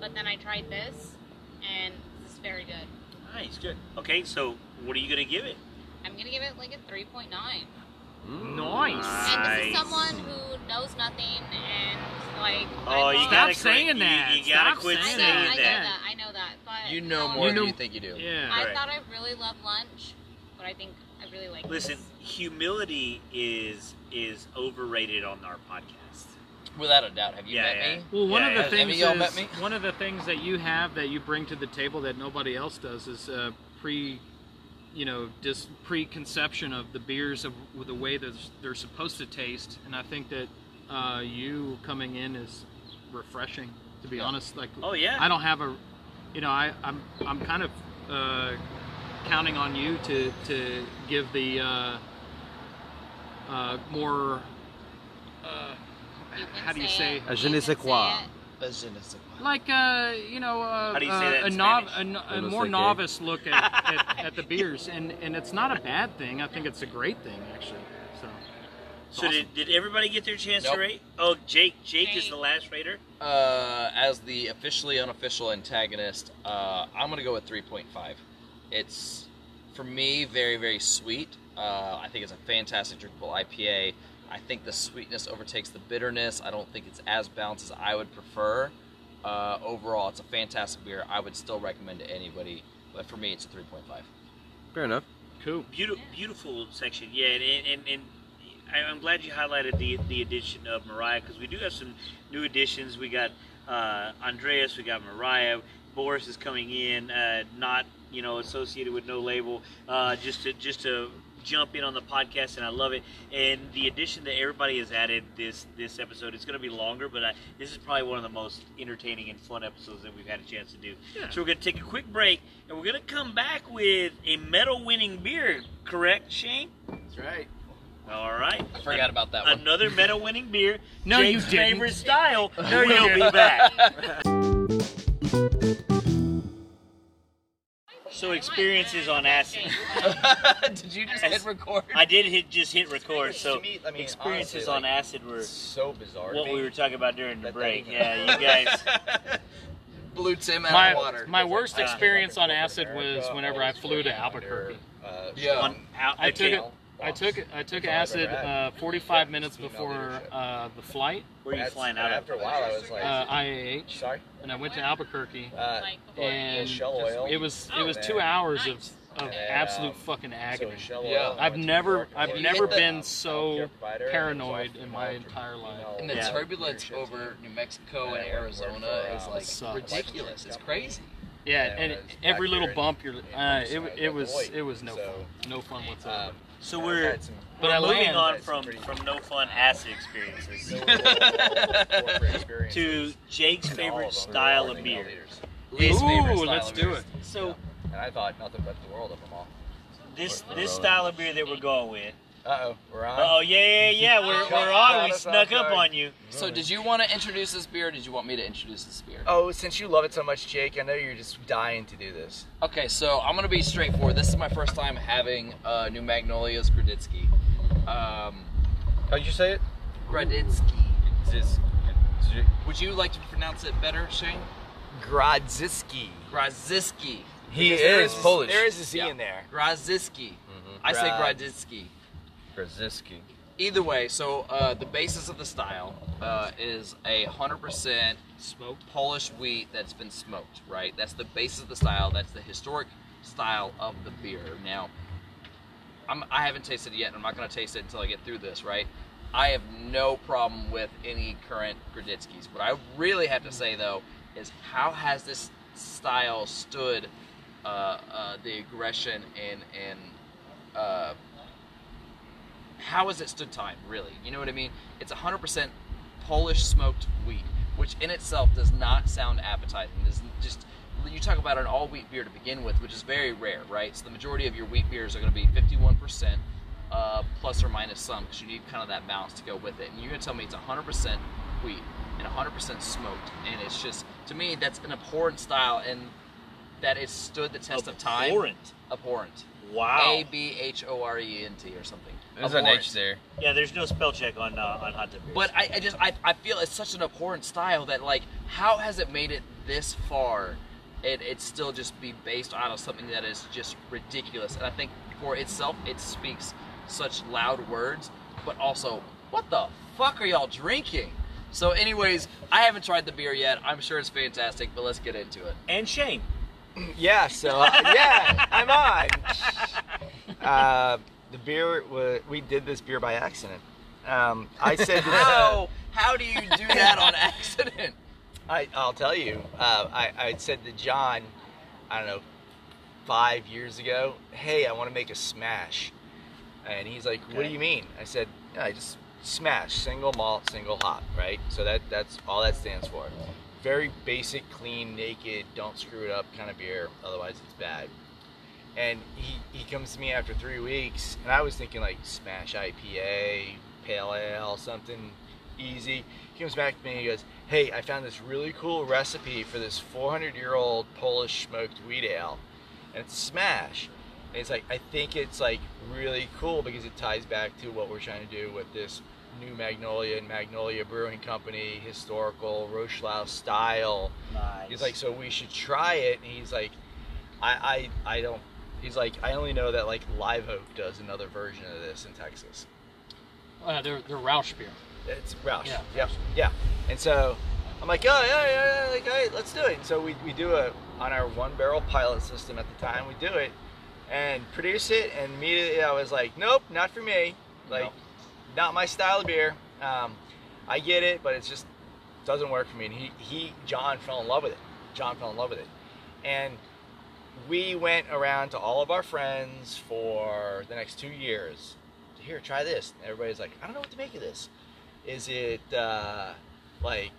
but then I tried this, and this is very good. Nice, good. Okay, so what are you gonna give it? I'm gonna give it like a 3.9. Nice. And this is someone who knows nothing and like. Oh, you gotta Stop saying quit, that. You, gotta Stop quit I saying know, saying I know that. that. I know that, but You know um, more You know- than you think you do. Yeah. I Right. thought I really loved lunch, but I think I really like. Listen, this. humility is is overrated on our podcast. Without a doubt. Have you Yeah, met yeah. me? Well, one Yeah, of the yeah. things Have you all is, met me? one of the things that you have that you bring to the table that nobody else does is uh, pre, you know, just preconception of the beers of with the way that they're supposed to taste, and I think that uh, you coming in is refreshing. To be Yeah. honest, like Oh yeah. I don't have a, you know, I, I'm I'm kind of uh, counting on you to to give the uh, uh, more. Uh, how do you say say? A je ne sais quoi. a As in, it's like- like uh, you know, uh, How do you uh, a, nov- a, no- a more sé qué. novice look at, at, at the beers, and and it's not a bad thing. I think it's a great thing actually. So, so awesome. did, did everybody get their chance Nope. to rate? Oh, Jake. Jake is the last rater. Uh, as the officially unofficial antagonist, uh, I'm gonna go with 3.5. It's for me very very sweet. Uh, I think it's a fantastic drinkable IPA. I think the sweetness overtakes the bitterness. I don't think it's as balanced as I would prefer. Uh, overall, it's a fantastic beer. I would still recommend to anybody, but for me, it's a 3.5. Fair enough. cool. Beautiful, beautiful section. Yeah, and and, and I- I'm glad you highlighted the the addition of Mariah because we do have some new additions. We got uh, Andreas, we got Mariah. Boris is coming in, uh, not you know, associated with No Label, uh, just to just to jump in on the podcast, and I love it. And the addition that everybody has added this this episode, it's going to be longer, but I, this is probably one of the most entertaining and fun episodes that we've had a chance to do. So we're going to take a quick break, and we're going to come back with a medal-winning beer. Correct, Shane? That's right. All right. I forgot about that one. Another medal-winning beer. No, you Jake's didn't. favorite style. No, you'll be back. So experiences on acid. Did you just hit record? I did hit just hit record. So To me, I mean, experiences honestly, on like, acid were so bizarre. what we were talking about during the that that break. Yeah, you guys. Blew Tim out My, of water. my worst Uh, experience on acid was whenever I flew to Always Albuquerque. uh, Yeah. On out, I took it. I took I took acid uh, 45 minutes before uh, the flight, Where are you flying out of? After a while, I was like, uh, IAH, sorry. and I went to Albuquerque, Uh, and shell oil. it was it was Oh, two hours of, of And, absolute um, fucking so agony. shell Yeah. oil, I I've never I've never hit the- been um, so healthcare provider, and paranoid in my entire life. and the Yeah. turbulence over. New Mexico And and Arizona for, is uh, like Sucks. ridiculous. It's crazy. Yeah, Yeah, and every little bump, you're in- in uh, it, it was it was no So, fun, no fun whatsoever. Um, So I've we're But we're I moving on from from no fun acid experiences to Jake's favorite of them are style of beer. leaders. Ooh, let's do it. So And I thought nothing but the world of them all. this this style of beer that we're going with. Uh oh, we're on. Oh yeah yeah yeah, we're, we're on. We snuck up on you. So, did you want to introduce this beer? or Did you want me to introduce this beer? Oh, since you love it so much, Jake, I know you're just dying to do this. Okay, so I'm gonna be straightforward. This is my first time having uh, New Magnolia's Graditsky. Um, How'd you say it? Graditsky. Ziz- Would you like to pronounce it better, Shane? Grodziskie. Graziski. He Because there is is- Polish. There is a Z Yeah. in there. Graziski. I say Grad- Graditsky. Krasinski. Either way, so uh, the basis of the style uh, is a hundred percent Smoked. Polish wheat that's been smoked, right? That's the basis of the style. That's the historic style of the beer. Now, I'm, I haven't tasted it yet. and I'm not going to taste it until I get through this, right? I have no problem with any current Graditskis. What I really have to say, though, is how has this style stood uh, uh, the aggression and and uh, how has it stood time, really? You know what I mean? It's 100% Polish smoked wheat, which in itself does not sound appetizing. This just you talk about an all wheat beer to begin with, which is very rare, right? So the majority of your wheat beers are going to be 51%, uh, plus or minus some, because you need kind of that balance to go with it. And you're going to tell me it's 100% wheat and 100% smoked, and it's just to me that's an abhorrent style, and that it's stood the test of time. Abhorrent. Abhorrent. Wow. A B H O R E N T or something. There's an Abhorrent. H there. Yeah, there's no spell check on uh, on hot tub beers. But I, I just I, I feel it's such an abhorrent style that like how has it made it this far? It it still just be based out of something that is just ridiculous. And I think for itself it speaks such loud words, but also what the fuck are y'all drinking? So anyways, I haven't tried the beer yet. I'm sure it's fantastic, but let's get into it. and Shane. Yeah, so uh, yeah, I'm on. Uh, the beer was, we did this beer by accident. Um, I said How how do you do that on accident? I, I'll tell you. Uh, I, I said to John, I don't know, five years ago, hey, I want to make a smash. And he's like, what do you mean? I said, yeah, I just smash, single malt, single hop, right? So that that's all that stands for. Very basic, clean, naked, don't screw it up kind of beer, otherwise it's bad. And he, he comes to me after three weeks, and I was thinking like smash IPA, pale ale, something easy. He comes back to me and he goes, Hey, I found this really cool recipe for this 400 year old Polish smoked wheat ale. And it's smash. And it's like, I think it's like really cool because it ties back to what we're trying to do with this new Magnolia and Magnolia Brewing Company, historical Rochelau style. Nice. He's like, so we should try it. And he's like, I, I, I don't. He's like, I only know that like Live Oak does another version of this in Texas. Uh, they're they're Rauch beer. It's Rauch. Yeah. Yep. Yeah. And so I'm like, oh yeah, yeah, yeah, like, all right, let's do it. And so we, we do a on our one barrel pilot system at the time. We do it and produce it, and immediately I was like, nope, not for me. Like, Nope. not my style of beer. Um, I get it, but it just doesn't work for me. And he he John fell in love with it. John fell in love with it, and we went around to all of our friends for the next two years. to Here, try this. And everybody's like, I don't know what to make of this. Is it uh, like,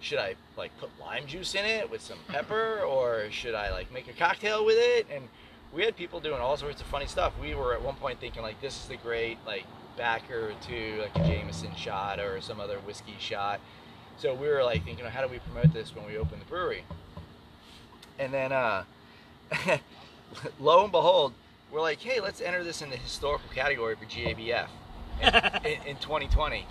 should I like put lime juice in it with some pepper, or should I like make a cocktail with it? And we had people doing all sorts of funny stuff. We were at one point thinking like, this is the great like backer to like a Jameson shot or some other whiskey shot. So we were like thinking, how do we promote this when we open the brewery? And then, uh, lo and behold, we're like, hey, let's enter this in the historical category for GABF in, in, in 2020.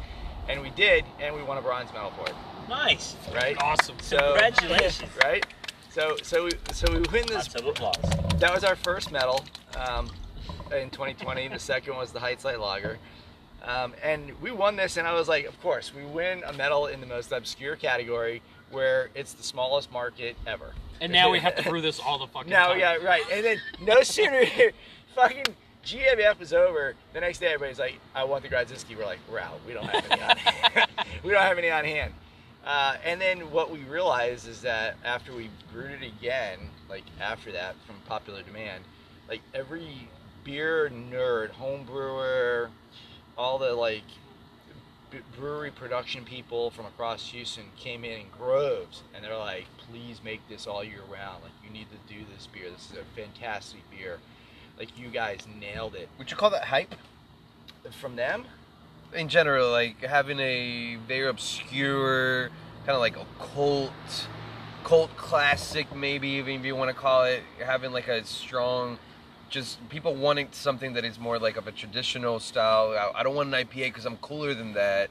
And we did, and we won a bronze medal for it, Nice. right? Awesome. So, Congratulations. right? So, so we, so we win this Lots of applause. that was our first medal um, in 2020. the second was the Heights Light Lager. Um, and we won this, and I was like, of course, we win a medal in the most obscure category where it's the smallest market ever. And now we have to brew this all the fucking No, time. yeah, right. And then no sooner fucking GABF was over, the next day everybody's like, I want the Grodziskie. We're like, we're out. We don't have any on hand. we don't have any on hand. Uh, and then what we realized is that after we brewed it again, like after that from popular demand, like every beer nerd, home brewer, all the like brewery production people from across Houston came in in groves and they're like, please make this all year round. Like, you need to do this beer. This is a fantastic beer. Like, you guys nailed it. Would you call that hype? From them, in general, like having a very obscure, kind of like a cult, cult classic, maybe even if you want to call it, having like a strong, just people wanting something that is more like of a traditional style. I, I don't want an IPA because I'm cooler than that.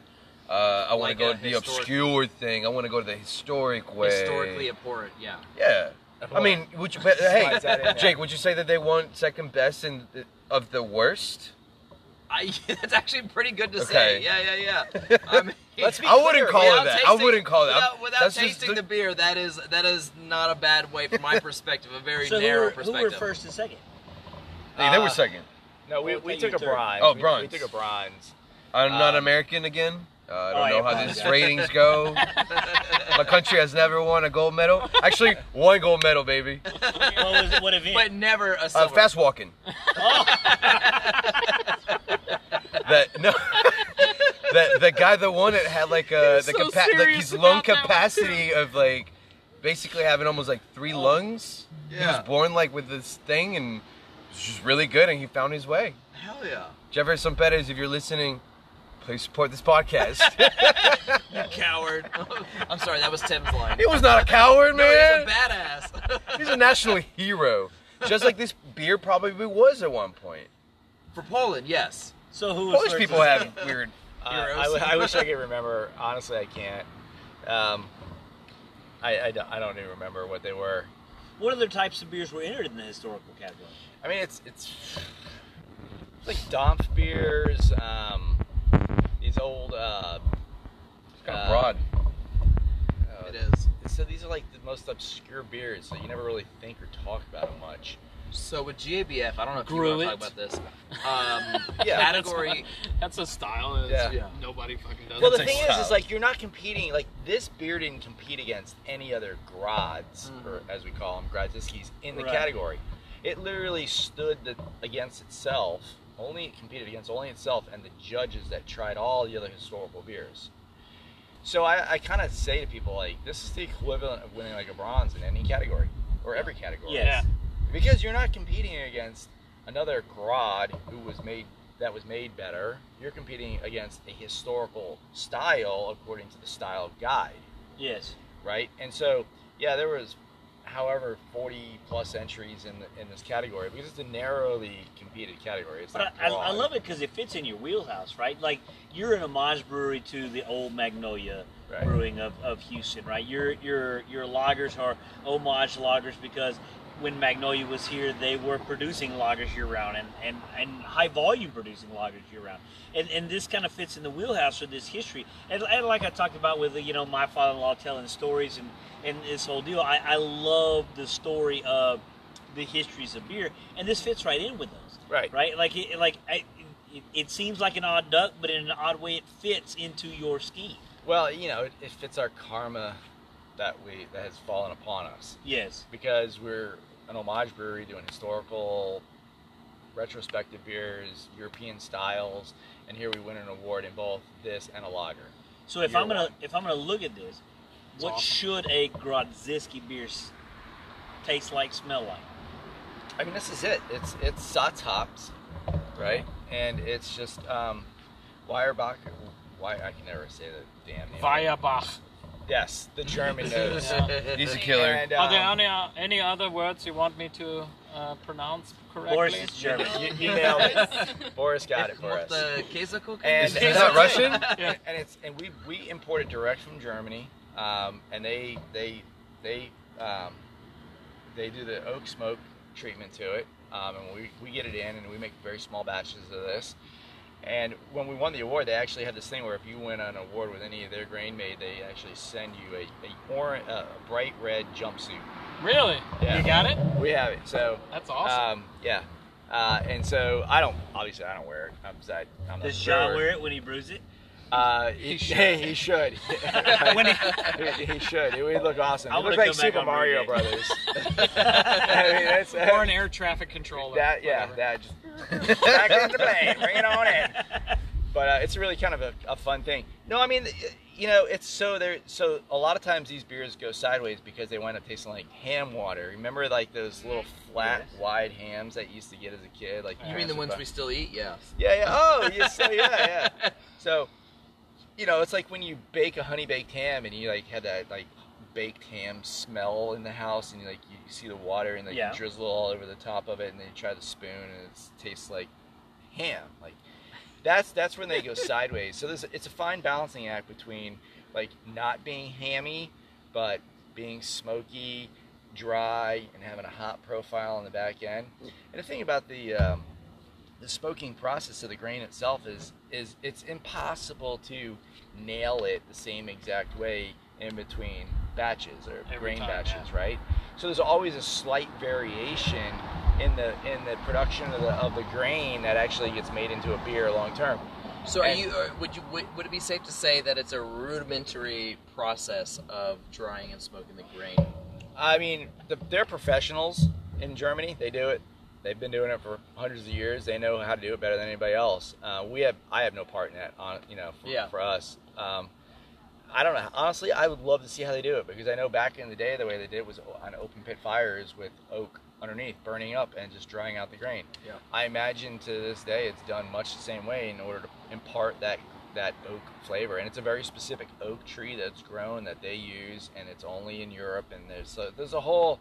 Uh, I want Like to go to the obscure thing. I want to go to the historic way. Historically important, yeah. Yeah. I mean, would you? But, hey, Why is that in there? Jake, would you say that they want second best in of the worst? I, that's actually pretty good to Okay. say. Yeah, yeah, yeah. I mean, Let's be I wouldn't call without it that. I wouldn't call it that. Without, without That's just tasting the- the beer, that is that is not a bad way from my perspective. A very So who narrow were, who perspective. were first and second? Hey, they were Uh, second. no, we, Well, we took a third. bronze. Oh, We- bronze. We, took a bronze. I'm not um, American again. Uh, I don't Oh, I know how these apologize. ratings go. My country has never won a gold medal. Actually, one gold medal, baby. What was? What event? but never a Uh, silver. fast walking. Oh. That no. the the guy that won it had like uh the so capa- like serious his about lung that one, capacity of like basically having almost like three lungs. He was born like with this thing and it was just really good and he found his way. Hell yeah. Jefferson Perez, if you're listening, please support this podcast. You coward. I'm sorry, that was Tim's line. he was not a coward, No, man. he's a badass. He's a national hero. Just like this beer probably was at one point. For Poland, yes. So who was Polish first people and have weird. Uh, Heroes. I, w- I wish I could remember. Honestly, I can't. Um, I, I, don't, I don't even remember what they were. What other types of beers were entered in the historical category? I mean, it's it's like Domp beers. Um, these old. Uh, It's kind of Uh, broad. uh, It is. So these are like the most obscure beers that you never really think or talk about them much. So with GABF, I don't know if you want to talk about this. Um, Yeah. category. That's a style. and Yeah. Yeah. Nobody fucking does Well, the thing a is, is like you're not competing. Like this beer didn't compete against any other Grods, Mhm. or as we call them, Grodziskis, in the Right. category. It literally stood the, against itself. Only it competed against only itself and the judges that tried all the other historical beers. So I, I kind of say to people like, this is the equivalent of winning like a bronze in any category or every category. Yes. Because you're not competing against another Grod who was made that was made better. You're competing against a historical style according to the style guide, Yes. right? And so, yeah, there was however 40 plus entries in the, in this category because it's a narrowly competed category. It's But I, I. Love it because it fits in your wheelhouse, right? Like you're an homage brewery to the old Magnolia Right. brewing of, of Houston, right? Your your your lagers are homage lagers because when Magnolia was here, they were producing lagers year round and, and, and high volume producing lagers year round. And, and this kind of fits in the wheelhouse of this history. And, and like I talked about with you know my father-in-law telling stories and, and this whole deal, I, I love the story of the histories of beer, and this fits right in with those Right. right? Like, it, like I, it, it seems like an odd duck, but in an odd way, it fits into your scheme. Well, you know, it, it fits our karma that we that has fallen upon us. Yes. because we're an homage brewery doing historical, retrospective beers, European styles, and here we win an award in both this and a lager. So if Year I'm gonna one. if I'm gonna look at this, what awesome. should a Grodziskie beer taste like, smell like? I mean, this is it. It's it's Saaz hops, right? And it's just um, Weyerbacher. Why I can never say the damn name. Weyerbach. Yes, the German nose. Yeah. He's a killer. And, Are there um, any, uh, any other words you want me to uh, pronounce correctly? Boris is German. you, you nailed it. Boris got it for us. the Käsekuchen? And Is that Russian? Yeah. and it's and we we import it direct from Germany, um, and they they they um, they do the oak smoke treatment to it, um, and we, we get it in and we make very small batches of this. And when we won the award, they actually had this thing where if you win an award with any of their grain made, they actually send you a a, orange, uh, a bright red jumpsuit. Really? Yeah. You got it? We have it, so That's awesome. um, yeah. Uh, and so I don't obviously I don't wear it. I'm, I, I'm Does a John brewer. wear it when he brews it? Uh, he, should. he should. He, he should. It would look awesome. I It wanna look like Super Mario Brew Brothers. I mean, that's, or an air traffic controller. that. Yeah, whatever. that just back into play. Bring it on in. But uh, it's really kind of a, a fun thing. No, I mean, you know, it's so there. So a lot of times these beers go sideways because they wind up tasting like ham water. Remember, like those little flat, Yes. wide hams that you used to get as a kid. Like You mean the ones we still eat? Yeah. Yeah, yeah. Oh, yeah. So yeah, yeah. So, you know, it's like when you bake a honey baked ham and you like have that like baked ham smell in the house, and you like you see the water and like Yeah. you drizzle all over the top of it, and then you try the spoon and it tastes like ham. Like that's that's when they go sideways. So there's it's a fine balancing act between like not being hammy, but being smoky, dry, and having a hot profile on the back end. And the thing about the um, the smoking process of the grain itself is is it's impossible to nail it the same exact way in between batches or Every grain time, batches, yeah. right? So there's always a slight variation in the in the production of the of the grain that actually gets made into a beer long term. So, are And- you? Uh, would you? Would, would it be safe to say that it's a rudimentary process of drying and smoking the grain? I mean, the, they're professionals in Germany. They do it. They've been doing it for hundreds of years. They know how to do it better than anybody else. Uh, we have, I have no part in that. On you know, for, Yeah. for us, um, I don't know. Honestly, I would love to see how they do it because I know back in the day the way they did it was on open pit fires with oak underneath, burning up and just drying out the grain. Yeah. I imagine to this day it's done much the same way in order to impart that that oak flavor, and it's a very specific oak tree that's grown that they use, and it's only in Europe. And there's a, there's a whole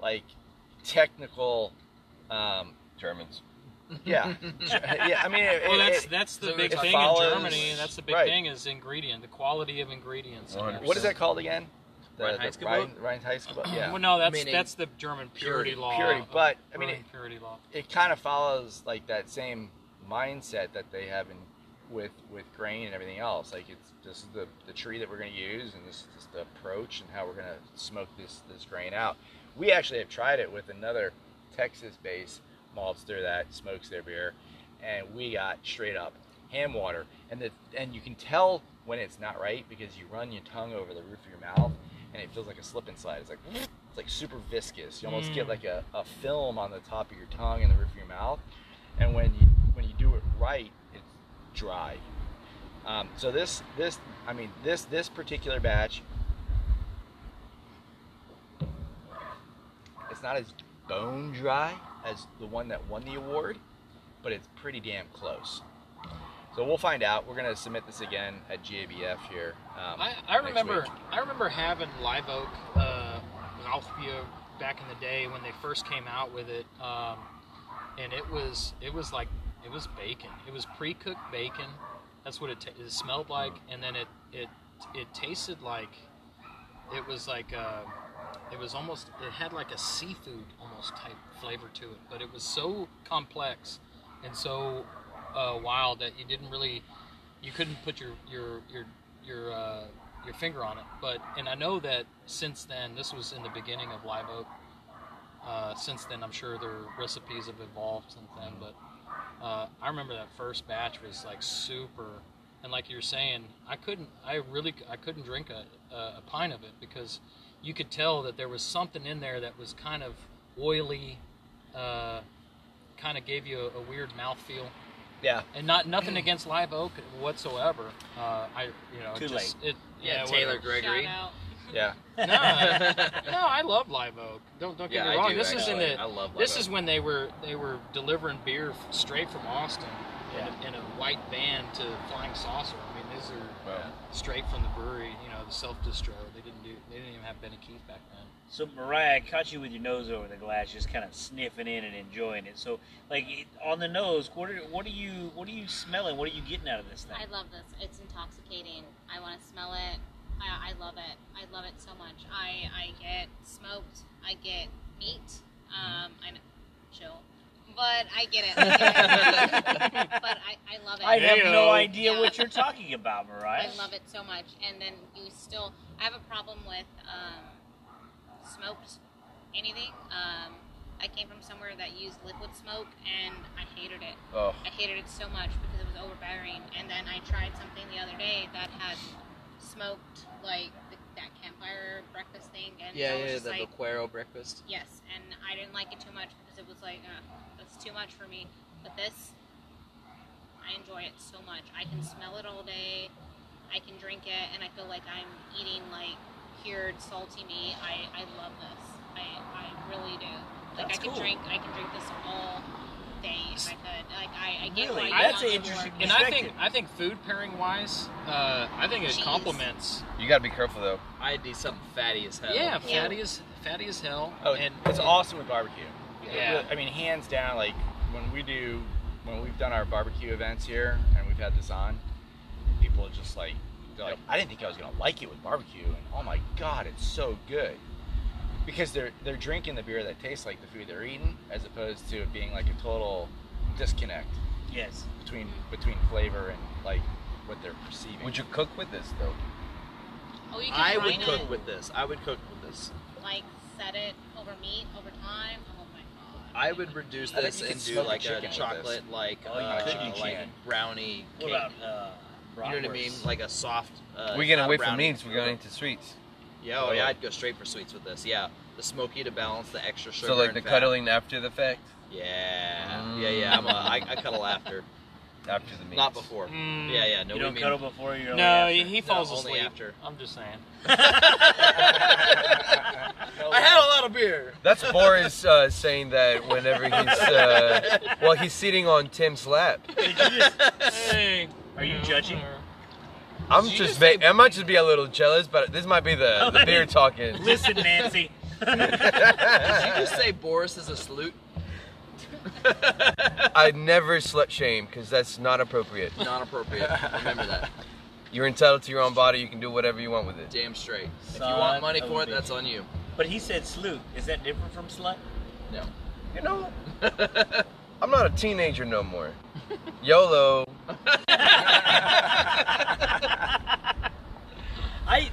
like technical, um, Germans. yeah, yeah. I mean, it, Well, that's it- that's the so big thing follows- in Germany. That's the big right. thing is ingredient, the quality of ingredients. in what is that called again? The, the Reinheitsgebot? Yeah. Well, no, that's Meaning that's the German purity, purity. law. Purity, but, I mean, it- purity law. it kind of follows like that same mindset that they have in with with grain and everything else. Like it's this is the, the tree that we're going to use, and this is the approach and how we're going to smoke this this grain out. We actually have tried it with another Texas-based maltster that smokes their beer, and we got straight up ham water, and the and you can tell when it's not right because you run your tongue over the roof of your mouth, and it feels like a slip and slide. It's like it's like super viscous. You almost get Mm. like a, a film on the top of your tongue and the roof of your mouth. And when you when you do it right, it's dry. Um, so this this I mean this this particular batch, it's not as bone dry as the one that won the award, but it's pretty damn close. So we'll find out. We're gonna submit this again at GABF here. Um, I, I remember week. I remember having Live Oak uh, back in the day when they first came out with it, um, and it was it was like it was bacon. It was pre-cooked bacon. That's what it, ta- it smelled like, and then it it it tasted like it was like uh, it was almost it had like a seafood almost type flavor to it, but it was so complex and so uh, wild that you didn't really you couldn't put your your your your uh, your finger on it. But and I know that since then, this was in the beginning of Live Oak. Uh, since then, I'm sure their recipes have evolved since then. But uh, I remember that first batch was like super, and like you're saying, I couldn't, I really, I couldn't drink a, a, a pint of it because you could tell that there was something in there that was kind of oily, uh, kind of gave you a, a weird mouthfeel. Yeah. And not nothing against live oak whatsoever. Uh, I you know Too just, It, Yeah, yeah, Taylor whatever. Gregory. Yeah. No, no, I love live oak. Don't don't get Yeah, me I wrong. do, this is in actually. the I love Live this Live is when they were they were delivering beer straight from Austin in, a, in a white van to Flying Saucer. I mean, these are Wow. straight from the brewery. You know, the self distro. They didn't do. They didn't even have Benny Keith back then. So Mariah, I caught you with your nose over the glass, just kind of sniffing in and enjoying it. So, like on the nose, what are what are you what are you smelling? What are you getting out of this thing? I love this. It's intoxicating. I want to smell it. I, I love it. I love it so much. I, I get smoked. I get meat. Um, I know, chill, but I get it. I get it. but I, I love it. I have no idea Yeah. what you're talking about, Mariah. I love it so much. And then you still, I have a problem with um, smoked anything. Um, I came from somewhere that used liquid smoke, and I hated it. Oh. I hated it so much because it was overbearing. And then I tried something the other day that had smoked like the, that campfire breakfast thing, and Yeah, I was yeah, just the like, Vaquero breakfast. yes, and I didn't like it too much because it was like, uh, that's too much for me. But this, I enjoy it so much. I can smell it all day. I can drink it, and I feel like I'm eating like cured salty meat. I, I love this. I, I really do. Like That's I could cool. drink I can drink this all day if I could. Like I, I get Really? what I That's an interesting. And I think I think food pairing wise, uh, I think it Cheese. complements. You gotta be careful though. I'd do something fatty as hell. Yeah, Yeah. fatty as fatty as hell. Oh, and it's awesome with barbecue. It Yeah. I mean, hands down, like when we do, when we've done our barbecue events here and we've had this on, people are just like, they're like, I didn't think I was gonna like it with barbecue, and oh my god, it's so good. Because they're they're drinking the beer that tastes like the food they're eating, as opposed to it being like a total disconnect yes. between between flavor and like what they're perceiving. Would you cook with this though? Oh, you can I would brine cook it, with this. I would cook with this. like set it over meat over time. My god. I would reduce I this you and do smoke a like a chocolate, like Oh, you uh, could, you like brownie What cake. about uh, you know what I mean? Like a soft. Uh, we're getting not away a from brownie. meats. We're going into sweets. Yeah, oh yeah, I'd go straight for sweets with this. Yeah, the smoky to balance the extra sugar. So like and the fat. cuddling after the fact, Yeah, yeah, yeah. I'm a, I, I cuddle after, after the meat. not before. Mm, Yeah, yeah. No, you don't mean cuddle before you're No, he, after. he falls No, only asleep. after. I'm just saying. I had a lot of beer. That's Boris uh, saying that whenever he's uh, well, he's sitting on Tim's lap. Did you just, Hey, Are you judging? I'm Did just, just say- ma- I might just be a little jealous, but this might be the, Oh, the beer talking. listen, Nancy. Did you just say Boris is a salute? I never slut shame because that's not appropriate. Not appropriate. Remember that. You're entitled to your own body. You can do whatever you want with it. Damn straight. If you Son want money of for a it, bitch. that's on you. But he said salute. Is that different from slut? No. You know, I'm not a teenager no more. YOLO. I, I,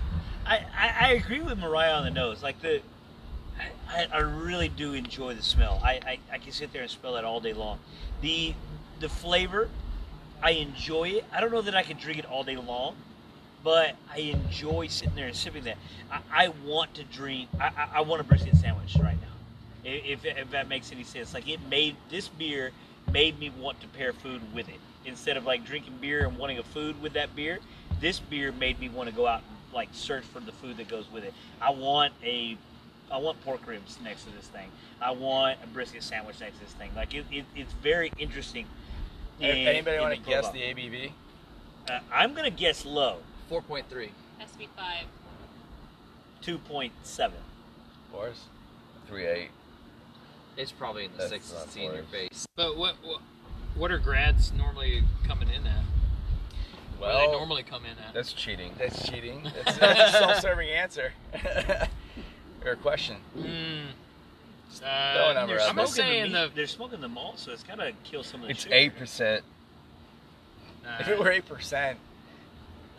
I I agree with Mariah on the nose. Like the, I, I really do enjoy the smell. I, I, I can sit there and smell it all day long. The, the flavor, I enjoy it. I don't know that I could drink it all day long, but I enjoy sitting there and sipping that. I, I want to drink. I, I, I want a brisket sandwich right now. If, if that makes any sense, like it made this beer made me want to pair food with it instead of like drinking beer and wanting a food with that beer. This beer made me want to go out and like search for the food that goes with it. I want a I want pork ribs next to this thing. I want a brisket sandwich next to this thing. Like it, it it's very interesting. in- Anybody in want to guess profile. the ABV? Uh, I'm gonna guess low, 4.3. Has to five. two point seven. Boris? Three eight. It's probably in the That's sixes. not It's in your face. But what, what what are grads normally coming in at? Well, do they normally come in at? That's cheating. That's cheating. That's, that's a self-serving answer. or a question. Mm, throw a uh, number they're out I'm there. gonna the they're smoking the malt, so it's gotta kill some of the It's sugar. eight percent. If uh, it were eight percent,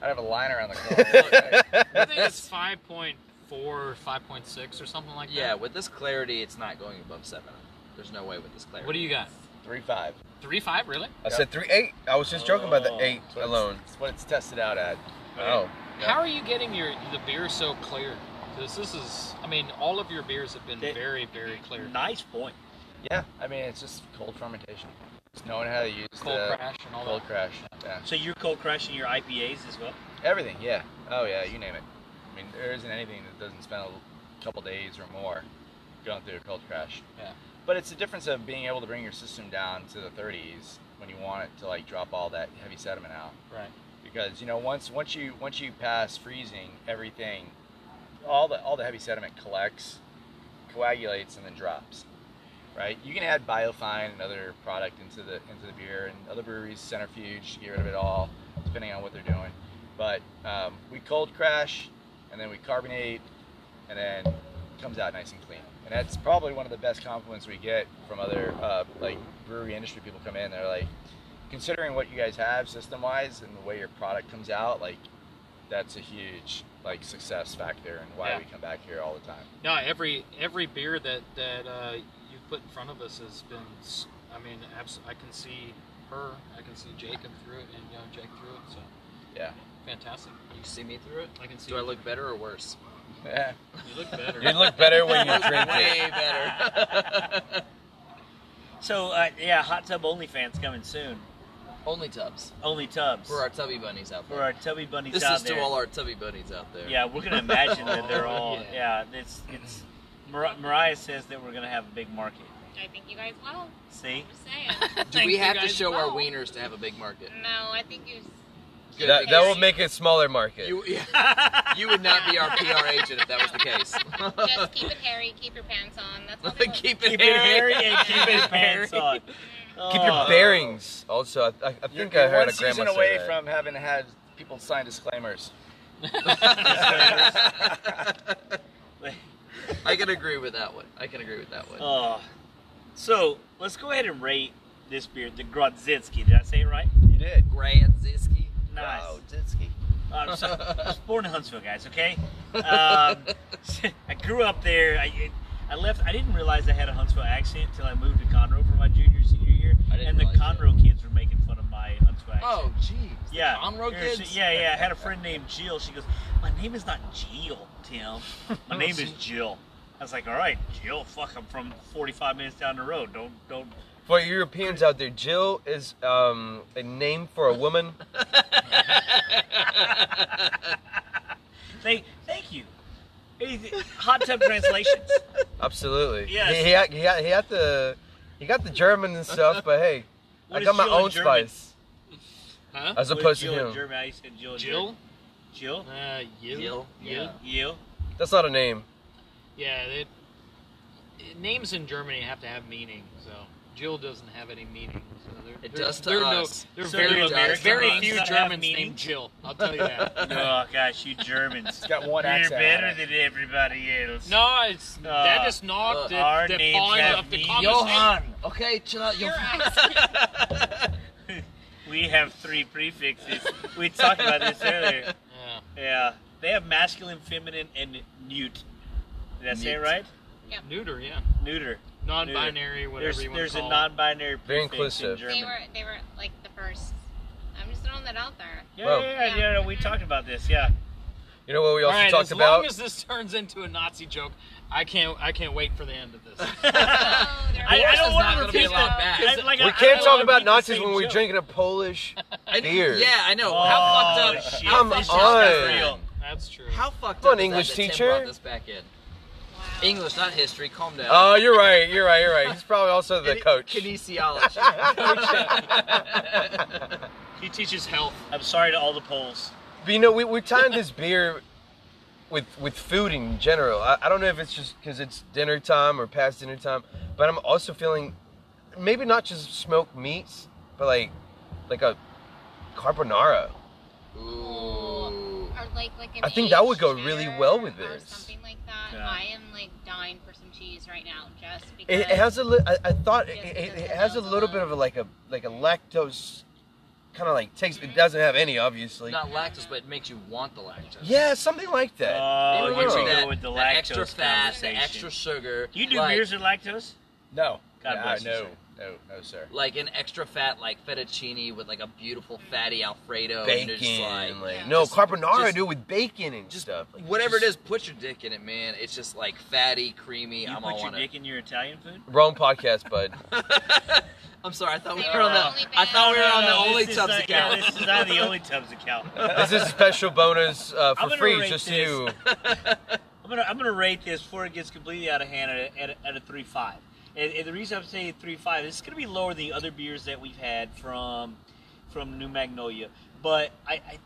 I'd have a line around the corner. I think it's 5.4 or 5.6 or something like Yeah, that. Yeah, with this clarity, it's not going above seven. There's no way with this clarity. What do you got? Three five. Three five really? I said three eight. I was just joking about the Oh. eight That's alone. It's, that's what it's tested out at. Oh, How are you getting your the beer so clear? This, this is, I mean, all of your beers have been They- very, very clear. Nice point. Yeah, I mean it's just cold fermentation. Just knowing how to use Cold the crash and all cold that. crash. Yeah, So you're cold crashing your IPAs as well? everything. Yeah. Oh yeah, you name it. I mean there isn't anything that doesn't spend a couple days or more going through a cold crash. Yeah. But it's the difference of being able to bring your system down to the 30s when you want it to like drop all that heavy sediment out. Right. because you know once once you once you pass freezing everything all the all the heavy sediment collects coagulates and then drops right? You can add biofine and other product into the into the beer and other breweries centrifuge to get rid of it all depending on what they're doing. But um, we cold crash and then we carbonate and then it comes out nice and clean. And that's probably one of the best compliments we get from other uh, like brewery industry people come in. They're like considering what you guys have system wise and the way your product comes out, like that's a huge like success factor and why Yeah. we come back here all the time. No, every every beer that that uh, you put in front of us has been. I mean, abs- I can see her. I can see Jacob through it, and young Jake through it. So Yeah. fantastic. You see me through it? I can see. Do I look better or worse? Yeah. You look better. You look better when you drink it. Way better. So uh, yeah, hot tub OnlyFans coming soon. Only tubs. Only tubs For our tubby bunnies out there. for our tubby bunnies this out is to all our tubby bunnies out there. yeah, we're gonna imagine that they're all. Yeah. Yeah, it's it's. Mar- Mariah says that we're gonna have a big market. I think you guys will. See, Just. Do we have to guys show our wieners to have a big market? no, I think you. Good, That, that will make a smaller market. you. Yeah, you would not be our PR agent if that was the case. Just keep it hairy. Keep your pants on. That's all. they want. keep it keep it hairy hairy and keep his pants on. Keep Oh. your bearings. Also, I, I, I You're, think you're I heard one a grandma season say away that. from having had people sign disclaimers. I can agree with that one. I can agree with that one. Oh, so let's go ahead and rate this beer, the Grodzinski. Did I say it right? You did. Grand Ziski. Nice. Wow, Ditsky. Um, so, I was born in Huntsville, guys. Okay. Um, I grew up there. I, I left. I didn't realize I had a Huntsville accent until I moved to Conroe for my junior senior year, I didn't and the realize that. Conroe kids were making fun of my Huntsville accent. Oh, jeez. yeah. Conroe kids. she- yeah, yeah. I had a friend named Jill. She goes, "My name is not Jill, Tim. My name is Jill." I was like, "All right, Jill. Fuck, I'm from 45 minutes down the road. Don't, don't." For Europeans out there, Jill is um, a name for a woman. Thank, thank you. Hot tub translations. Absolutely. Yes. He, he, had, he, he had the he got the German and stuff, but hey, I got my Jill own spice Huh? as What is opposed to Jill in him. German? How you said Jill? in Jill? Jill. Uh, you. Yill? Yeah. Jill. That's not a name. Yeah. It, it- names in Germany have to have meaning. So Jill doesn't have any meaning. So there, It there- does to there are us. No, there are So very, do American very few Germans meaning? named Jill. I'll tell you that. Oh gosh, you Germans. It's got one You're accent. better than everybody else. No, it's that Uh, is not uh, the, our the names point have of the meaning. conversation. Johann. Okay, chill out. Your Johann. accent. We have three prefixes. We talked about this earlier. Yeah. Yeah, they have masculine, feminine, and newt. Did I say it Newt. right? Neuter, yeah. Neuter. Non-binary, whatever There's you want there's to a non-binary Very prefix in inclusive. German. They were. They were like the first. I'm just throwing that out there. Yeah, Well- yeah, yeah, yeah, We talked about this. Yeah. You know what we. All also right, talked as about? long as this turns into a Nazi joke, I can't. I can't wait for the end of this. Oh, they're I, I Yours don't is want to gonna be repeat allowed that. back. I- like, we I- I can't don't talk wanna about repeat the Nazis same when we're joke. drinking a Polish I- beer. Yeah, I know. Oh, How fucked up? Oh, shit. Come This is on. real. That's true. How fucked Come up on, is English that that Tim teacher. brought this back in. Wow. English, not history. Calm down. Oh, you're right. You're right. You're right. He's probably also the Kine- coach. Kinesiology. He teaches health. I'm sorry to all the Poles. But you know, we, we're tying this beer with with food in general. I, I don't know if it's just because it's dinner time or past dinner time, but I'm also feeling maybe not just smoked meats, but like like a carbonara. Ooh. Or like like an I think that would go really well with Or this. Something like that. Yeah. I am like dying for some cheese right now, just because. It, it has a li- I, I thought it, it, it has a nose little bit of a like a like a lactose kind of like taste. It doesn't have any, obviously. Not lactose, but it makes you want the lactose. Yeah, something like that. Oh, It Maybe gives we're you wrong. that, go with the that extra lactose fat, the extra sugar. You do like, beers with lactose? No. God Yeah, bless you, no. Sir. No, no, sir. Like an extra fat, like fettuccine with like a beautiful fatty Alfredo. Bacon, you're just like, like Yeah. no Just- carbonara, just- dude, with bacon and just stuff. Like, whatever just- it is, put your dick in it, man. It's just like fatty, creamy. You I'm put all your on dick in your Italian food? Wrong podcast, bud. I'm sorry, I thought we were were on the. only I thought we were on the No, no, only this is tubs not- account. Yeah, this is not the only tubs account. this is a special bonus uh, for free, just this. you. I'm gonna I'm gonna rate this before it gets completely out of hand at a, at a, at a three five. And, and the reason I'm saying three five, this is gonna be lower than the other beers that we've had from from New Magnolia, but I I,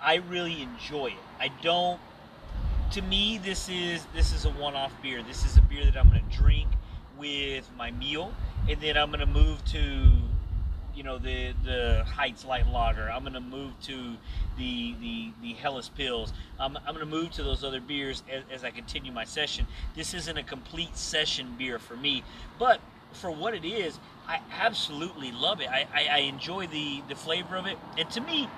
I really enjoy it. I don't. To me, this is this is a one off beer. This is a beer that I'm gonna drink with my meal, and then I'm gonna move to you know the the Heights Light Lager. I'm gonna move to the the the Hellas Pils. I'm, I'm gonna move to those other beers as, as I continue my session. This isn't a complete session beer for me, but for what it is, I absolutely love it. I, I, I enjoy the the flavor of it, and to me,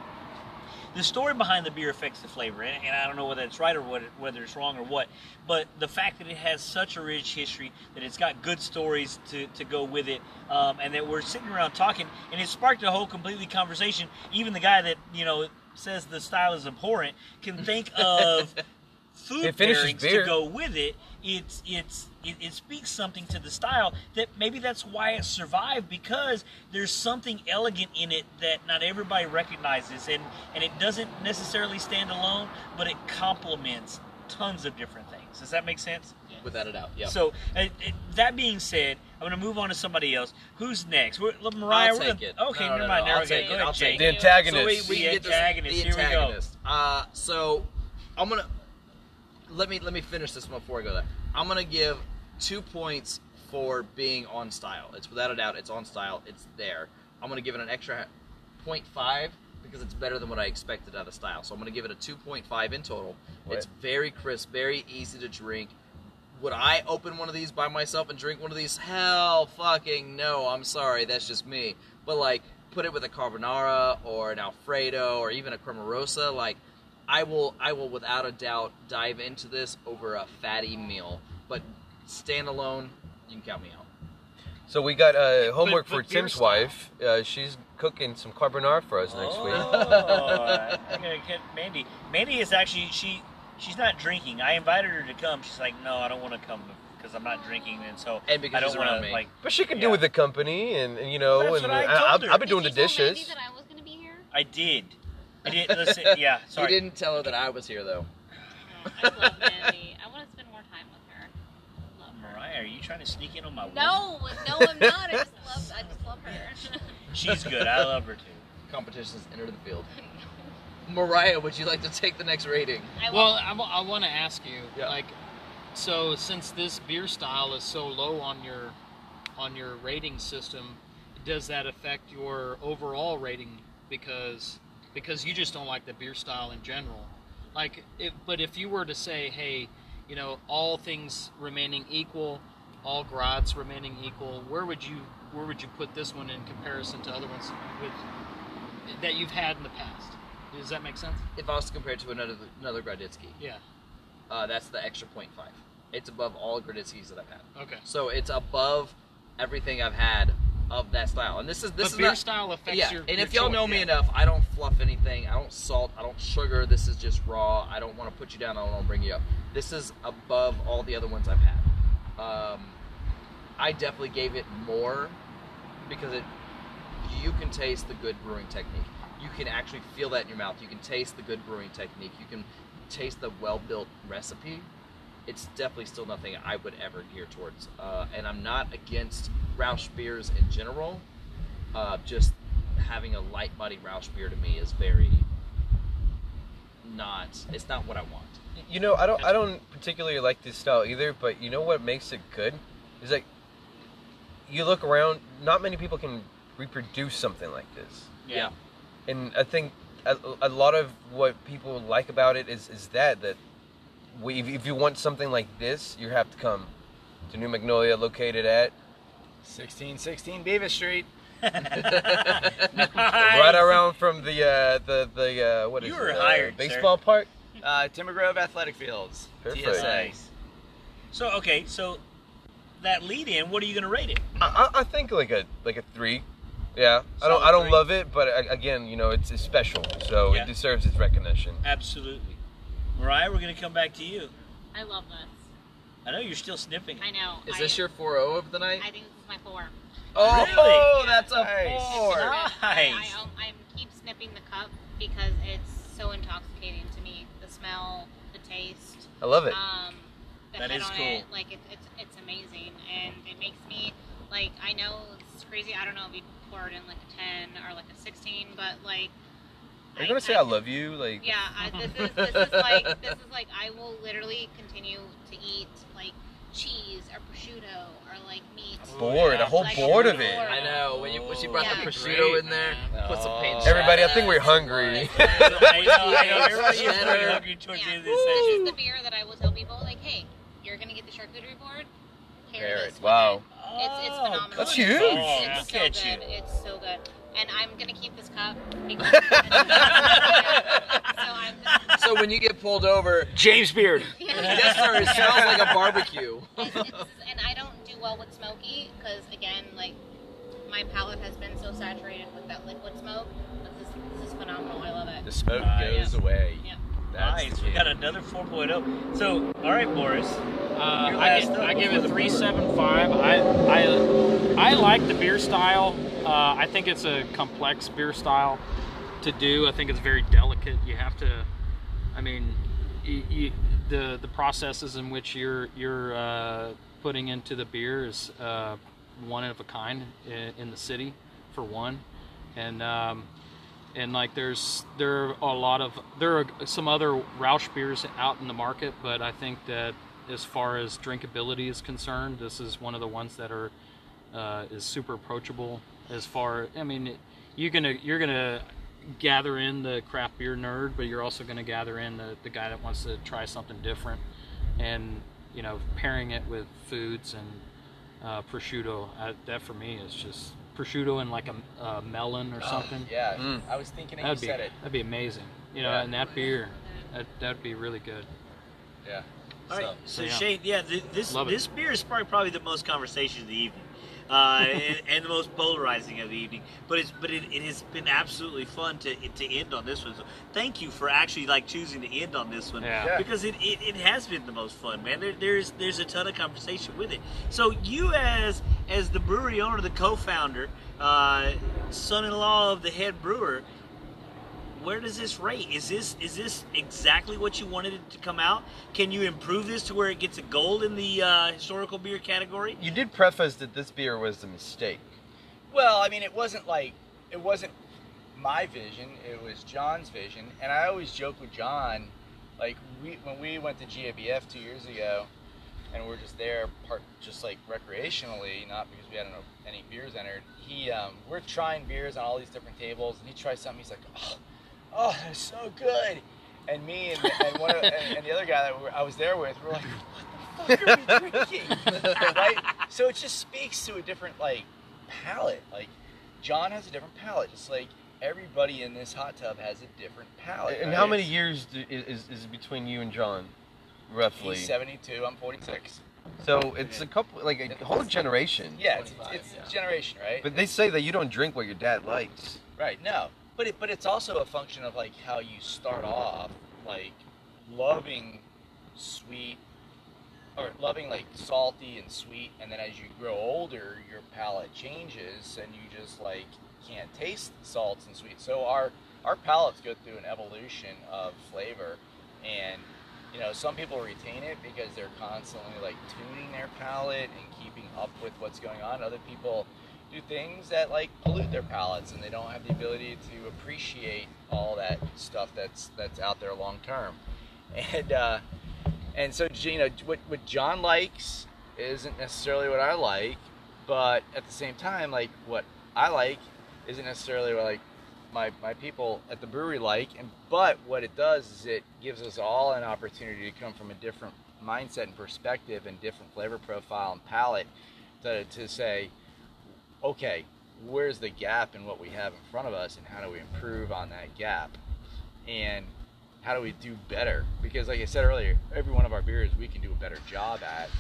the story behind the beer affects the flavor, and, and I don't know whether it's right or what, whether it's wrong or what. But the fact that it has such a rich history, that it's got good stories to, to go with it, um, and that we're sitting around talking, and it sparked a whole completely conversation. Even the guy that you know says the style is abhorrent can think of food pairings beer. to go with it. It's it's it, it speaks something to the style that maybe that's why it survived because there's something elegant in it that not everybody recognizes and and it doesn't necessarily stand alone, but it complements tons of different things. Does that make sense? Without a doubt, yeah. So uh, it, that being said, I'm going to move on to somebody else. Who's next? We're, Mariah. I'll we're take gonna, it. Okay, No, no, never no, mind. no, There I'll we go. take Go it, ahead, I'll Jake. take The antagonist. So we, we The can get this, antagonist, here we go. Uh, so I'm gonna let me let me finish this one before I go there. I'm gonna give two points for being on style. It's without a doubt, it's on style. It's there. I'm gonna give it an extra 0.5 because it's better than what I expected out of style. So I'm gonna give it a 2.5 in total. What? It's very crisp, very easy to drink. Would I open one of these by myself and drink one of these? Hell fucking no. I'm sorry, that's just me. But like, put it with a carbonara or an alfredo or even a cremarosa. Like, I will, I will without a doubt dive into this over a fatty meal. But standalone, you can count me out. So we got uh, homework but for Tim's style. wife. Uh, she's cooking some carbonara for us next oh, week. I'm gonna get Mandy. Mandy is actually she. She's not drinking. I invited her to come. She's like, no, I don't want to come because I'm not drinking, and so And because I don't want to me. like. But she could Yeah. do with the company, and, and you know, That's and what I I, told her. have been doing the you tell Mandy dishes. that I was going to be here? I did. I did. Listen, yeah. Sorry. You didn't tell her that I was here though. No, I love Mandy. I want to spend more time with her. Love her. Mariah, are you trying to sneak in on my? woman? No, no, I'm not. I just love, I just love her. She's good. I love her too. Competitions enter the field. Mariah, would you like to take the next rating? I Well, love, I, want to ask you, Yeah. like, so since this beer style is so low on your on your rating system, does that affect your overall rating? Because because you just don't like the beer style in general. Like, if, but if you were to say, hey, you know, all things remaining equal, all grads remaining equal, where would you where would you put this one in comparison to other ones with that you've had in the past? Does that make sense? If I was to compare it to another another Graditsky, Yeah. uh, that's the extra 0.5. It's above all Graditskis that I've had. Okay. So it's above everything I've had of that style. And this is this but is beer not, style affects yeah. your. and your if y'all know me enough, I don't fluff anything. I don't salt. I don't sugar. This is just raw. I don't want to put you down. I don't want to bring you up. This is above all the other ones I've had. Um, I definitely gave it more because it you can taste the good brewing technique. You can actually feel that in your mouth. You can taste the good brewing technique. You can taste the well-built recipe. It's definitely still nothing I would ever gear towards. Uh, and I'm not against Rauch beers in general. Uh, just having a light body Rauch beer to me is very not. It's not what I want. You know, I don't I don't particularly like this style either, but you know what makes it good? Is like you look around, not many people can reproduce something like this. Yeah. And I think a, a lot of what people like about it is is that that we, if, if you want something like this, you have to come to New Magnolia, located at 1616 Bevis Street. right around from the uh, the the uh, what is You it, were uh, hired, sir. baseball park. Uh, Timber Grove Athletic Fields. Perfect. TSA. Nice. So okay, so that lead in, what are you going to rate it? I, I I think like a like a three. Yeah, I don't I don't three. love it, but uh, again, you know, it's, it's special, so Yeah. it deserves its recognition. Absolutely. Mariah, we're going to come back to you. I love this. I know you're still snipping. I know. Is I, this your 4-0 of the night? I think this is my four. Oh, Really? that's a Nice. four. I, Nice. I, I keep snipping the cup because it's so intoxicating to me. The smell, the taste. I love it. Um, the That head is on cool. it, like it, it's it's amazing, and it makes me like I know it's crazy. I don't know if you pour it in like a ten or like a sixteen, but like. Are you gonna say I love you? Like, Yeah, I, this is this is like this is like I will literally continue to eat like cheese or prosciutto or like meat. bored, a whole Like, board of it. I know. When you when she brought Yeah. the prosciutto Great, in there, man. put some paint. Oh. Everybody, I think we're hungry. I know, I know. Everybody is Cheddar. pretty hungry towards the Yeah, end of this this is the beer that I will tell people like, hey, you're gonna get the charcuterie board. Pair Pair this it. with Wow. it. It's it's Oh, phenomenal. That's huge. call. It's Look so at good. you. It's so good. And I'm gonna keep this cup so I'm So when you get pulled over, James Beard. yes sir, it smells like a barbecue. It's, it's, and I don't do well with smoky because again, like my palate has been so saturated with that liquid smoke. But this, this is phenomenal. I love it. The smoke Nice. goes away. Yeah. That's Nice. We got another 4.0. So, all right, Boris. Uh, I, give, I give it the three brewer. seven five. I I I like the beer style. Uh, I think it's a complex beer style to do. I think it's very delicate. You have to. I mean, you, you, the the processes in which you're you're uh, putting into the beer is uh, one of a kind in, in the city, for one, and. Um, and like there's there are a lot of there are some other Rauch beers out in the market, but I think that as far as drinkability is concerned, this is one of the ones that are uh, is super approachable. As far, I mean, you're gonna you're gonna gather in the craft beer nerd, but you're also gonna gather in the, the guy that wants to try something different, and you know, pairing it with foods and uh, prosciutto. I, that for me is just prosciutto and like a, a melon or something. Yeah, Mm. I was thinking it. You That'd be said it. that'd be amazing. You know, Yeah. and that beer, that that'd be really good. Yeah. All right. So- So, yeah. Shane, yeah, th- this Love it. this beer is probably, probably the most conversation of the evening. Uh, and, and the most polarizing of the evening, but it's but it, it has been absolutely fun to to end on this one. So thank you for actually like choosing to end on this one Yeah. Yeah. because it, it, it has been the most fun, man. There, there's there's a ton of conversation with it. So you as as the brewery owner, the co-founder, uh, son-in-law of the head brewer, where does this rate? Is this is this exactly what you wanted it to come out? Can you improve this to where it gets a gold in the uh, historical beer category? You did preface that this beer was a mistake. Well, I mean, it wasn't like it wasn't my vision. It was John's vision, and I always joke with John, like we when we went to GABF two years ago, and we're just there, part just like recreationally, not because we had any beers entered. He, um, we're trying beers on all these different tables, and he tries something. He's like, oh, oh, they're so good. And me and, and one of, and, and the other guy that we were, I was there with, we're like, what the fuck are we drinking? right? So it just speaks to a different like palate. Like John has a different palate, just like everybody in this hot tub has a different palate. And right? how many years do, is, is between you and John, roughly? He's 72. I'm 46. So it's a couple, like a whole generation. Yeah, it's, it's generation, right? But they say that you don't drink what your dad likes. Right. No, but it, but it's also a function of like how you start off, like loving sweet or loving like salty and sweet, and then as you grow older, your palate changes, and you just like can't taste salts and sweet. So our our palates go through an evolution of flavor, and you know some people retain it because they're constantly like tuning their palate and keeping up with what's going on. Other people do things that like pollute their palates and they don't have the ability to appreciate all that stuff that's that's out there long term and uh and so you know what what john likes isn't necessarily what i like but at the same time like what i like isn't necessarily what like my my people at the brewery like and but what it does is it gives us all an opportunity to come from a different mindset and perspective and different flavor profile and palate to, to say okay, where's the gap in what we have in front of us and how do we improve on that gap? And how do we do better? Because like I said earlier, every one of our beers we can do a better job at.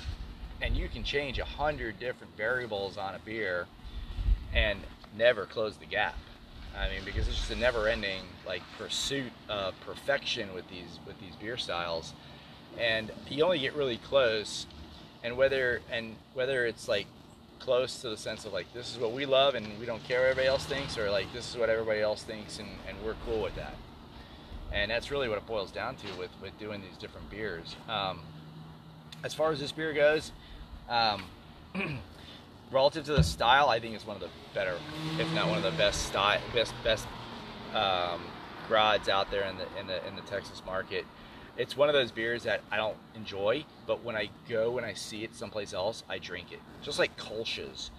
and you can change a hundred different variables on a beer and never close the gap. I mean, because it's just a never-ending like pursuit of perfection with these with these beer styles, and you only get really close. And whether and whether it's like close to the sense of like this is what we love and we don't care what everybody else thinks, or like this is what everybody else thinks and, and we're cool with that. And that's really what it boils down to with with doing these different beers. Um, as far as this beer goes, um, relative to the style, I think it's one of the better, if not one of the best style, best best um, rods out there in the in the in the Texas market. It's one of those beers that I don't enjoy, but when I go and I see it someplace else, I drink it. Just like Kolsch's.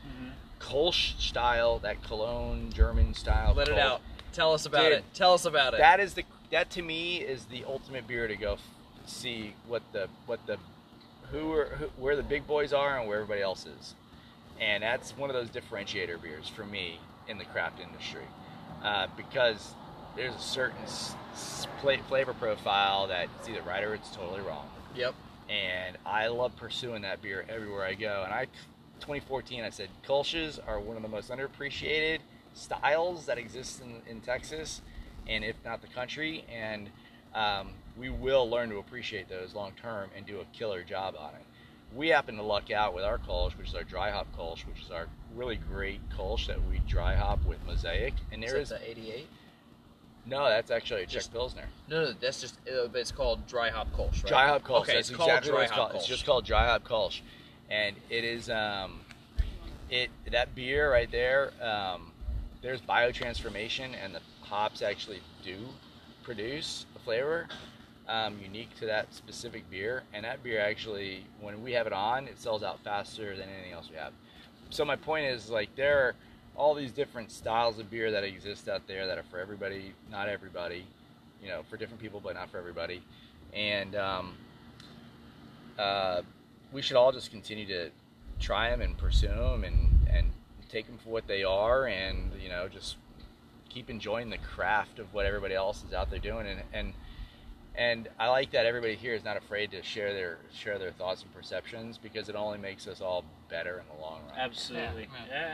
Kolsch style, that Cologne German style. Let it out. Tell us about Dude, it. Tell us about it. That is the that to me is the ultimate beer to go f- see what the what the who are who, where the big boys are and where everybody else is, and that's one of those differentiator beers for me in the craft industry, uh, because there's a certain s- s- flavor profile that it's either right or it's totally wrong. Yep. And I love pursuing that beer everywhere I go. And I, 2014, I said Kolsch's are one of the most underappreciated styles that exist in, in Texas, and if not the country. And um, we will learn to appreciate those long term and do a killer job on it. We happen to luck out with our Kolsch, which is our dry hop Kolsch, which is our really great Kolsch that we dry hop with Mosaic. And there Is is the 88? No, that's actually a Czech Just- Pilsner. No, no, that's just. Uh, it's called dry hop Kolsch, right? Dry hop Kolsch. Okay, That's it's exactly what dry it's hop called. It's just called dry hop Kolsch, and it is um, it that beer right there. Um, there's biotransformation, and the hops actually do produce a flavor um, unique to that specific beer. And that beer actually, when we have it on, it sells out faster than anything else we have. So my point is, like, there are all these different styles of beer that exist out there that are for everybody, not everybody. You know, for different people, but not for everybody. And um, uh, we should all just continue to try them and pursue them and, and take them for what they are and, you know, just keep enjoying the craft of what everybody else is out there doing. And, and, and I like that everybody here is not afraid to share their share their thoughts and perceptions because it only makes us all better in the long run. Absolutely.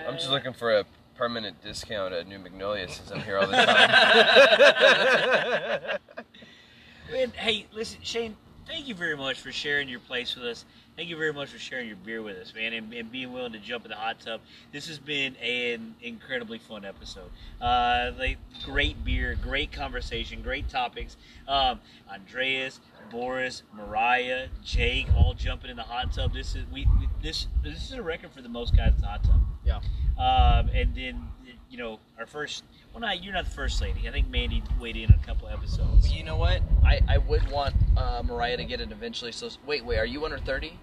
I'm just looking for a permanent discount at New Magnolia since I'm here all the time. And hey, listen, Shane, thank you very much for sharing your place with us. Thank you very much for sharing your beer with us, man, and, and being willing to jump in the hot tub. This has been an incredibly fun episode. Uh, like great beer, great conversation, great topics. Um, Andreas, Boris, Mariah, Jake, all jumping in the hot tub. This is we, we this this is a record for the most guys in the hot tub. Yeah. Um, and then you know our first. Well, not you're not the first lady. I think Mandy weighed in a couple episodes. You know what? I, I would want uh, Mariah to get it eventually. So wait, wait, are you under 30?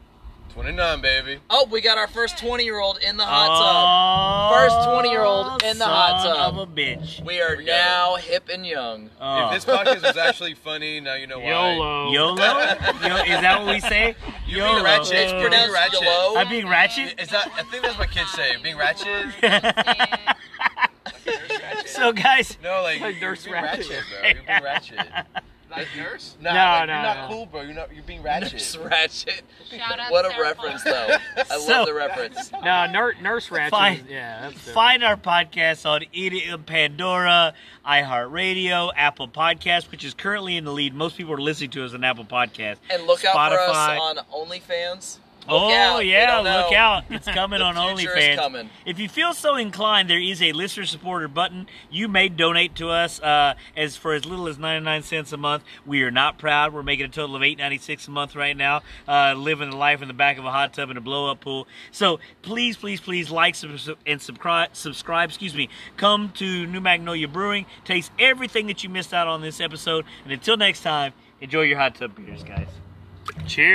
29, baby. Oh, we got our first 20 year old in the hot tub. First 20 year old in the hot son tub. of a bitch. We are We got now hip and young. Oh. If this podcast was actually funny, now you know why. YOLO. YOLO? Yo, is that what we say? You're YOLO. being ratchet. It's You're pronounced being ratchet. YOLO. I'm being ratchet? Is that? I think that's what kids say. Being ratchet. so, guys, No, like, Like you're Nurse being Ratchet. ratchet, bro. You're being ratchet. Like nurse? Nah, No, like, no, You're not no. cool, bro. You're not. You're being ratchet. Nurse Ratched. Shout out What a Sarah reference, Paul. though. I So- love the reference. No, nurse, nurse ratchet. Fine. is- Yeah, that's find our podcast on Idiot Pandora, iHeartRadio, Apple Podcast, which is currently in the lead. Most people are listening to us on Apple Podcast. And look out for us on OnlyFans. Look oh out. Yeah, look out! It's coming on OnlyFans. coming. If you feel so inclined, there is a listener supporter button. You may donate to us uh, as for as little as ninety nine cents a month. We are not proud. We're making a total of eight ninety six a month right now, uh, living the life in the back of a hot tub in a blow up pool. So please, please, please like sub- and subscribe. Subscribe. Excuse me. Come to New Magnolia Brewing. Taste everything that you missed out on this episode. And until next time, enjoy your hot tub beers, guys. Cheers.